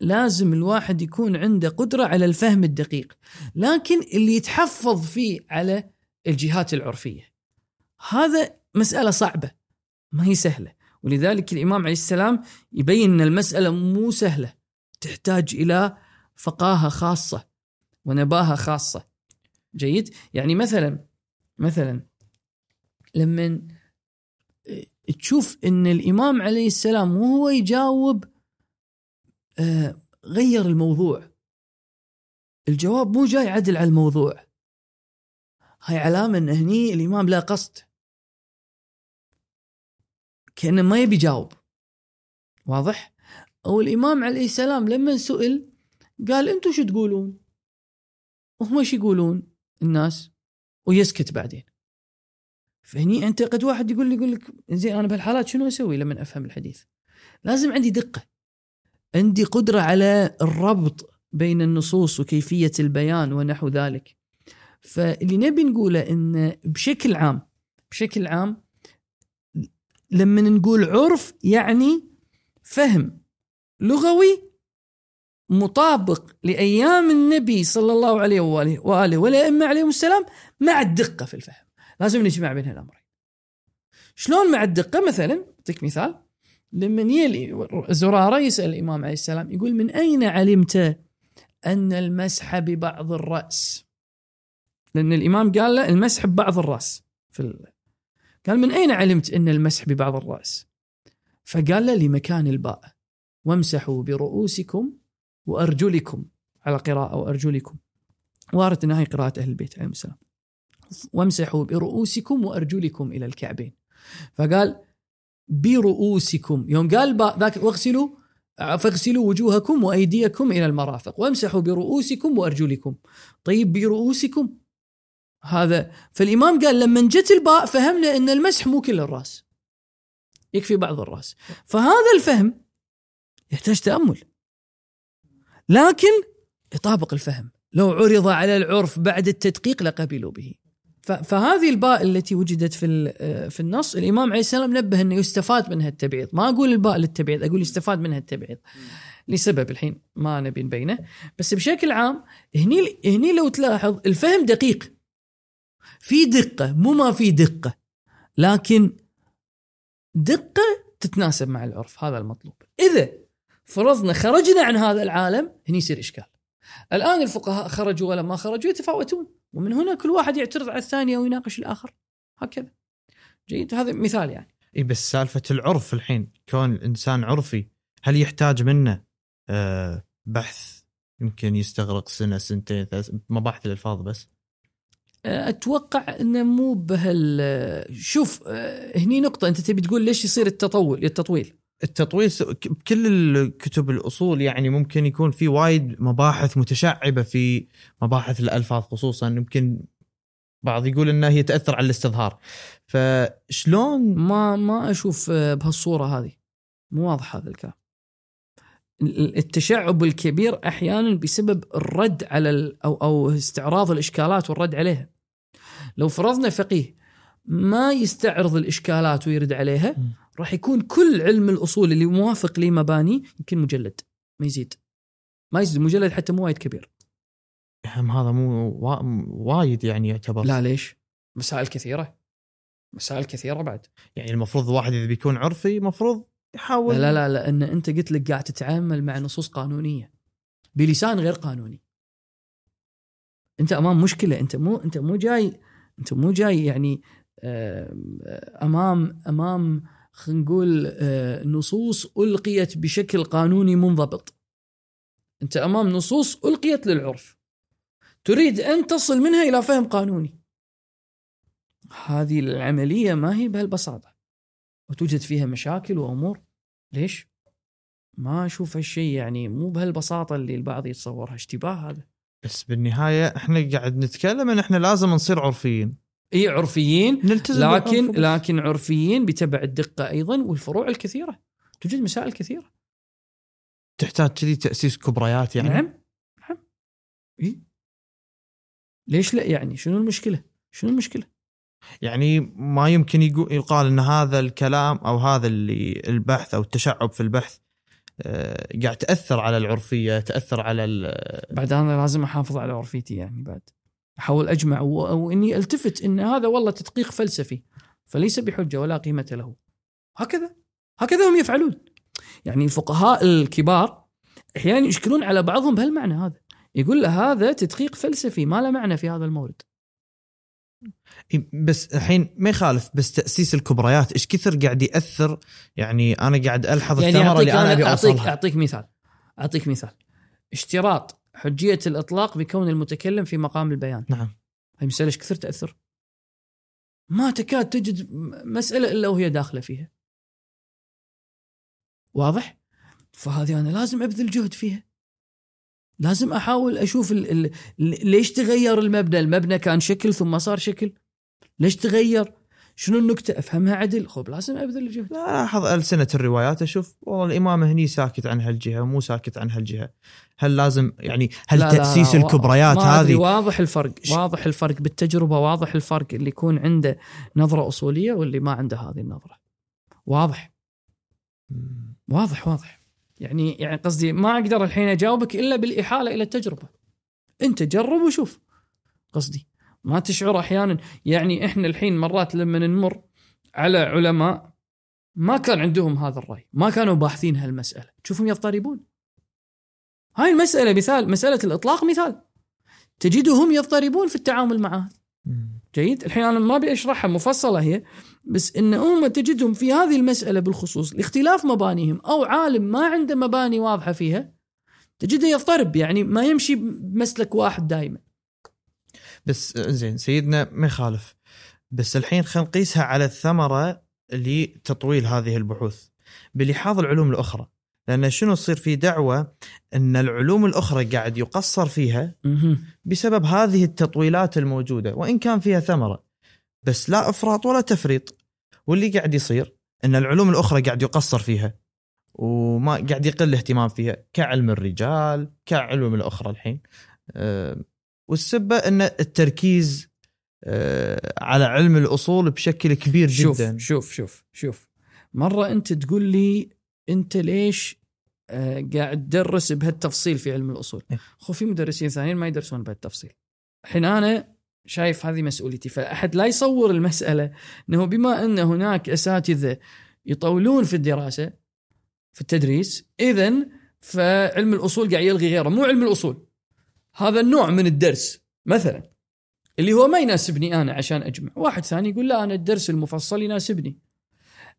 لازم الواحد يكون عنده قدرة على الفهم الدقيق لكن اللي يتحفظ فيه على الجهات العرفية. هذا مسألة صعبة ما هي سهلة. ولذلك الإمام عليه السلام يبين أن المسألة مو سهلة تحتاج إلى فقاهة خاصة ونباهة خاصة. جيد؟ يعني مثلا مثلا لما تشوف إن الإمام عليه السلام وهو يجاوب آه، غير الموضوع. الجواب مو جاي عدل على الموضوع. هاي علامة إن هني الإمام لا قصد. كأنه ما يبي يجاوب. واضح؟ أو الإمام عليه السلام لما سئل قال أنتم شو تقولون؟ وهم شو يقولون؟ الناس ويسكت بعدين فهني أنت قد واحد يقول لي يقول لك زين أنا بهالحالات شنو أسوي لما أفهم الحديث؟ لازم عندي دقة عندي قدرة على الربط بين النصوص وكيفية البيان ونحو ذلك. فاللي نبي نقوله إن بشكل عام بشكل عام لما نقول عرف يعني فهم لغوي مطابق لأيام النبي صلى الله عليه واله وآله والأئمة عليهم السلام مع الدقة في الفهم. لازم نجمع بين هالأمرين. شلون مع الدقة مثلا أعطيك مثال لما يلي زرارة يسأل الإمام عليه السلام يقول من أين علمت أن المسح ببعض الرأس؟ لأن الإمام قال له المسح ببعض الرأس في ال... قال من أين علمت أن المسح ببعض الرأس؟ فقال له لمكان الباء وامسحوا برؤوسكم وارجلكم على قراءة وارجلكم وارد أنها هي قراءة أهل البيت عليهم السلام. وامسحوا برؤوسكم وارجلكم إلى الكعبين. فقال برؤوسكم. يوم قال ذاك واغسلوا فاغسلوا وجوهكم وأيديكم إلى المرافق. وامسحوا برؤوسكم وارجلكم طيب برؤوسكم؟ هذا فالإمام قال لما جت الباء فهمنا إن المسح مو كل الرأس. يكفي بعض الرأس. فهذا الفهم يحتاج تأمل. لكن يطابق الفهم. لو عرض على العرف بعد التدقيق لقبلوا به. فهذه الباء التي وجدت في ال- في النص الإمام عليه السلام نبه أنه يستفاد منها التبعيض. ما أقول الباء للتبعيض أقول يستفاد منها التبعيض. لسبب الحين ما نبي نبينه. بس بشكل عام هني هني لو تلاحظ الفهم دقيق. في دقة مو ما في دقة. لكن دقة تتناسب مع العرف. هذا المطلوب. إذا فرضنا خرجنا عن هذا العالم هني يصير إشكال. الآن الفقهاء خرجوا ولا ما خرجوا يتفاوتون ومن هنا كل واحد يعترض على الثاني أو يناقش الآخر. هكذا. جيد. هذا مثال يعني. إي بس سالفة العرف الحين كون الإنسان عرفي هل يحتاج منه آه بحث؟ يمكن يستغرق سنة سنتين ثلاث مباحث الالفاظ بس. أتوقع إنه مو بهال شوف آه، هني نقطة أنت تبي تقول ليش يصير التطول التطويل؟ التطويل س- ك- بكل الكتب الأصول يعني ممكن يكون في وايد مباحث متشعبة في مباحث الألفاظ خصوصا يمكن بعض يقول إنها هي تأثر على الاستظهار. فشلون؟ ما ما أشوف آه، بهالصورة هذه. مو واضح هذا الكلام. ال- التشعب الكبير أحيانا بسبب الرد على أو أو استعراض الإشكالات والرد عليها. لو فرضنا فقيه ما يستعرض الإشكالات ويرد عليها م. راح يكون كل علم الأصول اللي موافق لمباني يمكن مجلد ما يزيد. ما يزيد مجلد حتى مو وايد كبير. هم هذا مو وا- وايد يعني يعتبر. لا ليش؟ مسائل كثيرة. مسائل كثيرة بعد. يعني المفروض الواحد إذا بيكون عرفي المفروض يحاول. لا لا لا لأن أنت قلت لك قاعد تتعامل مع نصوص قانونية. بلسان غير قانوني. أنت أمام مشكلة أنت مو أنت مو جاي أنت مو جاي يعني أمام أمام خلينا نقول آه، نصوص ألقيت بشكل قانوني منضبط. أنت أمام نصوص ألقيت للعرف. تريد أن تصل منها إلى فهم قانوني. هذه العملية ما هي بهالبساطة. وتوجد فيها مشاكل وأمور. ليش؟ ما أشوف هالشيء يعني مو بهالبساطة اللي البعض يتصورها اشتباه هذا. بس بالنهاية إحنا قاعد نتكلم إن إحنا لازم نصير عرفيين. إي عرفيين. نلتزم لكن. لكن عرفيين بتبع الدقة أيضا والفروع الكثيرة. توجد مسائل كثيرة. تحتاج كذي تأسيس كبريات يعني؟ نعم. نعم. إي. ليش لا يعني؟ شنو المشكلة؟ شنو المشكلة؟ يعني ما يمكن يقال إن هذا الكلام أو هذا اللي البحث أو التشعب في البحث آه، قاعد تأثر على العرفية تأثر على ال- بعد أنا لازم أحافظ على عرفيتي يعني بعد. احاول أجمع وإني ألتفت إن هذا والله تدقيق فلسفي فليس بحجة ولا قيمة له. هكذا هكذا هم يفعلون. يعني الفقهاء الكبار أحيانا يشكلون على بعضهم بهالمعنى هذا. يقول له هذا تدقيق فلسفي ما له معنى في هذا المورد. بس الحين ما يخالف بس تأسيس الكبريات إيش كثر قاعد يأثر؟ يعني أنا قاعد ألحظ يعني الثمرة اللي أنا أبي أعطيك أعطيك مثال أعطيك مثال. اشتراط حجية الإطلاق بكون المتكلم في مقام البيان. نعم. هاي مسألة إيش كثر تأثر؟ ما تكاد تجد م- مسألة إلا وهي داخلة فيها. واضح؟ فهذه أنا لازم أبذل جهد فيها. لازم أحاول أشوف ال ال ليش تغير المبنى؟ المبنى كان شكل ثم صار شكل. ليش تغير؟ شنو النكتة؟ أفهمها عدل. خب لازم أبذل جهد لا الاحظ ألسنة الروايات. أشوف والله الإمام هني ساكت عن هالجهة مو ساكت عن هالجهة. هل لازم يعني هل لا لا لا، تأسيس وا- الكبريات هذه؟ واضح الفرق واضح الفرق بالتجربة واضح الفرق اللي يكون عنده نظرة أصولية واللي ما عنده هذه النظرة. واضح. واضح واضح. يعني يعني قصدي ما أقدر الحين أجاوبك إلا بالإحالة إلى التجربة. أنت جرب وشوف قصدي. ما تشعر أحيانا؟ يعني إحنا الحين مرات لما نمر على علماء ما كان عندهم هذا الرأي ما كانوا باحثين هالمسألة. تشوفهم يضطربون. هاي المسألة مثال مسألة الإطلاق مثال. تجدهم يضطربون في التعامل معها. جيد؟ الحين أنا ما أبي أشرحها مفصلة هي بس إن هم تجدهم في هذه المسألة بالخصوص لاختلاف مبانيهم أو عالم ما عنده مباني واضحة فيها تجده يضطرب. يعني ما يمشي بمسلك واحد دائما بس زين سيدنا ما يخالف. بس الحين خلينا نقيسها على الثمرة لتطويل هذه البحوث. بلحاظ العلوم الأخرى. لأن شنو تصير في دعوة أن العلوم الأخرى قاعد يقصر فيها بسبب هذه التطويلات الموجودة وإن كان فيها ثمرة. بس لا إفراط ولا تفريط. واللي قاعد يصير أن العلوم الأخرى قاعد يقصر فيها. وما قاعد يقل الاهتمام فيها. كعلم الرجال كعلوم الأخرى الحين. آه، والسبه إن التركيز آه، على علم الأصول بشكل كبير شوف جدا. شوف شوف شوف. مرة أنت تقول لي أنت ليش آه، قاعد تدرس بهالتفصيل في علم الأصول؟ إيه. خو في مدرسين ثانيين ما يدرسون بهالتفصيل. الحين أنا شايف هذه مسؤوليتي فأحد لا يصور المسألة إنه بما أن هناك أساتذة يطولون في الدراسة في التدريس اذا فعلم الأصول قاعد يلغي غيره مو علم الأصول. هذا النوع من الدرس مثلا اللي هو ما يناسبني أنا عشان أجمع. واحد ثاني يقول لا أنا الدرس المفصل يناسبني.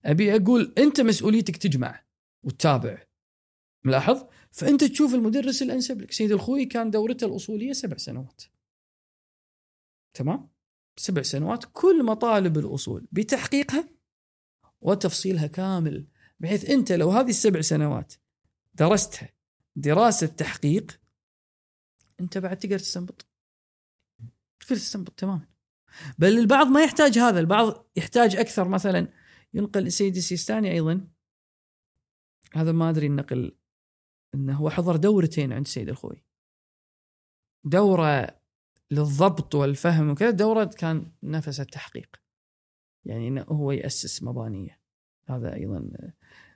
أبي أقول أنت مسؤوليتك تجمع وتتابع. ملاحظ؟ فأنت تشوف المدرس الأنسب لك. سيد الخوي كان دورته الأصولية سبع سنوات. تمام؟ سبع سنوات كل مطالب الأصول بتحقيقها وتفصيلها كامل بحيث أنت لو هذه السبع سنوات درستها دراسة تحقيق انت بعد تقدر تستنبط. تقدر تستنبط تماما. بل البعض ما يحتاج هذا البعض يحتاج أكثر. مثلا ينقل السيد السيستاني أيضا. هذا ما أدري النقل إنه هو حضر دورتين عند السيد الخوي. دورة للضبط والفهم وكذا دورة كان نفس التحقيق. يعني إنه هو يأسس مبانيه. هذا أيضا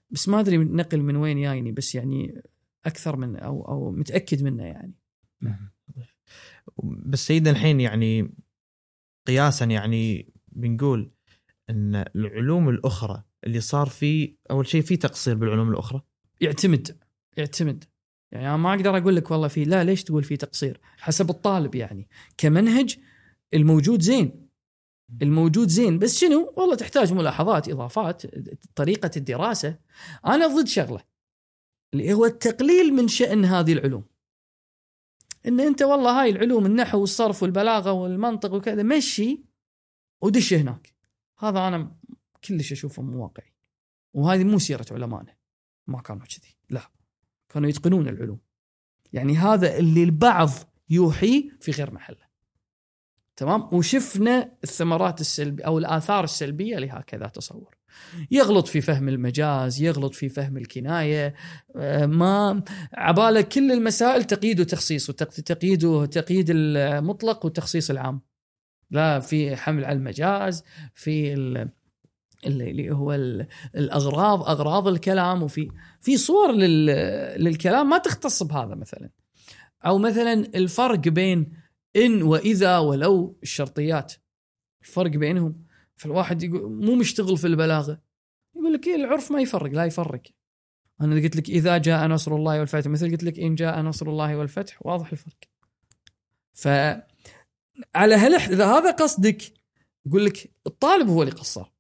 بس ما أدري نقل من وين جايني بس يعني أكثر من أو أو متأكد منه يعني. بس سيدنا الحين يعني قياسا يعني بنقول أن العلوم الأخرى اللي صار فيه أول شيء في تقصير بالعلوم الأخرى. يعتمد يعتمد. يعني أنا ما أقدر أقول لك والله في لا ليش تقول في تقصير؟ حسب الطالب يعني. كمنهج الموجود زين. الموجود زين. بس شنو؟ والله تحتاج ملاحظات إضافات طريقة الدراسة. أنا ضد شغلة. اللي هو التقليل من شأن هذه العلوم. إن أنت والله هاي العلوم النحو والصرف والبلاغة والمنطق وكذا مشي ودش هناك. هذا أنا كلش أشوفه مو واقعي. وهذه مو سيرة علمائنا ما كانوا كذي. لا. كانوا يتقنون العلوم. يعني هذا اللي البعض يوحي في غير محله. تمام؟ وشفنا الثمرات السلبية أو الآثار السلبية لهكذا تصور. يغلط في فهم المجاز يغلط في فهم الكناية آه، ما عبالة كل المسائل تقييد وتخصيص وتق- تقييد المطلق والتخصيص العام. لا في حمل على المجاز في ال- اللي هو ال- الأغراض أغراض الكلام وفي في صور لل- للكلام ما تختص بهذا مثلا. أو مثلا الفرق بين إن وإذا ولو الشرطيات. الفرق بينهم فالواحد يقول مو مشتغل في البلاغة. يقول لك إيه العرف ما يفرق لا يفرق. أنا قلت لك إذا جاء نصر الله والفتح مثل قلت لك إن جاء نصر الله والفتح واضح الفرق. ف على هل إذا هذا قصدك يقول لك الطالب هو اللي قصر.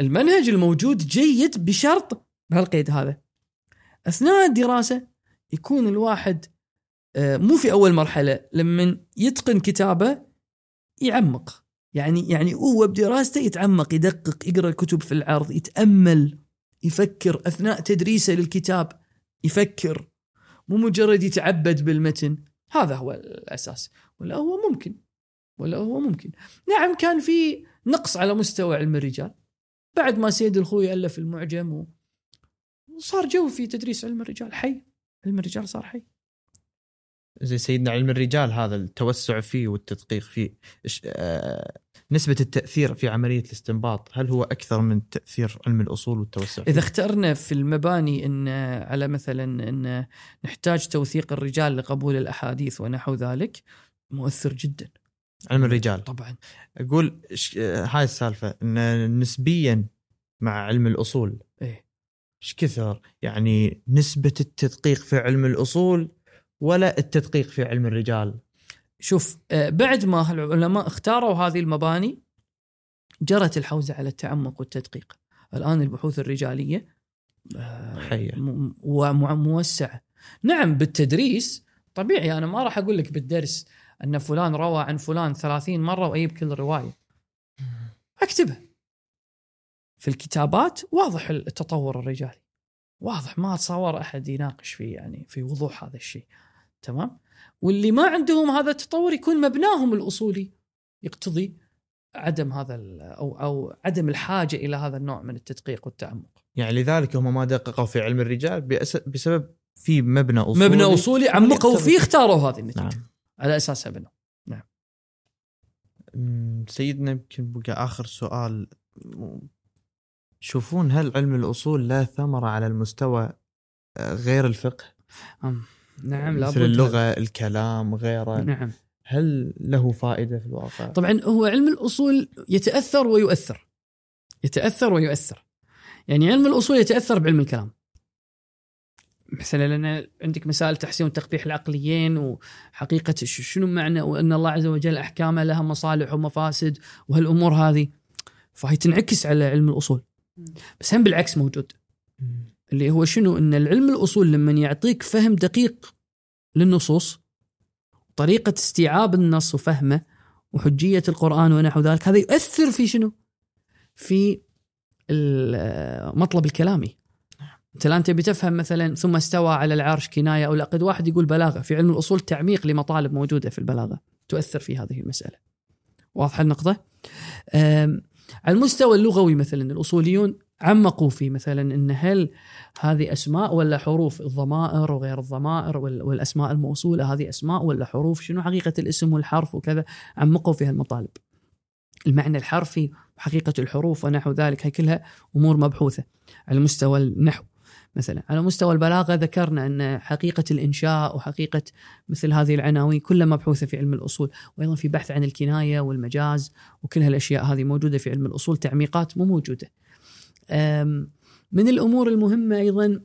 المنهج الموجود جيد بشرط بهالقيد هذا. أثناء الدراسة يكون الواحد مو في أول مرحلة لما يتقن كتابه يعمق. يعني يعني هو بدراسته يتعمق يدقق يقرأ الكتب في العرض يتأمل يفكر أثناء تدريسه للكتاب يفكر. مو مجرد يتعبد بالمتن. هذا هو الأساس. ولا هو ممكن. ولا هو ممكن. نعم كان في نقص على مستوى علم الرجال. بعد ما سيد الخوي ألف المعجم وصار جو في تدريس علم الرجال. حي. علم الرجال صار حي. زي سيدنا علم الرجال هذا التوسع فيه والتدقيق فيه. آه، نسبة التأثير في عملية الاستنباط هل هو أكثر من تأثير علم الأصول والتوسع فيه؟ إذا اخترنا في المباني إن على مثلا إن نحتاج توثيق الرجال لقبول الأحاديث ونحو ذلك مؤثر جدا. علم الرجال. طبعا. أقول آه، هاي السالفة أن نسبيا مع علم الأصول إيه. إيش كثر؟ يعني نسبة التدقيق في علم الأصول ولا التدقيق في علم الرجال؟ شوف آه، بعد ما العلماء اختاروا هذه المباني جرت الحوزة على التعمق والتدقيق. الآن البحوث الرجالية آه، حية. موسعة. نعم بالتدريس طبيعي أنا ما راح أقول لك بالدرس أن فلان روى عن فلان 30 مرة وأجيب كل روايه أكتبها. في الكتابات واضح التطور الرجالي. واضح ما تصور أحد يناقش فيه يعني في وضوح هذا الشيء. تمام؟ واللي ما عندهم هذا التطور يكون مبناهم الأصولي يقتضي عدم هذا أو أو عدم الحاجة إلى هذا النوع من التدقيق والتعمق. يعني لذلك هم ما دققوا في علم الرجال بسبب في مبنى أصولي. مبنى أصولي عمقوا. فيه اختاروا هذه النتيجة. نعم. على اساسها بنوا أمم، سيدنا يمكن بقى آخر سؤال. تشوفون هل علم الأصول له ثمرة على المستوى آه، غير الفقه؟ أم، نعم مثل لابد. اللغة الكلام غيره. نعم. هل له فائدة في الواقع؟ طبعا هو علم الأصول يتأثر ويؤثر. يتأثر ويؤثر. يعني علم الأصول يتأثر بعلم الكلام. مثلا لأن عندك مسائل تحسين وتقبيح العقليين وحقيقة شنو معنى وأن الله عز وجل أحكامه لها مصالح ومفاسد وهالامور هذه؟ فهي تنعكس على علم الأصول. بس هم بالعكس موجود. اللي هو شنو؟ إن العلم الأصول لما يعطيك فهم دقيق للنصوص طريقة استيعاب النص وفهمه وحجية القرآن ونحو ذلك هذا يؤثر في شنو؟ في المطلب الكلامي. انت الان تبي تفهم مثلا ثم استوى على العرش كناية أو لا قد واحد يقول بلاغة. في علم الأصول تعميق لمطالب موجودة في البلاغة تؤثر في هذه المسألة. واضحة النقطة؟ على المستوى اللغوي مثلا الأصوليون عمقوا في مثلا إن هل هذه أسماء ولا حروف الضمائر وغير الضمائر وال- والأسماء الموصولة هذه أسماء ولا حروف؟ شنو حقيقة الاسم والحرف وكذا؟ عمقوا في هالمطالب المعنى الحرفي وحقيقة الحروف ونحو ذلك هي كلها أمور مبحوثة على مستوى النحو. مثلا. على مستوى البلاغة ذكرنا أن حقيقة الإنشاء وحقيقة مثل هذه العناوين كلها مبحوثة في علم الأصول وأيضا في بحث عن الكناية والمجاز وكل هالأشياء هذه موجودة في علم الأصول تعميقات مو موجودة. من الأمور المهمة أيضا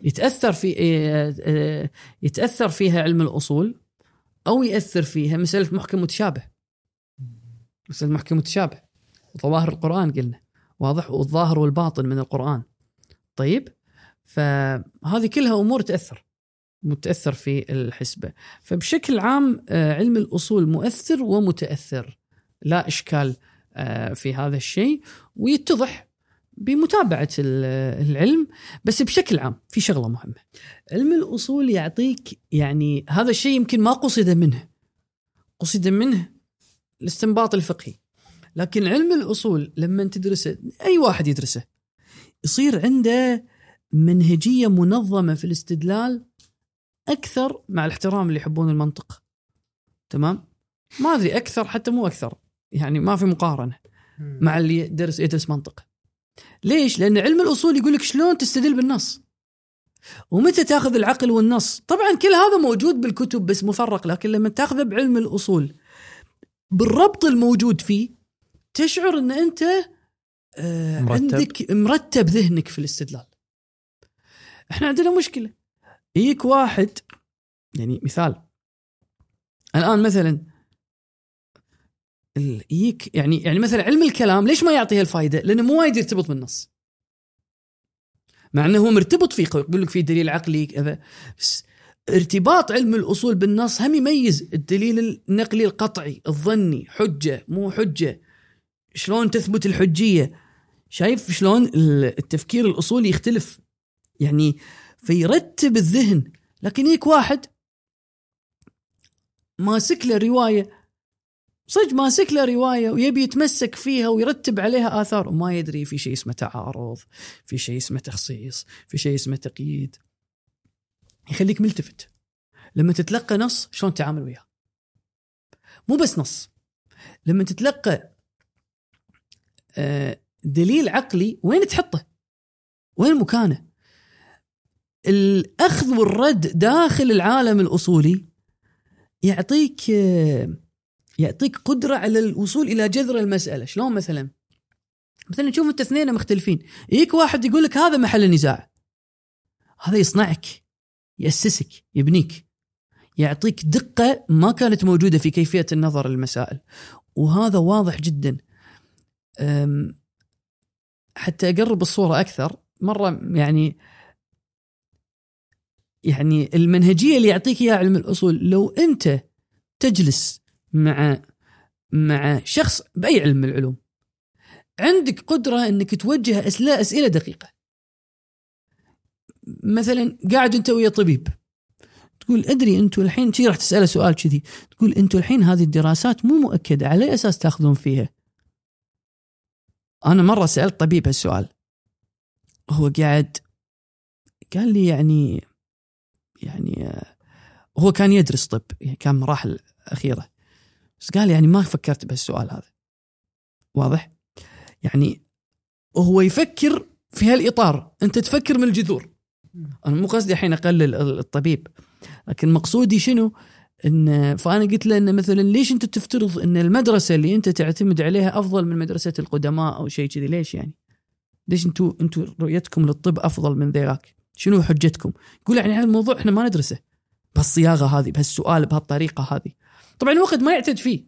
يتأثر في أه، أه، يتأثر فيها علم الأصول أو يأثر فيها مسألة محكم متشابه. مسألة محكم متشابه. ظواهر القرآن قلنا. واضح والظاهر والباطن من القرآن. طيب؟ فهذه كلها أمور تأثر متأثر في الحسبة. فبشكل عام آه، علم الأصول مؤثر ومتأثر. لا إشكال آه، في هذا الشيء ويتضح بمتابعة ال- العلم. بس بشكل عام في شغلة مهمة. علم الأصول يعطيك يعني هذا الشيء يمكن ما قصد منه. قصد منه الاستنباط الفقهي. لكن علم الأصول لما تدرسه أي واحد يدرسه يصير عنده منهجية منظمة في الاستدلال أكثر مع الاحترام اللي يحبون المنطق. تمام؟ ما أدري أكثر حتى مو أكثر يعني ما في مقارنة مع اللي يدرس يدرس منطق. ليش؟ لأن علم الأصول يقول لك شلون تستدل بالنص. ومتى تأخذ العقل والنص؟ طبعا كل هذا موجود بالكتب بس مفرق لكن لما تأخذه بعلم الأصول بالربط الموجود فيه تشعر إن أنت آه مرتب. عندك مرتب ذهنك في الاستدلال إحنا عندنا مشكلة يجيك واحد يعني مثال الآن مثلا يجيك يعني يعني مثلا علم الكلام ليش ما يعطيها الفائده؟ لأنه مو وايد يرتبط بالنص. مع إنه هو مرتبط فيه يقول لك في دليل عقلي كذا بس ارتباط علم الأصول بالنص هم يميز الدليل النقلي القطعي، الظني، حجة مو حجة. شلون تثبت الحجية؟ شايف شلون ال- التفكير الأصولي يختلف يعني فيرتب الذهن لكن يجيك واحد ماسك له رواية صدق ماسك له رواية ويبي يتمسك فيها ويرتب عليها آثار وما يدري في شيء اسمه تعارض، في شيء اسمه تخصيص، في شيء اسمه تقييد. يخليك ملتفت. لما تتلقى نص شلون تتعامل وياه. مو بس نص. لما تتلقى آه، دليل عقلي وين تحطه؟ وين مكانه؟ الأخذ والرد داخل العالم الأصولي يعطيك يعطيك قدرة على الوصول إلى جذر المسألة، شلون مثلا؟ مثلا تشوف أنت اثنين مختلفين، يجيك واحد يقول لك هذا محل النزاع. هذا يصنعك، يأسسك، يبنيك. يعطيك دقة ما كانت موجودة في كيفية النظر للمسائل. وهذا واضح جدا. حتى أقرب الصورة أكثر، مرة يعني يعني المنهجية اللي يعطيك إياها علم الأصول لو أنت تجلس مع مع شخص بأي علم من العلوم عندك قدرة إنك توجه اسئله أسئلة دقيقة. مثلا قاعد أنت ويا طبيب تقول أدري أنتم الحين شي راح تسأله سؤال كذي تقول أنتم الحين هذه الدراسات مو مؤكدة على أي أساس تأخذون فيها؟ أنا مرة سألت طبيب هالسؤال. هو قاعد قال لي يعني يعني هو كان يدرس طب يعني كان مراحل أخيرة. بس قال يعني ما فكرت بهالسؤال هذا. واضح؟ يعني هو يفكر في هالإطار. أنت تفكر من الجذور. أنا مو قصدي الحين أقلل الطبيب لكن مقصودي شنو؟ إن فأنا قلت له إن مثلا ليش أنت تفترض إن المدرسة اللي أنت تعتمد عليها أفضل من مدرسة القدماء أو شيء كذي ليش يعني؟ ليش أنتم أنتم رؤيتكم للطب أفضل من ذاك؟ شنو حجتكم؟ يقول يعني هذا الموضوع إحنا ما ندرسه بهالصياغة هذه بهالسؤال بهالطريقة هذه. طبعا الوقت ما يعتد فيه.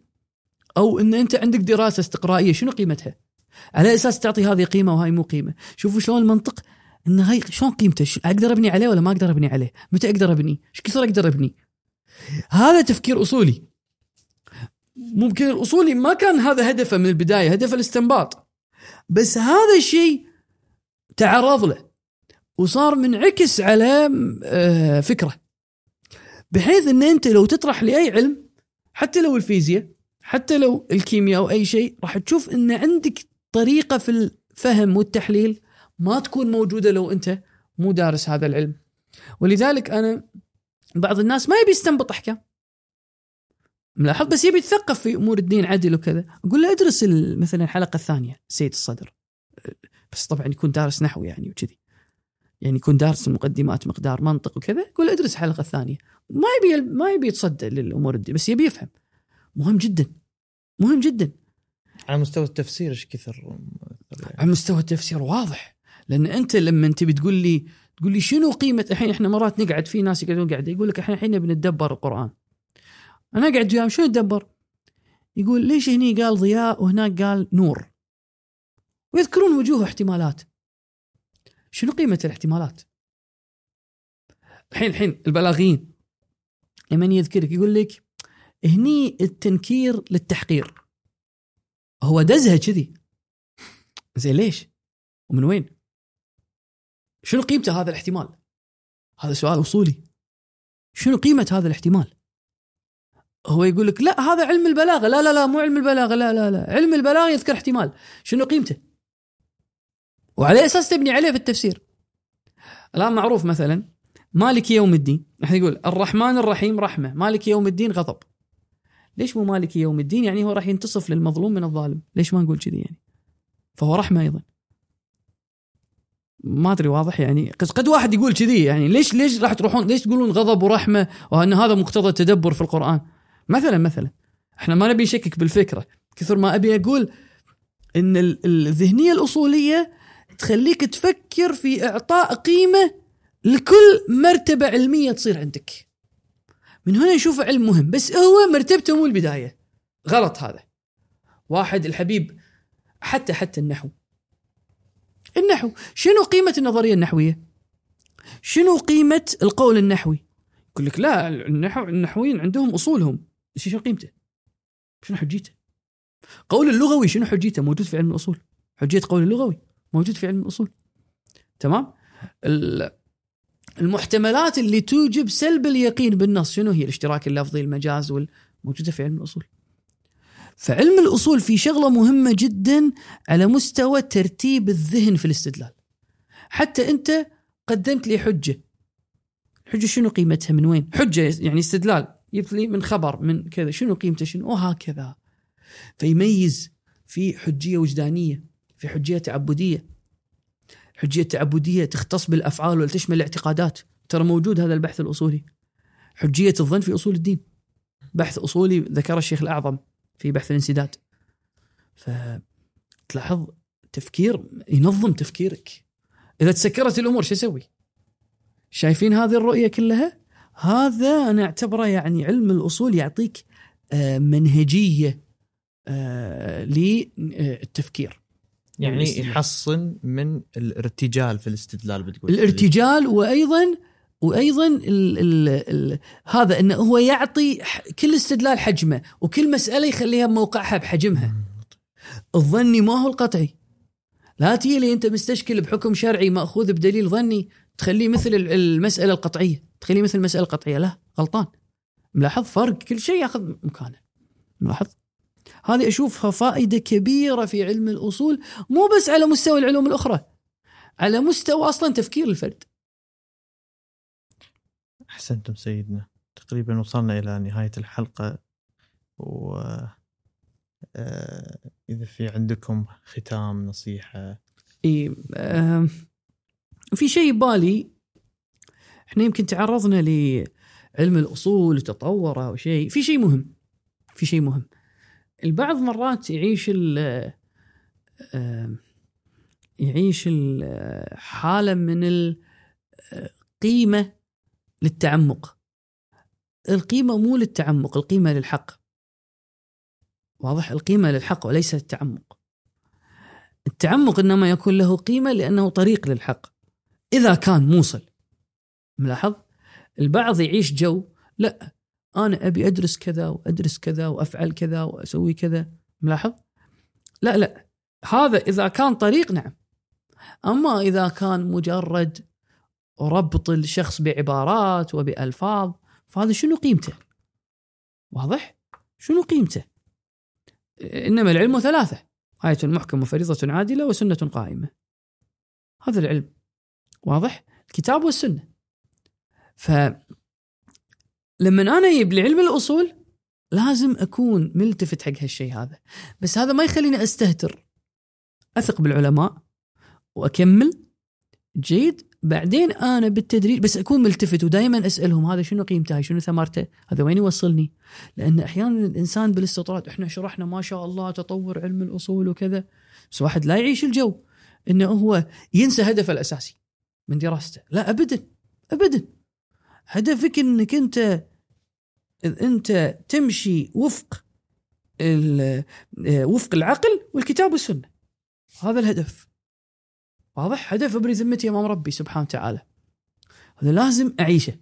أو إن أنت عندك دراسة استقرائية شنو قيمتها؟ على أساس تعطي هذه قيمة وهاي مو قيمة، شوفوا شلون المنطق إن هاي شلون قيمته؟ أقدر أبني عليه ولا ما أقدر أبني عليه؟ متى أقدر أبني؟ إيش كثر أقدر أبني؟ هذا تفكير أصولي. ممكن الأصولي ما كان هذا هدفه من البداية، هدفه الاستنباط. بس هذا الشيء تعرض له وصار منعكس على آه، فكره بحيث إن أنت لو تطرح لأي علم حتى لو الفيزياء حتى لو الكيمياء أو أي شيء راح تشوف إن عندك طريقة في الفهم والتحليل ما تكون موجودة لو أنت مو دارس هذا العلم ولذلك أنا بعض الناس ما يبي يستنبط أحكام. ملاحظ؟ بس يبي يتثقف في أمور الدين عدل وكذا. أقول له ادرس مثلا الحلقة الثانية سيد الصدر. بس طبعا يكون دارس نحو يعني وكذي. يعني يكون دارس المقدمات مقدار منطق وكذا يقول ادرس الحلقة الثانية. ما يبي ما يبي يتصدى للأمور الدين بس يبي يفهم. مهم جدا. مهم جدا. على مستوى التفسير إيش كثر؟ على مستوى التفسير واضح. لأن أنت لما تبي تقول لي تقول لي شنو قيمة الحين إحنا مرات نقعد في ناس يقعدون قاعدة يقول لك إحنا الحين نبي نتدبر القرآن أنا قاعد وياهم شنو نتدبر؟ يقول ليش هني قال ضياء وهناك قال نور ويذكرون وجوه احتمالات شنو قيمة الاحتمالات؟ الحين الحين البلاغيين لما يذكرك يقول لك هني التنكير للتحقير هو دزها كذي زين ليش؟ ومن وين؟ شنو قيمته هذا الاحتمال؟ هذا سؤال أصولي. شنو قيمة هذا الاحتمال؟ هو يقول لك لا هذا علم البلاغة. لا لا لا مو علم البلاغة. لا لا لا. علم البلاغة يذكر احتمال. شنو قيمته؟ وعلى أساس تبني عليه في التفسير. الآن معروف مثلا مالك يوم الدين. إحنا يقول الرحمن الرحيم رحمة. مالك يوم الدين غضب. ليش مو مالك يوم الدين؟ يعني هو راح ينتصف للمظلوم من الظالم. ليش ما نقول كذي يعني؟ فهو رحمة أيضا. ما أدري واضح يعني. قد واحد يقول كذي يعني ليش ليش راح تروحون ليش تقولون غضب ورحمة وأن هذا مقتضى التدبر في القرآن؟ مثلا مثلا. إحنا ما نبي نشكك بالفكرة. كثر ما أبي أقول إن ال- الذهنية الأصولية تخليك تفكر في إعطاء قيمة لكل مرتبة علمية تصير عندك. من هنا نشوف علم مهم. بس هو مرتبته مو البداية. غلط هذا. واحد الحبيب حتى حتى النحو. النحو. شنو قيمة النظرية النحوية؟ شنو قيمة القول النحوي؟ يقول لك لا النحو النحويين عندهم أصولهم. شنو قيمته؟ شنو حجيته؟ قول اللغوي شنو حجيته؟ موجود في علم الأصول. حجية قول اللغوي موجود في علم الأصول. تمام؟ ال- المحتملات اللي توجب سلب اليقين بالنص شنو هي؟ الاشتراك اللفظي المجاز موجودة في علم الأصول. فعلم الأصول في شغلة مهمة جدا على مستوى ترتيب الذهن في الاستدلال. حتى أنت قدمت لي حجة. حجة شنو قيمتها؟ من وين؟ حجة يعني استدلال. جبت لي من خبر من كذا. شنو قيمته؟ شنو؟ وهكذا فيميز في حجية وجدانية في حجية تعبدية. حجية تعبدية تختص بالأفعال وتشمل الاعتقادات. ترى موجود هذا البحث الأصولي. حجية الظن في أصول الدين. بحث أصولي ذكره الشيخ الأعظم. في بحث الانسداد فتلاحظ تفكير ينظم تفكيرك إذا تسكرت الأمور شو أسوي؟ شايفين هذه الرؤية كلها؟ هذا أنا أعتبره يعني علم الأصول يعطيك آه، منهجية آه، للتفكير يعني. يحصن من الارتجال في الاستدلال بتقول الارتجال وأيضا وأيضا ال ال ال هذا إنه هو يعطي كل استدلال حجمه وكل مسألة يخليها بموقعها بحجمها. الظني ما هو القطعي. لا تجي لي أنت مستشكل بحكم شرعي مأخوذ بدليل ظني تخليه مثل ال- المسألة القطعية. تخليه مثل المساله القطعيه لا غلطان. ملاحظ فرق؟ كل شيء يأخذ مكانه ملاحظ؟ هذه أشوفها فائدة كبيرة في علم الأصول مو بس على مستوى العلوم الأخرى. على مستوى أصلا تفكير الفرد. أحسنتم سيدنا. تقريبا وصلنا إلى نهاية الحلقة. و آه، إذا في عندكم ختام نصيحة. إي آم، في شيء ببالي. إحنا يمكن تعرضنا لعلم الأصول وتطوره وشيء. في شيء مهم. في شيء مهم. البعض مرات يعيش ال آم، يعيش ال- حالة من القيمه للتعمق. القيمة مو للتعمق القيمة للحق. واضح؟ القيمة للحق وليس التعمق التعمق إنما يكون له قيمة لأنه طريق للحق. إذا كان موصل. ملاحظ؟ البعض يعيش جو لا أنا أبي أدرس كذا وأدرس كذا وأفعل كذا وأسوي كذا. ملاحظ؟ لا لا. هذا إذا كان طريق نعم. أما إذا كان مجرد ربط الشخص بعبارات وبألفاظ. فهذا شنو قيمته؟ واضح؟ شنو قيمته؟ إنما العلم ثلاثة آية محكمة فريضة عادلة وسنة قائمة. هذا العلم. واضح؟ الكتاب والسنة. ف لما أنا أجيب لعلم الأصول لازم أكون ملتفت حق هالشيء هذا. بس هذا ما يخليني أستهتر. أثق بالعلماء وأكمل جيد بعدين أنا بالتدريج بس أكون ملتفت ودائما أسألهم هذا شنو قيمته هاي شنو ثمرته هذا وين يوصلني؟ لأن أحيانا الإنسان بالاستطراد إحنا شرحنا ما شاء الله تطور علم الأصول وكذا بس واحد لا يعيش الجو إنه هو ينسى هدفه الأساسي من دراسته. لا ابدا ابدا. هدفك إنك أنت أنت تمشي وفق وفق العقل والكتاب والسنة. هذا الهدف. واضح؟ هدف ابري ذمتي امام ربي سبحانه وتعالى. هذا لازم اعيشه.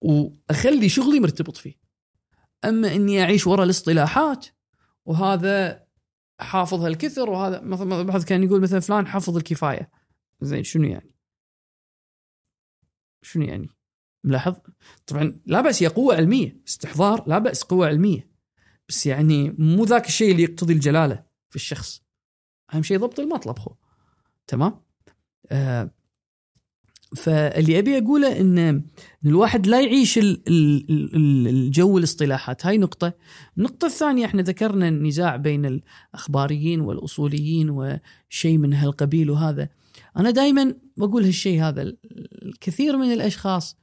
واخلي شغلي مرتبط فيه. اما اني اعيش وراء الاصطلاحات وهذا حافظ هالكثر وهذا مثلا بعض كان يقول مثلا فلان حافظ الكفاية. زين شنو يعني؟ شنو يعني؟ ملاحظ؟ طبعا لا بأس هي قوة علمية. استحضار لا بأس قوة علمية. بس يعني مو ذاك الشيء اللي يقتضي الجلالة في الشخص. أهم شيء ضبط المطلب خو تمام؟ آه فاللي أبي أقوله إن الواحد لا يعيش ال- ال- ال- الجو الاصطلاحات. هاي نقطة. النقطة الثانية إحنا ذكرنا النزاع بين الأخباريين والأصوليين وشيء من هالقبيل وهذا. أنا دائما بقول هالشيء هذا. الكثير من الأشخاص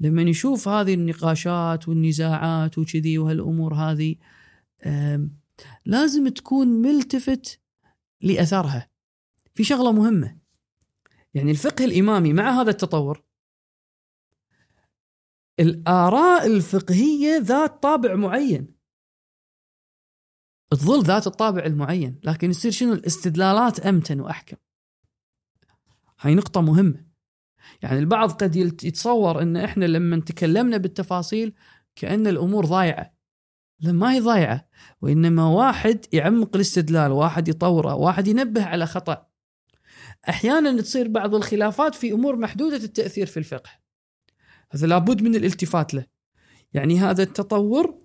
لما يشوف هذه النقاشات والنزاعات وكذي وهالأمور هذه لازم تكون ملتفت لأثرها. في شغلة مهمة. يعني الفقه الإمامي مع هذا التطور الآراء الفقهية ذات طابع معين. تظل ذات الطابع المعين لكن يصير شنو؟ الاستدلالات أمتن وأحكم. هاي نقطة مهمة. يعني البعض قد يتصور أن إحنا لما تكلمنا بالتفاصيل كأن الأمور ضايعة. لا ما هي ضايعة. وإنما واحد يعمق الاستدلال واحد يطوره واحد ينبه على خطأ. أحيانا تصير بعض الخلافات في أمور محدودة التأثير في الفقه. هذا لابد من الالتفات له. يعني هذا التطور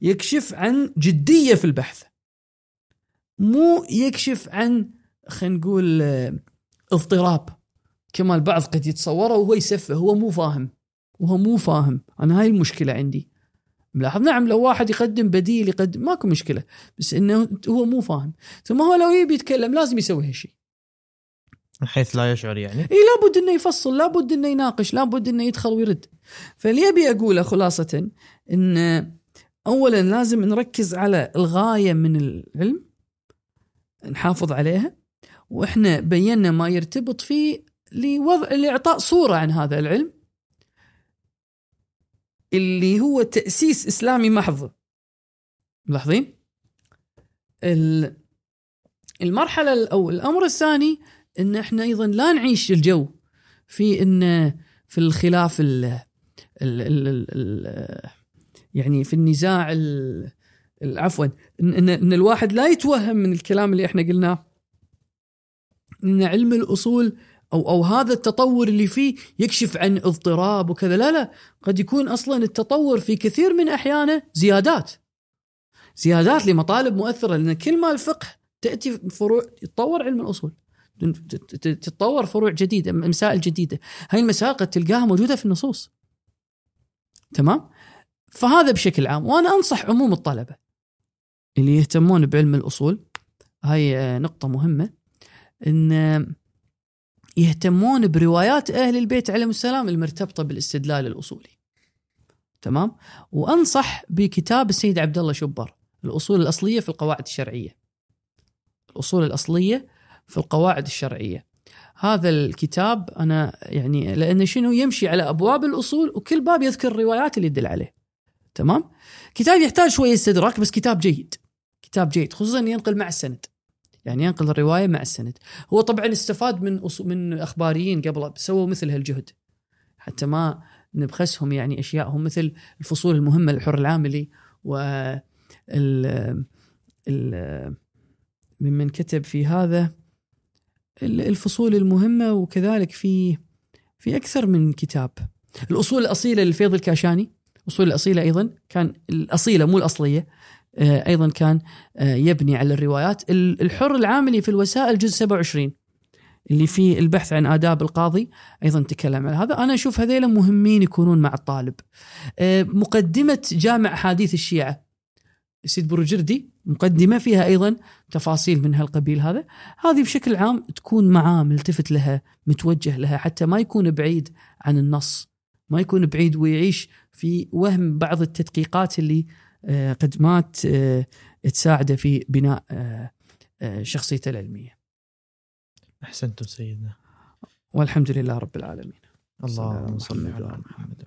يكشف عن جدية في البحث. مو يكشف عن خلينا نقول اضطراب. كما البعض قد يتصوره وهو يسفه هو مو فاهم. وهو مو فاهم. أنا هاي المشكلة عندي. ملاحظ؟ نعم لو واحد يقدم بديل يقدم ماكو مشكلة بس إنه هو مو فاهم. ثم هو لو يبي يتكلم لازم يسوي هالشيء حيث لا يشعر يعني. إي لابد إنه يفصل لابد إنه يناقش لابد إنه يدخل ويرد. فاللي أبي أقوله خلاصة إن اولا لازم نركز على الغاية من العلم نحافظ عليها وإحنا بينا ما يرتبط فيه لوضع لإعطاء صورة عن هذا العلم. اللي هو تأسيس إسلامي محض ملاحظين؟ ال- المرحلة ال- أو الأمر الثاني إن إحنا أيضا لا نعيش الجو في إن في الخلاف ال ال ال يعني في النزاع ال ال- عفوا ان, إن, إن الواحد لا يتوهم من الكلام اللي إحنا قلناه إن علم الأصول أو أو هذا التطور اللي فيه يكشف عن اضطراب وكذا. لا لا قد يكون أصلا التطور في كثير من أحيانه زيادات. زيادات لمطالب مؤثرة لأن كل ما الفقه تأتي فروع يتطور علم الأصول. تتطور فروع جديدة مسائل جديدة. هاي المسائل قد تلقاها موجودة في النصوص. تمام؟ فهذا بشكل عام. وأنا أنصح عموم الطلبة اللي يهتمون بعلم الأصول هاي نقطة مهمة إن يهتمون بروايات أهل البيت عليهم السلام المرتبطة بالاستدلال الأصولي. تمام؟ وأنصح بكتاب السيد عبد الله شبر الأصول الأصلية في القواعد الشرعية. الأصول الأصلية في القواعد الشرعية. هذا الكتاب أنا يعني لأنه شنو يمشي على أبواب الأصول وكل باب يذكر الروايات اللي يدل عليه. تمام؟ كتاب يحتاج شوية استدراك بس كتاب جيد. كتاب جيد خصوصا ينقل مع السند. يعني ينقل الرواية مع السند. هو طبعا استفاد من من أخباريين قبل سووا مثل هالجهد. حتى ما نبخسهم يعني اشيائهم مثل الفصول المهمة للحر العاملي و ال ال ممن كتب في هذا الفصول المهمة وكذلك في في أكثر من كتاب. الأصول الأصيلة للفيض الكاشاني الأصول الأصيلة أيضا كان الأصيلة مو الأصلية. أيضا كان آه، يبني على الروايات. الحر العاملي في الوسائل جزء 27 اللي فيه البحث عن آداب القاضي أيضا تكلم عن هذا. أنا أشوف هذيلا مهمين يكونون مع الطالب. آه، مقدمة جامع أحاديث الشيعة سيد بروجردي مقدمة فيها أيضا تفاصيل من هالقبيل هذا. هذه بشكل عام تكون معاه ملتفت لها متوجه لها حتى ما يكون بعيد عن النص ما يكون بعيد ويعيش في وهم بعض التدقيقات اللي آه، قد ما آه، تساعده في بناء شخصيته العلمية. أحسنتم سيدنا. والحمد لله رب العالمين. اللهم صل على محمد.